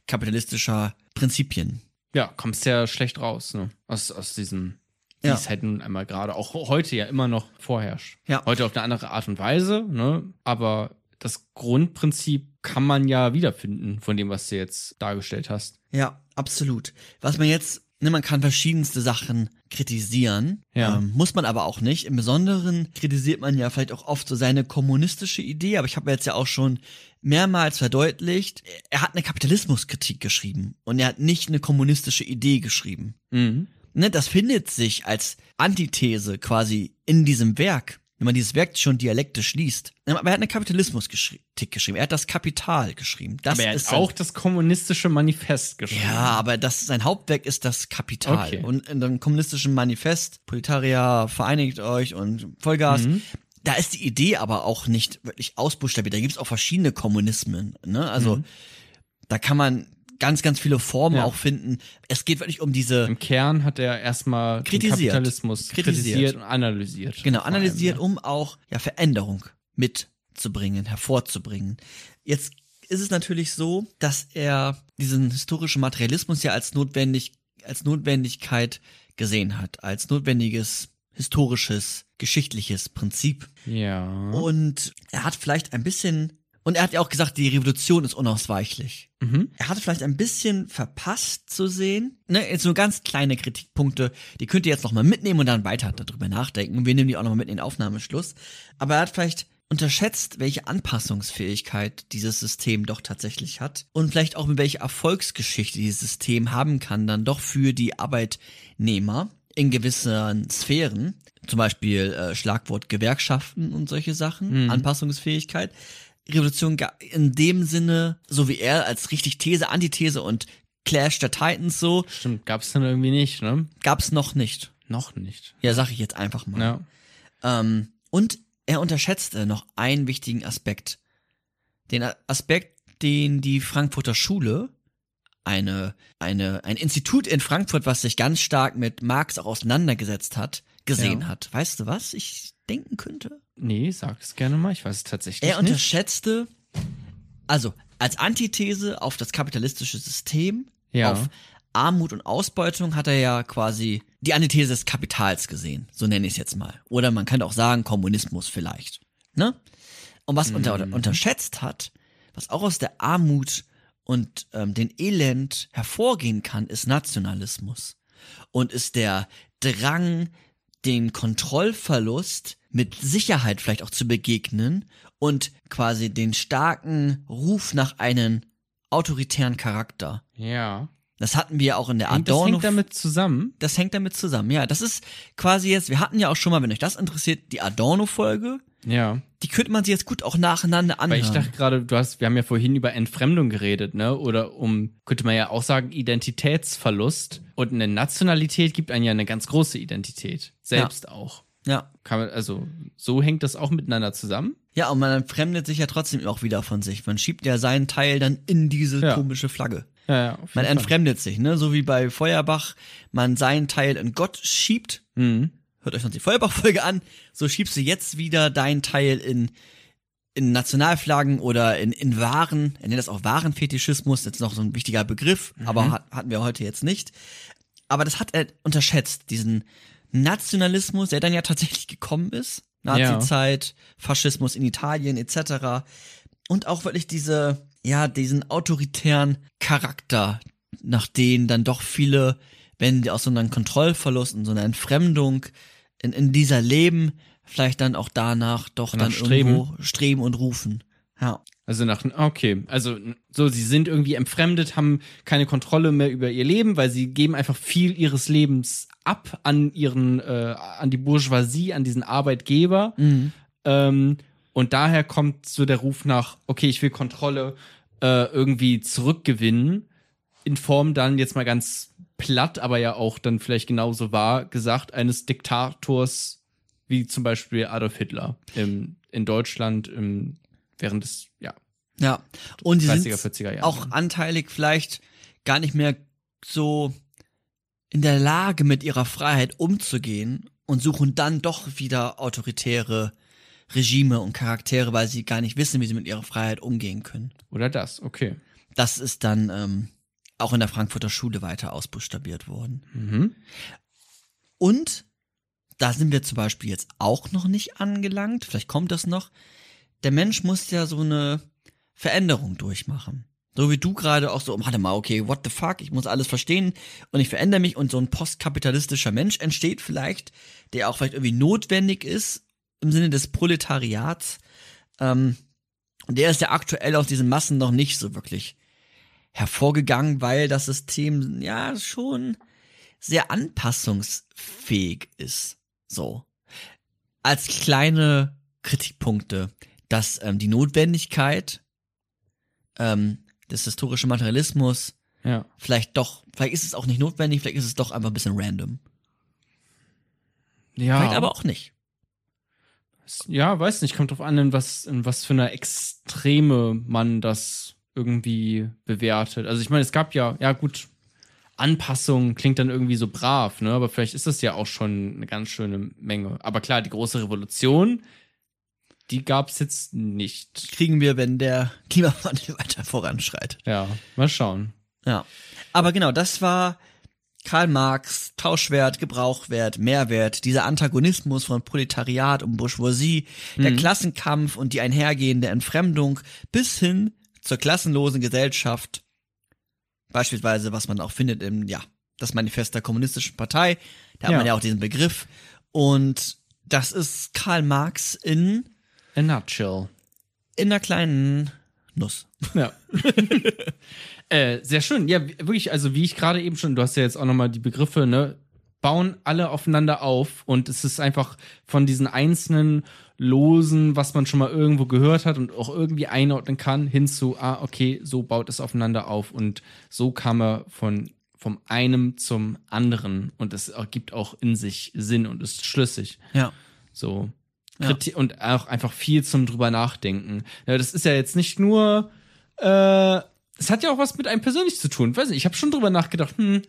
[SPEAKER 2] kapitalistischer Prinzipien.
[SPEAKER 1] Ja, kommst ja schlecht raus, ne? Aus, aus diesem, wie
[SPEAKER 2] Ja.
[SPEAKER 1] es halt nun einmal gerade auch heute ja immer noch vorherrscht.
[SPEAKER 2] Ja.
[SPEAKER 1] Heute auf eine andere Art und Weise, ne? Aber das Grundprinzip kann man ja wiederfinden von dem, was du jetzt dargestellt hast.
[SPEAKER 2] Ja, absolut. Was man jetzt, ne, man kann verschiedenste Sachen kritisieren,
[SPEAKER 1] Ja.
[SPEAKER 2] ähm, muss man aber auch nicht. Im Besonderen kritisiert man ja vielleicht auch oft so seine kommunistische Idee, aber ich habe jetzt ja auch schon mehrmals verdeutlicht, er hat eine Kapitalismuskritik geschrieben und er hat nicht eine kommunistische Idee geschrieben.
[SPEAKER 1] Mhm.
[SPEAKER 2] Ne, das findet sich als Antithese quasi in diesem Werk. Wenn man dieses Werk schon dialektisch liest. Aber er hat eine Kapitalismuskritik geschrieben. Er hat das Kapital geschrieben. Das
[SPEAKER 1] Aber er
[SPEAKER 2] ist
[SPEAKER 1] hat auch das kommunistische Manifest geschrieben.
[SPEAKER 2] Ja, aber das, sein Hauptwerk ist das Kapital.
[SPEAKER 1] Okay.
[SPEAKER 2] Und in dem kommunistischen Manifest, Proletarier, vereinigt euch und Vollgas,
[SPEAKER 1] Mhm.
[SPEAKER 2] da ist die Idee aber auch nicht wirklich ausbuchstabiert. Da gibt's auch verschiedene Kommunismen. Ne? Also da kann man ganz, ganz viele Formen.
[SPEAKER 1] Ja.
[SPEAKER 2] auch finden. Es geht wirklich um diese,
[SPEAKER 1] Im Kern hat er erstmal den
[SPEAKER 2] Kritisiert.
[SPEAKER 1] Kapitalismus
[SPEAKER 2] Kritisiert.
[SPEAKER 1] kritisiert, und analysiert.
[SPEAKER 2] genau,
[SPEAKER 1] Vor allem,
[SPEAKER 2] analysiert,
[SPEAKER 1] ne?
[SPEAKER 2] um auch ja Veränderung mitzubringen, hervorzubringen. Jetzt ist es natürlich so, dass er diesen historischen Materialismus ja als notwendig, als Notwendigkeit gesehen hat, als notwendiges historisches, geschichtliches Prinzip.
[SPEAKER 1] Ja.
[SPEAKER 2] Und er hat vielleicht ein bisschen, und er hat ja auch gesagt, die Revolution ist unausweichlich.
[SPEAKER 1] Mhm.
[SPEAKER 2] Er hat vielleicht ein bisschen verpasst zu sehen. Ne, jetzt nur ganz kleine Kritikpunkte, die könnt ihr jetzt nochmal mitnehmen und dann weiter darüber nachdenken. Wir nehmen die auch nochmal mit in den Aufnahmeschluss. Aber er hat vielleicht unterschätzt, welche Anpassungsfähigkeit dieses System doch tatsächlich hat und vielleicht auch mit welcher Erfolgsgeschichte dieses System haben kann, dann doch für die Arbeitnehmer in gewissen Sphären, zum Beispiel äh, Schlagwort Gewerkschaften und solche Sachen,
[SPEAKER 1] Mhm.
[SPEAKER 2] Anpassungsfähigkeit. Revolution in dem Sinne, so wie er als richtig These, Antithese und Clash der Titans so,
[SPEAKER 1] Stimmt, gab's dann irgendwie nicht, ne?
[SPEAKER 2] gab's noch nicht.
[SPEAKER 1] Noch nicht.
[SPEAKER 2] Ja, sag ich jetzt einfach mal.
[SPEAKER 1] Ja.
[SPEAKER 2] Ähm, und er unterschätzte noch einen wichtigen Aspekt. Den Aspekt, den die Frankfurter Schule, eine, eine, ein Institut in Frankfurt, was sich ganz stark mit Marx auch auseinandergesetzt hat, gesehen
[SPEAKER 1] Ja.
[SPEAKER 2] hat. Weißt du, was ich denken könnte?
[SPEAKER 1] Nee, sag es gerne mal. Ich weiß es tatsächlich
[SPEAKER 2] Er
[SPEAKER 1] nicht.
[SPEAKER 2] unterschätzte, also als Antithese auf das kapitalistische System,
[SPEAKER 1] Ja.
[SPEAKER 2] auf Armut und Ausbeutung hat er ja quasi die Antithese des Kapitals gesehen, so nenne ich es jetzt mal. Oder man könnte auch sagen Kommunismus vielleicht. Ne? Und was unter,
[SPEAKER 1] Mhm.
[SPEAKER 2] unterschätzt hat, was auch aus der Armut und ähm, den Elend hervorgehen kann, ist Nationalismus. Und ist der Drang, den Kontrollverlust mit Sicherheit vielleicht auch zu begegnen und quasi den starken Ruf nach einem autoritären Charakter.
[SPEAKER 1] ja.
[SPEAKER 2] Das hatten wir auch in der
[SPEAKER 1] Hängt, das
[SPEAKER 2] Adorno.
[SPEAKER 1] hängt damit zusammen.
[SPEAKER 2] das hängt damit zusammen. Ja, das ist quasi jetzt, wir hatten ja auch schon mal, wenn euch das interessiert, die Adorno-Folge.
[SPEAKER 1] Ja.
[SPEAKER 2] Die könnte man sich jetzt gut auch nacheinander anhören.
[SPEAKER 1] Weil ich dachte gerade, du hast, wir haben ja vorhin über Entfremdung geredet, ne? Oder um, könnte man ja auch sagen, Identitätsverlust. Und eine Nationalität gibt einen ja eine ganz große Identität. Selbst auch.
[SPEAKER 2] ja.
[SPEAKER 1] Kann man, also, so hängt das auch miteinander zusammen.
[SPEAKER 2] Ja, und man entfremdet sich ja trotzdem auch wieder von sich. Man schiebt ja seinen Teil dann in diese
[SPEAKER 1] Ja.
[SPEAKER 2] komische Flagge.
[SPEAKER 1] Ja, ja,
[SPEAKER 2] Man entfremdet sich, ne? So wie bei Feuerbach man seinen Teil in Gott schiebt.
[SPEAKER 1] Fall. Mhm.
[SPEAKER 2] Hört euch noch die Feuerbach-Folge an. So schiebst du jetzt wieder deinen Teil in, in Nationalflaggen oder in, in Waren. Er nennt das auch Warenfetischismus. Ist noch so ein wichtiger Begriff, aber hat, hatten wir heute jetzt nicht. Aber das hat er unterschätzt, diesen Nationalismus, der dann ja tatsächlich gekommen ist. Nazizeit, Faschismus in Italien etc. Und auch wirklich diese, ja, diesen autoritären Charakter, nach denen dann doch viele, wenn die aus so einem Kontrollverlust und so einer Entfremdung in, in dieser Leben, vielleicht dann auch danach doch
[SPEAKER 1] Danach
[SPEAKER 2] dann
[SPEAKER 1] streben.
[SPEAKER 2] irgendwo streben und rufen. Ja.
[SPEAKER 1] Also nach, okay, also so, sie sind irgendwie entfremdet, haben keine Kontrolle mehr über ihr Leben, weil sie geben einfach viel ihres Lebens ab an ihren, äh, an die Bourgeoisie, an diesen Arbeitgeber.
[SPEAKER 2] Mhm.
[SPEAKER 1] Ähm, und daher kommt so der Ruf nach, okay, ich will Kontrolle äh, irgendwie zurückgewinnen, in Form dann jetzt mal ganz platt, aber ja auch dann vielleicht genauso wahr gesagt, eines Diktators wie zum Beispiel Adolf Hitler im, in Deutschland im, während des, ja,
[SPEAKER 2] Ja. Und die
[SPEAKER 1] 30er,
[SPEAKER 2] sind
[SPEAKER 1] 40er Jahre.
[SPEAKER 2] auch anteilig vielleicht gar nicht mehr so in der Lage, mit ihrer Freiheit umzugehen und suchen dann doch wieder autoritäre Regime und Charaktere, weil sie gar nicht wissen, wie sie mit ihrer Freiheit umgehen können.
[SPEAKER 1] Oder das, okay.
[SPEAKER 2] Das ist dann ähm, auch in der Frankfurter Schule weiter ausbuchstabiert worden.
[SPEAKER 1] Mhm.
[SPEAKER 2] Und da sind wir zum Beispiel jetzt auch noch nicht angelangt, vielleicht kommt das noch. Der Mensch muss ja so eine Veränderung durchmachen. So wie du gerade auch so, warte mal, okay, what the fuck, ich muss alles verstehen und ich verändere mich und so ein postkapitalistischer Mensch entsteht vielleicht, der auch vielleicht irgendwie notwendig ist im Sinne des Proletariats. Ähm, und der ist ja aktuell aus diesen Massen noch nicht so wirklich hervorgegangen, weil das System ja schon sehr anpassungsfähig ist. So. als kleine Kritikpunkte, dass ähm, die Notwendigkeit ähm, des historischen Materialismus
[SPEAKER 1] Ja.
[SPEAKER 2] vielleicht doch, vielleicht ist es auch nicht notwendig, vielleicht ist es doch einfach ein bisschen random.
[SPEAKER 1] Ja.
[SPEAKER 2] Vielleicht aber auch nicht.
[SPEAKER 1] Ja, weiß nicht, kommt drauf an, in was, in was für einer Extreme man das irgendwie bewertet. Also ich meine, es gab ja, ja gut, Anpassung klingt dann irgendwie so brav, ne? Aber vielleicht ist das ja auch schon eine ganz schöne Menge. Aber klar, die große Revolution, die gab's jetzt nicht.
[SPEAKER 2] Kriegen wir, wenn der Klimawandel weiter voranschreitet.
[SPEAKER 1] Ja, mal schauen.
[SPEAKER 2] Ja. Aber genau, das war Karl Marx, Tauschwert, Gebrauchwert, Mehrwert, dieser Antagonismus von Proletariat und Bourgeoisie, der
[SPEAKER 1] Mhm.
[SPEAKER 2] Klassenkampf und die einhergehende Entfremdung bis hin zur klassenlosen Gesellschaft. Beispielsweise, was man auch findet im, ja, das Manifest der Kommunistischen Partei. Da hat
[SPEAKER 1] Ja.
[SPEAKER 2] man ja auch diesen Begriff. Und das ist Karl Marx in,
[SPEAKER 1] A nutshell.
[SPEAKER 2] in einer kleinen Nuss.
[SPEAKER 1] Ja. äh, sehr schön. Ja, wirklich, also wie ich gerade eben schon, du hast ja jetzt auch nochmal die Begriffe, ne, bauen alle aufeinander auf und es ist einfach von diesen einzelnen Losen, was man schon mal irgendwo gehört hat und auch irgendwie einordnen kann, hin zu, ah, okay, so baut es aufeinander auf und so kam er von vom einem zum anderen und es ergibt auch in sich Sinn und ist schlüssig.
[SPEAKER 2] Ja.
[SPEAKER 1] So.
[SPEAKER 2] Ja.
[SPEAKER 1] Kriti- Und auch einfach viel zum drüber nachdenken. Ja, das ist ja jetzt nicht nur, äh, es hat ja auch was mit einem persönlich zu tun. Weiß nicht, ich habe schon drüber nachgedacht, hm,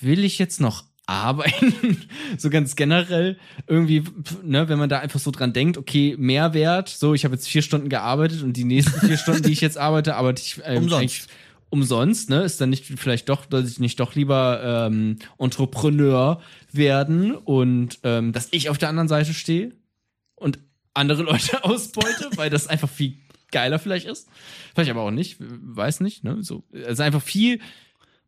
[SPEAKER 1] will ich jetzt noch arbeiten? so ganz generell irgendwie, ne, wenn man da einfach so dran denkt, okay, Mehrwert, so, ich habe jetzt vier Stunden gearbeitet und die nächsten vier Stunden, die ich jetzt arbeite, arbeite ich ähm,
[SPEAKER 2] Umsonst.
[SPEAKER 1] umsonst, ne? Ist dann nicht vielleicht doch, dass ich nicht doch lieber ähm, Entrepreneur werden und ähm, dass ich auf der anderen Seite stehe und andere Leute ausbeute, weil das einfach viel geiler vielleicht ist. Vielleicht aber auch nicht, weiß nicht, ne? So, also einfach viel,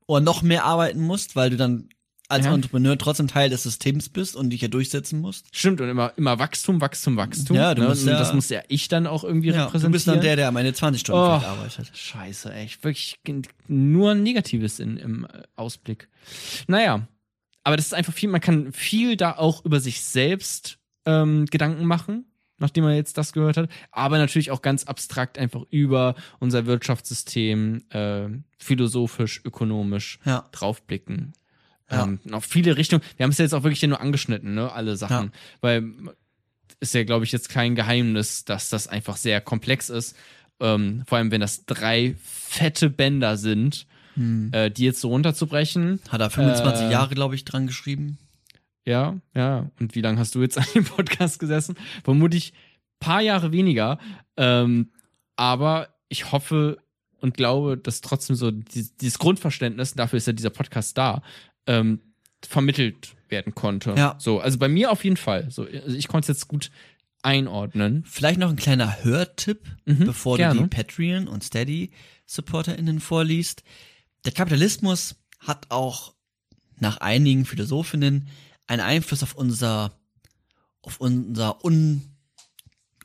[SPEAKER 2] Oder noch mehr arbeiten musst, weil du dann als
[SPEAKER 1] Ja.
[SPEAKER 2] Entrepreneur trotzdem Teil des Systems bist und dich ja durchsetzen musst.
[SPEAKER 1] stimmt, und immer, immer Wachstum, Wachstum, Wachstum.
[SPEAKER 2] Ja, du
[SPEAKER 1] ne?
[SPEAKER 2] musst
[SPEAKER 1] und
[SPEAKER 2] ja-
[SPEAKER 1] das muss ja ich dann auch irgendwie
[SPEAKER 2] Ja,
[SPEAKER 1] repräsentieren.
[SPEAKER 2] du bist dann der, der am Ende 20 Stunden
[SPEAKER 1] Oh.
[SPEAKER 2] arbeitet.
[SPEAKER 1] Scheiße, echt. Wirklich nur Negatives in, im Ausblick. Naja, aber das ist einfach viel, man kann viel da auch über sich selbst ähm, Gedanken machen, nachdem man jetzt das gehört hat, aber natürlich auch ganz abstrakt einfach über unser Wirtschaftssystem, äh, philosophisch, ökonomisch
[SPEAKER 2] Ja.
[SPEAKER 1] draufblicken.
[SPEAKER 2] Ja.
[SPEAKER 1] Ähm, auf viele Richtungen. Wir haben es jetzt auch wirklich hier nur angeschnitten, ne? Alle Sachen.
[SPEAKER 2] Ja.
[SPEAKER 1] Weil ist ja, glaube ich, jetzt kein Geheimnis, dass das einfach sehr komplex ist. Ähm, vor allem, wenn das drei fette Bänder sind,
[SPEAKER 2] Hm.
[SPEAKER 1] äh, die jetzt so runterzubrechen.
[SPEAKER 2] Hat er 25
[SPEAKER 1] Äh,
[SPEAKER 2] Jahre, glaube ich, dran geschrieben.
[SPEAKER 1] Ja, ja. Und wie lange hast du jetzt an dem Podcast gesessen? Vermutlich paar Jahre weniger. Ähm, aber ich hoffe und glaube, dass trotzdem so dieses, dieses Grundverständnis, dafür ist ja dieser Podcast da, ähm, vermittelt werden konnte.
[SPEAKER 2] Ja.
[SPEAKER 1] So, also bei mir auf jeden Fall. So, also ich konnte es jetzt gut einordnen.
[SPEAKER 2] Vielleicht noch ein kleiner Hörtipp,
[SPEAKER 1] Mhm,
[SPEAKER 2] bevor
[SPEAKER 1] gerne.
[SPEAKER 2] du die Patreon und Steady SupporterInnen vorliest. Der Kapitalismus hat auch nach einigen Philosophinnen einen Einfluss auf unser, auf unser Un,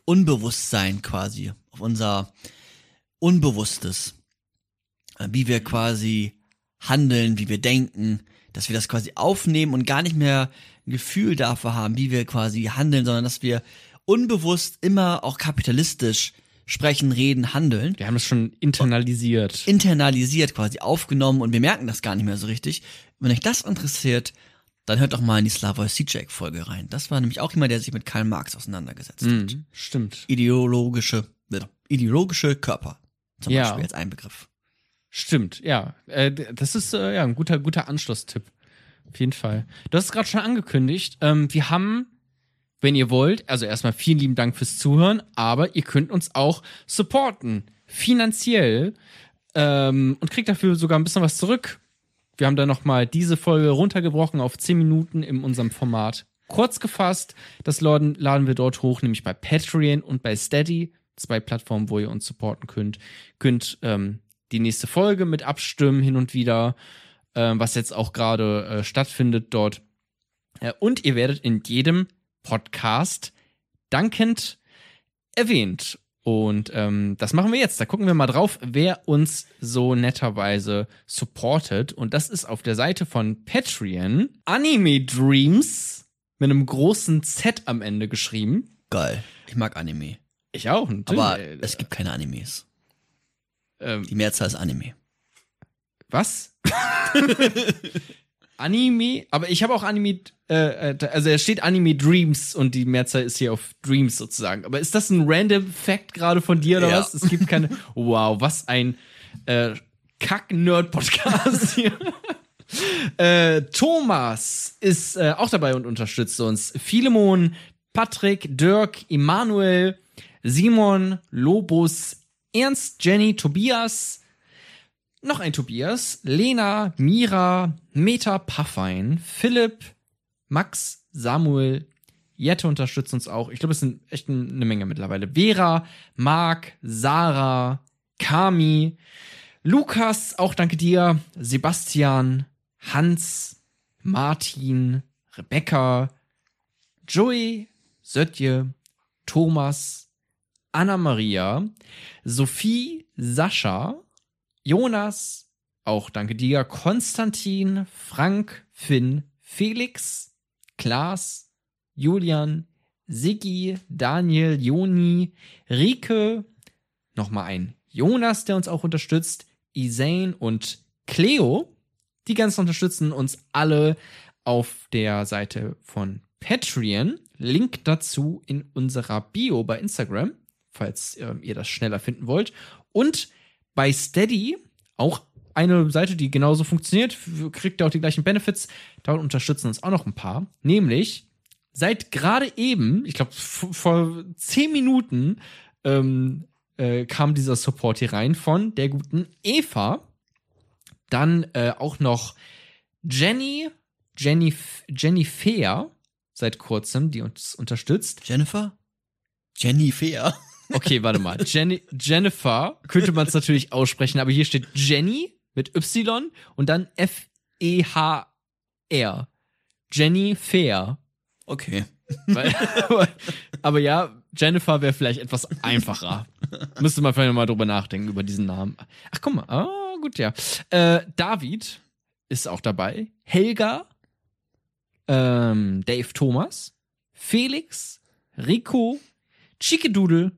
[SPEAKER 2] Unbewusstsein quasi, auf unser Unbewusstes, Äh, wie wir quasi handeln, wie wir denken, dass wir das quasi aufnehmen und gar nicht mehr ein Gefühl dafür haben, wie wir quasi handeln, sondern dass wir unbewusst immer auch kapitalistisch sprechen, reden, handeln
[SPEAKER 1] Wir haben es schon internalisiert.
[SPEAKER 2] internalisiert quasi aufgenommen und wir merken das gar nicht mehr so richtig. Wenn euch das interessiert, dann hört doch mal in die Slavoj Zizek Folge rein. Das war nämlich auch jemand, der sich mit Karl Marx auseinandergesetzt hat.
[SPEAKER 1] Mhm, stimmt.
[SPEAKER 2] Ideologische, äh, ideologische Körper zum
[SPEAKER 1] Ja.
[SPEAKER 2] Beispiel als ein Begriff.
[SPEAKER 1] Stimmt, ja. Äh, das ist äh, ja ein guter, guter Anschlusstipp. Auf jeden Fall. Du hast es gerade schon angekündigt. Ähm, wir haben, wenn ihr wollt, also erstmal vielen lieben Dank fürs Zuhören, aber ihr könnt uns auch supporten. Finanziell. Ähm, und kriegt dafür sogar ein bisschen was zurück. Wir haben da nochmal diese Folge runtergebrochen auf 10 Minuten in unserem Format. Kurz gefasst, das laden, laden wir dort hoch, nämlich bei Patreon und bei Steady. Zwei Plattformen, wo ihr uns supporten könnt. Könnt ähm, die nächste Folge mit abstimmen hin und wieder, ähm, was jetzt auch gerade äh, stattfindet dort. Äh, und ihr werdet in jedem Podcast dankend erwähnt. Und ähm, das machen wir jetzt. Da gucken wir mal drauf, wer uns so netterweise supportet. Und das ist auf der Seite von Patreon Anime Dreams mit einem großen Z am Ende geschrieben.
[SPEAKER 2] Geil. Ich mag Anime.
[SPEAKER 1] Ich auch, natürlich.
[SPEAKER 2] Aber es gibt keine Animes.
[SPEAKER 1] ähm,
[SPEAKER 2] Die Mehrzahl ist Anime.
[SPEAKER 1] was? Anime, aber ich habe auch Anime, äh, äh, also es steht Anime Dreams und die Mehrzahl ist hier auf Dreams sozusagen. Aber ist das ein random Fact gerade von dir oder
[SPEAKER 2] Ja.
[SPEAKER 1] was? Es gibt keine. Wow, was ein äh, Kack-Nerd-Podcast hier. äh, Thomas ist äh, auch dabei und unterstützt uns. Philemon, Patrick, Dirk, Emanuel, Simon, Lobus, Ernst, Jenny, Tobias, noch ein Tobias, Lena, Mira, Meta Paffein, Philipp, Max, Samuel, Jette unterstützt uns auch. Ich glaube, es sind echt eine Menge mittlerweile. Vera, Marc, Sarah, Kami, Lukas, auch danke dir, Sebastian, Hans, Martin, Rebecca, Joey, Sötje, Thomas, Anna-Maria, Sophie, Sascha, Jonas, auch danke dir, Konstantin, Frank, Finn, Felix, Klaas, Julian, Siggi, Daniel, Joni, Rike, nochmal ein Jonas, der uns auch unterstützt, Isane und Cleo. Die ganzen unterstützen uns alle auf der Seite von Patreon. Link dazu in unserer Bio bei Instagram, falls ähm, ihr das schneller finden wollt. Und bei Steady, auch eine Seite, die genauso funktioniert, kriegt ihr auch die gleichen Benefits. Da unterstützen uns auch noch ein paar. Nämlich, seit gerade eben, ich glaube vor zehn Minuten, ähm, äh, kam dieser Support hier rein von der guten Eva. Dann äh, auch noch Jenny, Jenny, Jenny Fair seit kurzem, die uns unterstützt.
[SPEAKER 2] Jennifer? Jenny Fair.
[SPEAKER 1] Okay, warte mal. Jenny, Jennifer könnte man es natürlich aussprechen, aber hier steht Jenny mit Y und dann F-E-H-R. Jenny Fair.
[SPEAKER 2] Okay.
[SPEAKER 1] Weil, aber, aber ja, Jennifer wäre vielleicht etwas einfacher. Müsste man vielleicht mal drüber nachdenken, über diesen Namen. Ach, guck mal. Ah, gut, ja. Äh, David ist auch dabei. Helga. Ähm, Dave Thomas. Felix. Rico. Chikedoodle.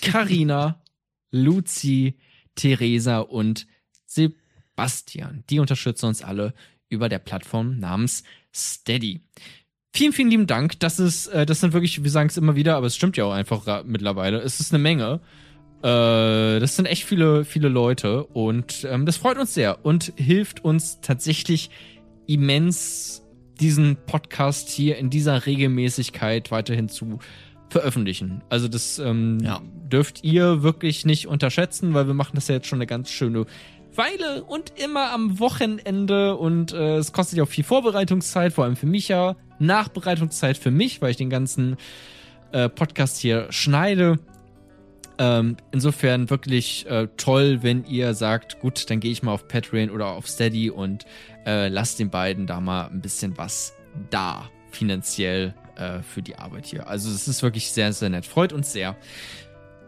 [SPEAKER 1] Karina. Luzi. Theresa und Sebastian. Die unterstützen uns alle über der Plattform namens Steady. Vielen, vielen lieben Dank. Das ist, äh, das sind wirklich, wir sagen es immer wieder, aber es stimmt ja auch einfach mittlerweile. Es ist eine Menge. Äh, das sind echt viele, viele Leute und ähm, das freut uns sehr und hilft uns tatsächlich immens, diesen Podcast hier in dieser Regelmäßigkeit weiterhin zu veröffentlichen. Also das ähm,
[SPEAKER 2] Ja.
[SPEAKER 1] dürft ihr wirklich nicht unterschätzen, weil wir machen das ja jetzt schon eine ganz schöne Weile und immer am Wochenende und äh, es kostet ja auch viel Vorbereitungszeit, vor allem für mich ja, Nachbereitungszeit für mich, weil ich den ganzen äh, Podcast hier schneide. Ähm, insofern wirklich äh, toll, wenn ihr sagt, gut, dann gehe ich mal auf Patreon oder auf Steady und äh, lasst den beiden da mal ein bisschen was da, finanziell äh, für die Arbeit hier. Also es ist wirklich sehr, sehr nett. Freut uns sehr.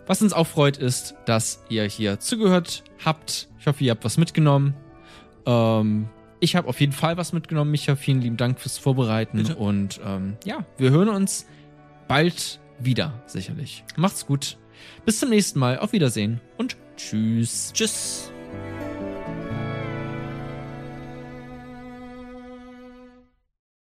[SPEAKER 1] Was uns auch freut, ist, dass ihr hier zugehört habt. Ich hoffe, ihr habt was mitgenommen. Ähm, ich habe auf jeden Fall was mitgenommen. Micha, vielen lieben Dank fürs Vorbereiten.
[SPEAKER 2] Bitte.
[SPEAKER 1] Und ähm, ja, wir hören uns bald wieder, sicherlich. Macht's gut. Bis zum nächsten Mal. Auf Wiedersehen und tschüss.
[SPEAKER 2] Tschüss.